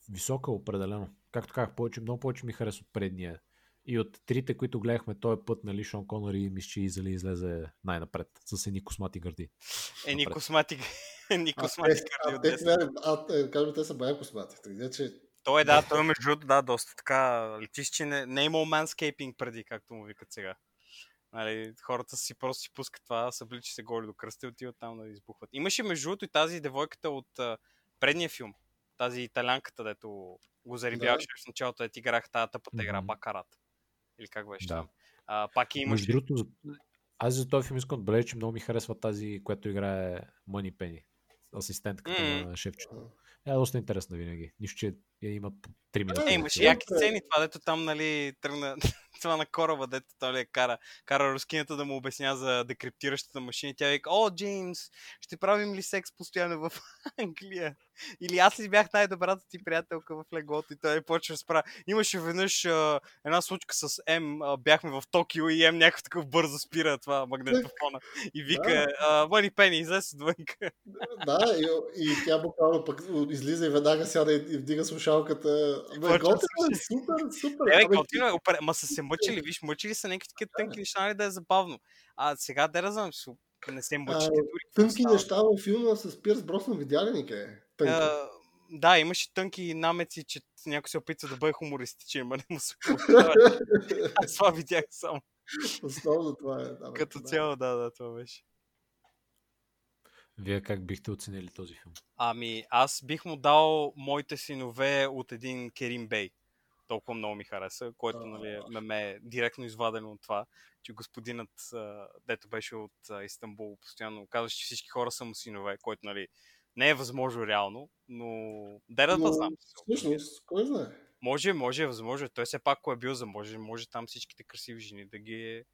Висока определено. Както казах, повече, много повече ми хареса от предния. И от трите, които гледахме този път, нали, Шон Конър и Мисчи Изали излезе най-напред. С едни космати гърди. Е, ни Напред. космати, космати а, от те, 10. сега- а, те, кажем, те са бая космати. Така че Той е, да, той е между другото, да, доста така. Летиш, че не, не е имал манскейпинг преди, както му викат сега. Нали, хората си просто си пускат това, че се голи до кръста и отиват там да избухват. Имаше между другото и тази девойката от а, предния филм. Тази италянката, дето го зарибяваше в началото, да ти играх тази тъпата игра, Мгм. Бакарат. Или как беше Да. там. А, пак и имаше. Между другото, за- аз за този филм искам да отбележа, че много ми харесва тази, която играе Мъни Пени. Асистентката Мгм. на шефчето. а, Е доста интересна винаги. Нищо, че има по 3 минути. Е, Е, имаше е, яки е. сцени, това дето там, нали, тръгна това на кораба, дето той ли кара, кара рускинята да му обясня за декриптиращата машина. Тя вика, о, Джеймс, ще правим ли секс постоянно в Англия? Или аз ли бях най-добрата ти приятелка в леглото и той почва да спра. Имаше веднъж а, една случка с М, а, бяхме в Токио и М някакъв такъв бързо спира това магнетофона и вика, а, Мъни Пени, излез отвънка. да, и, и тя буквално пък излиза и веднага сяда и, и вдига слушалката. Бе, Почва да готино е, супер, супер. Не, бе, готино е, ма са се мъчили, виж, мъчили са някакви такива тънки неща, нали да е забавно. А сега да су- не се мъчите дори. Тънки неща във филма с Пирс Броснан видя ли ни къде? Тънки. А, да, имаше тънки намеци, че някой се опитва да бъде хумористичен, ма не му се. Аз това видях само. Основно това е. Да, Като да. цяло, да, да, това беше. Вие как бихте оценили този филм? Ами, аз бих му дал моите синове от един Керим Бей. Толкова много ми хареса, което А. нали, ме е директно извадено от това, че господинът, дето беше от Истанбул, постоянно казваше, че всички хора са му синове, което нали, не е възможно реално, но да Но, знам. Всъщност, кой знае? Може, може, възможно. е. Той все пак, ако е бил за може, може там всичките красиви жени да ги е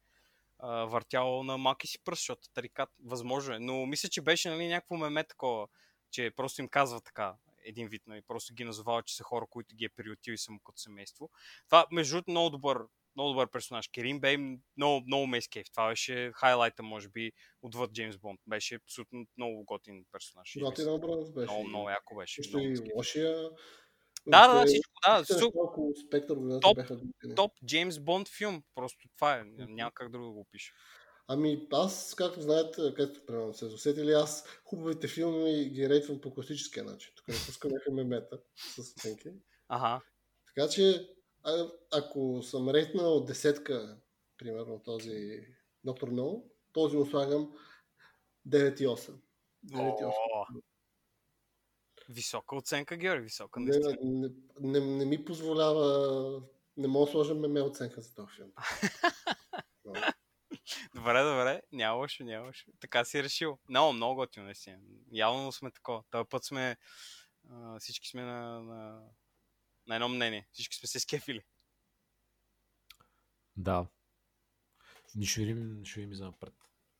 а, въртял на маки си пръст, защото тарикат. Възможно е. Но мисля, че беше нали, някакво меме такова, че просто им казва така един вид, нали, просто ги назовава, че са хора, които ги е приютил и са му като семейство. Това, между другото, много добър, много добър персонаж. Керим Бей, много, много ме изкейф. Това беше хайлайта, може би, отвъд Джеймс Бонд. Беше абсолютно много готин персонаж. Готин образ беше. Много, много яко беше. Също и лошия. Да, да, да, всичко, да. Су, спектър Топ, бяха топ Джеймс Бонд филм. Просто това е. Няма как друго да го пише. Ами аз, както знаете, както примерно се усетили, аз хубавите филми ги рейтвам по класическия начин. Тук не пускаме мемета с оценки. Ага. Така че, а, ако съм рейтнал десетка, примерно този Доктор No, този му слагам 9,8. 9,8. О, Висока оценка, Георги, висока. Не, не, не, не, ми позволява, не мога да сложа меме оценка за този филм. Но, Добре, добре. Няма лошо, няма лошо. Така си решил. Много, много готино, наистина. Явно сме такова. Този път сме... А, всички сме на, на, на едно мнение. Всички сме се скефили. Да. Ни ще видим, ще видим за напред.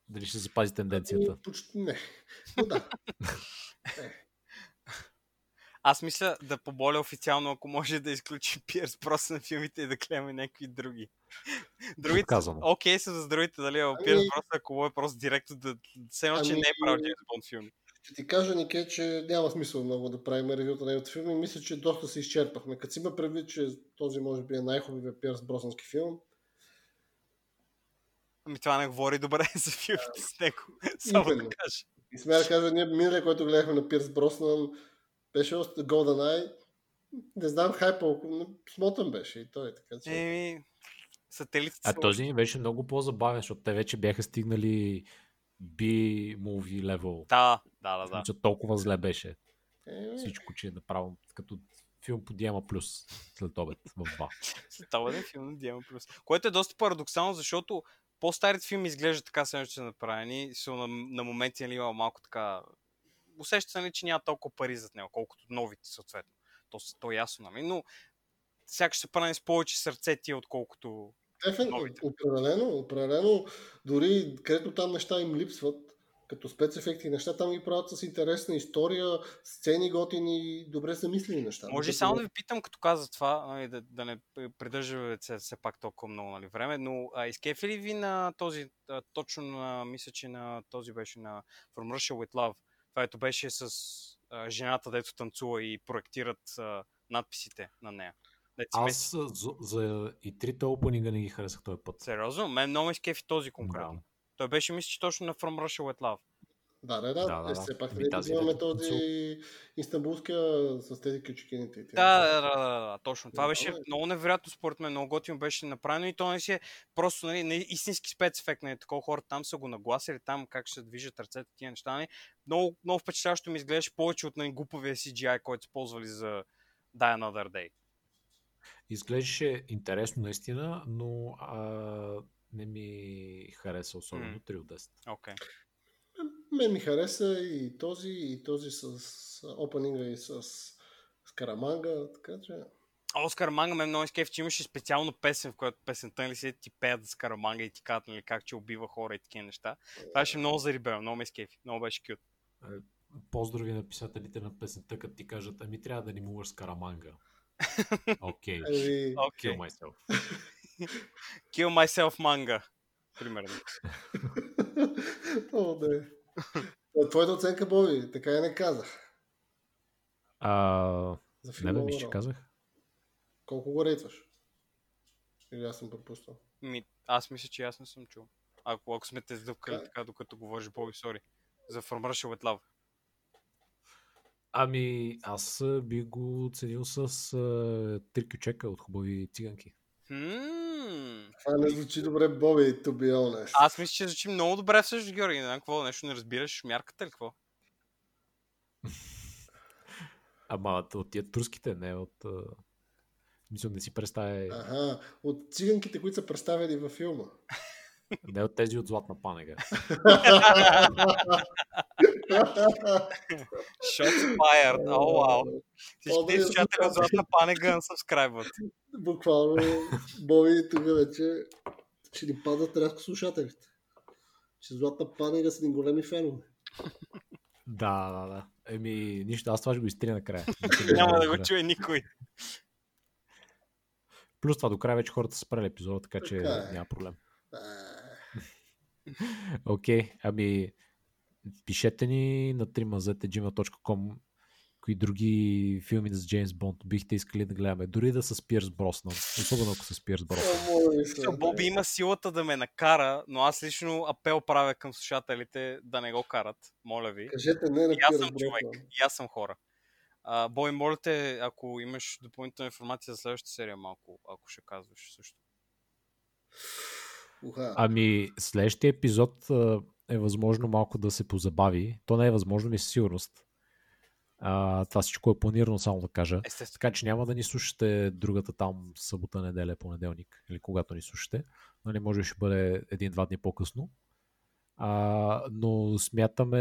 Дали ще запази тенденцията. Почти не. Но да. Аз мисля да поболя официално, ако може да изключи Пиерс просто на филмите и да гледаме някакви други. Другите, Казано. окей са с другите, дали, ама Ами- Пиерс просто ако е просто директно да... Все едно, че Ами- не е правил Джеймс Бонд филм. Ще ти кажа, Нике, че няма смисъл много да правим ревюта на неговите филми. Мисля, че доста се изчерпахме. Като си има предвид, че този може би е най-хубавият Пиерс Бросански филм. Ами това не говори добре за филмите с него. Само да кажа. И смея да кажа, ние миналия, който гледахме на Пирс Броснан, беше още GoldenEye. Не знам хайпа, но смотан беше и той, така че... Еми, сателитите А този ми беше много по-забавен, защото те вече бяха стигнали B-movie level. Да, да, да, да. Толкова зле беше Е, всичко, че е направо като филм по Диама Плюс след обед в 2. Това е филм на Диема Плюс. Което е доста парадоксално, защото по-старите филми изглеждат така, едно, че са направени. Са на, на моменти нали, има малко така... Усеща се, нали, че няма толкова пари зад него, колкото новите съответно. То, то е ясно, нали? Но сякаш се прави с повече сърце тия, отколкото... Новите. определено, определено, дори където там неща им липсват, като спецефекти неща, там ги правят с интересна история, сцени готини, добре замислени неща. Може и само да ви питам, като каза това, нали, да, да не придържа се, все пак толкова много нали, време, но а, изкефи ли ви на този, а, точно на, мисля, че на този беше на From Russia with Love, това ето беше с а, жената, дето танцува и проектират а, надписите на нея. Меси- Аз за, за и трите опенинга не ги харесах този път. Сериозно? Мен много ме изкефи този конкретно. Да. Той беше, мисля, че точно на From Russia with Love. Да, да, да. Да, да, да, да да. все пак Ами нали, тази, имаме този истанбулския с тези тия Да, да, да, да, да, точно. Това Да, беше бе. много невероятно според мен, много готино беше направено и то не си е просто нали, не, истински спецефект, нали, такова хората там са го нагласили, там как ще се движат ръцете, тия неща. Нали. Много, много впечатляващо ми изглеждаше повече от нали, глуповия CGI, който са ползвали за Die Another Day. Изглеждаше интересно наистина, но а, не ми хареса особено М. 3 от 10. Окей. Мен ми хареса и този, и този с опенинга и с Скараманга, така че... Оскар Манга ме много изкеф, че имаше специално песен, в която песента нали, си ти пеят с Караманга и ти казват нали, как че убива хора и такива неща. Това беше много зарибел, много ме изкефи, много беше кют. Поздрави на писателите на песента, като ти кажат, ами трябва да нимуваш с Караманга. Окей. Ами, Окей. Kill myself. Kill myself manga. Примерно. О, да. Твоята оценка, Боби, така и не казах. А, За не бе, мисля, казах. Колко го рейтваш? Или аз съм пропуснал? Ми, аз мисля, че аз не съм чул. Ако, ако сме те сдъвкали Как? така, докато говориш Боби, сори. За From Russia with Love. Ами, аз би го оценил с а, три кючека от хубави циганки. Хм. Това не звучи добре, Боби, to be honest. Аз мисля, че звучи много добре всъщност, Георги. Не знам какво, нещо не разбираш, мярката ли какво? Ама от тия турските, не от... Мисля, не си представя... Ага, от циганките, които са представени във филма. Не от тези от Златна панега. Shots fired. О, вау. Всички По-добре тези слушатели от. Златна панега сабскрайбват. Буквално, Боби тук вече ще ни падат рязко слушателите. Че Златна панега са ни големи фенове. Да, да, да. Еми, нищо, аз това ще го изтрия накрая. Няма да го чуе никой. Плюс това до края вече хората са спрели епизода, така че Така е. няма проблем. А, Окей, ами пишете ни на trimazete.gmail.com кои други филми с Джеймс Бонд бихте искали да гледаме. Дори да са с Пирс Броснан. Особено ако са с Пирс Броснан. Боби има силата да ме накара, но аз лично апел правя към слушателите да не го карат. Моля ви. Кажете не на И аз съм човек. И аз съм хора. А, Бой, моля те, ако имаш допълнителна информация за следващата серия, малко, ако ще казваш също. Уха. Ами, следващия епизод е възможно малко да се позабави. То не е възможно, ми със сигурност. А, това всичко е планирано, само да кажа. Естествено. Така че няма да ни слушате другата там събота, неделя, понеделник или когато ни слушате. Нали, може ще бъде един-два дни по-късно. А, но смятаме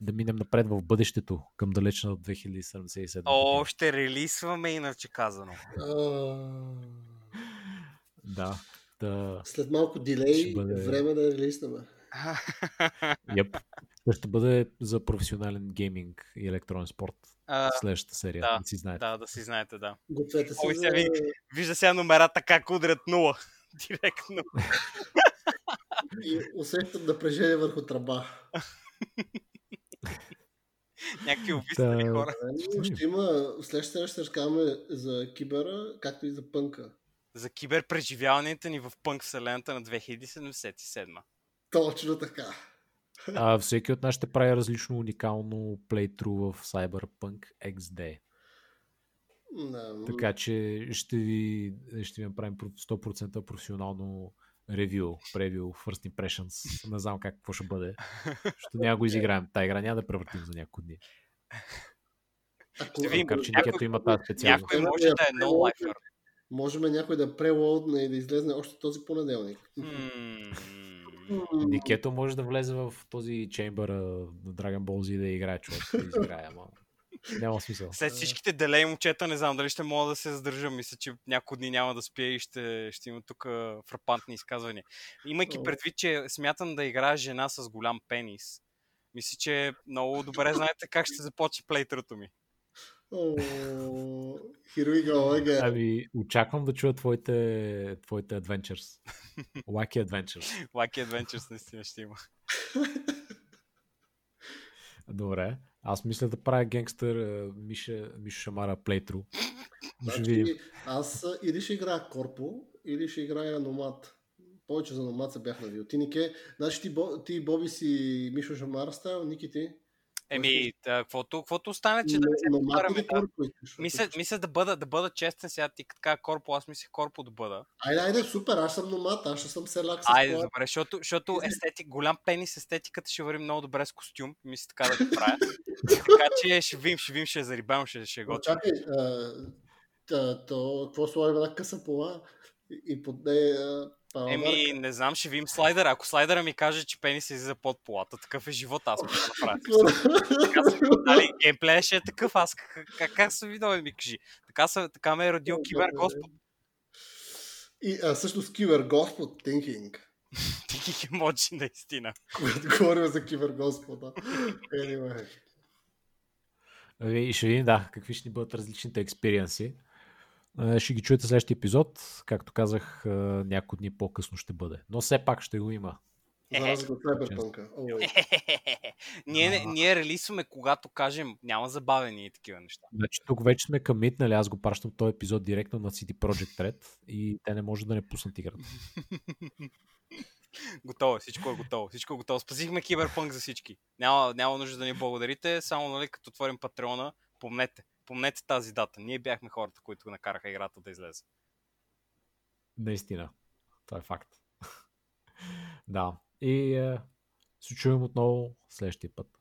да минем напред в бъдещето към далечна 2077 О, ще релисваме иначе казано. Да. Да. След малко дилей, бъде- време да релиснем. Yep. Ще бъде за професионален гейминг и електронен спорт. А, следващата серия. да, Да, си знаете. да, да си знаете, да. Гответе се Ой, сега ви- Вижда сега номерата как удрят нула. Директно. и усещат напрежение върху тръба. Някакви Да. хора. Ще има, следващата ще разказваме за кибера, както и за пънка. За киберпреживяването ни в пънк вселената на 2077. Точно така. А, всеки от нас ще прави различно уникално плейтру в Cyberpunk XD. Да, Така че ще ви, ще ви направим про- 100% професионално ревю, превю, first impressions. Не знам как какво ще бъде. Защото няма го изиграем. Та игра няма да превъртим за няколко дни. Ако, Ще видим, че някой- има тази специалност. Някой може да е е no lifer. Можем някой да прелоудне и да излезне още този понеделник. Никето може да влезе в този чембър на Dragon Ball Z да играе човек. Да изиграе, ама няма смисъл. След всичките делей момчета, не знам дали ще мога да се задържа. Мисля, че няколко дни няма да спя и ще, ще има тук фрапантни изказвания. Имайки предвид, че смятам да играя жена с голям пенис, мисля, че много добре знаете как ще започне плейтрото ми. О, Here we go again. Ами, очаквам да чуя твоите, твоите adventures. Wacky adventures. Lucky Adventures наистина ще има. Добре. Аз мисля да правя генгстър а, Миша, Миша Шамара плейтру. Значи, аз или ще играя Корпо, или ще играя Номад. Повече за Номад се бях навил. Ти, Нике, значи ти, Бо- ти Боби си Мишо Шамар стайл, Ники ти? Еми, каквото, каквото стане, че да не се повтаряме. Да. Мисля, мисля да, бъда, да бъда честен сега, ти така корпо, аз мислех корпо да бъда. Айде, айде, супер, аз съм Номад, аз ще съм селак с Айде, това. добре, защото, защото естетик, голям пенис, естетиката ще върви много добре с костюм. Мисля така да го правя. така че ще видим, ще видим, ще зарибам, ще, ще го. Чакай, а, то, какво слагаме една къса пола и, под нея Еми, не знам, ще видим слайдера. Ако слайдера ми каже, че пенис излиза под полата, такъв е живот, аз мога да направя. Така се- Дали, геймплея ще е такъв, аз как, как, как се видал, ми кажи. Така, са, така ме е родил кибер господ. И а, всъщност Кибер Господ Thinking. Таких емоджи, наистина. Когато говорим за Кибер Господа. Anyway. Ами, И ще видим, да, какви ще ни бъдат различните експириенси. А, Ще ги чуете следващия епизод. Както казах, а, няколко дни по-късно ще бъде. Но все пак ще го има. Ой. ние, ние релисваме, когато кажем, няма забавени и такива неща. Значи тук вече сме къмитнали, аз го пращам този епизод директно на CD Projekt Red и те не може да не пуснат играта. Готово е, всичко е готово. Всичко е готово. Спасихме киберпънк за всички. Няма, няма нужда да ни благодарите, само нали, като отворим Патреона, помнете. Помнете тази дата. Ние бяхме хората, които накараха играта да излезе. Наистина. Това е факт. да. И е, се чуем отново следващия път.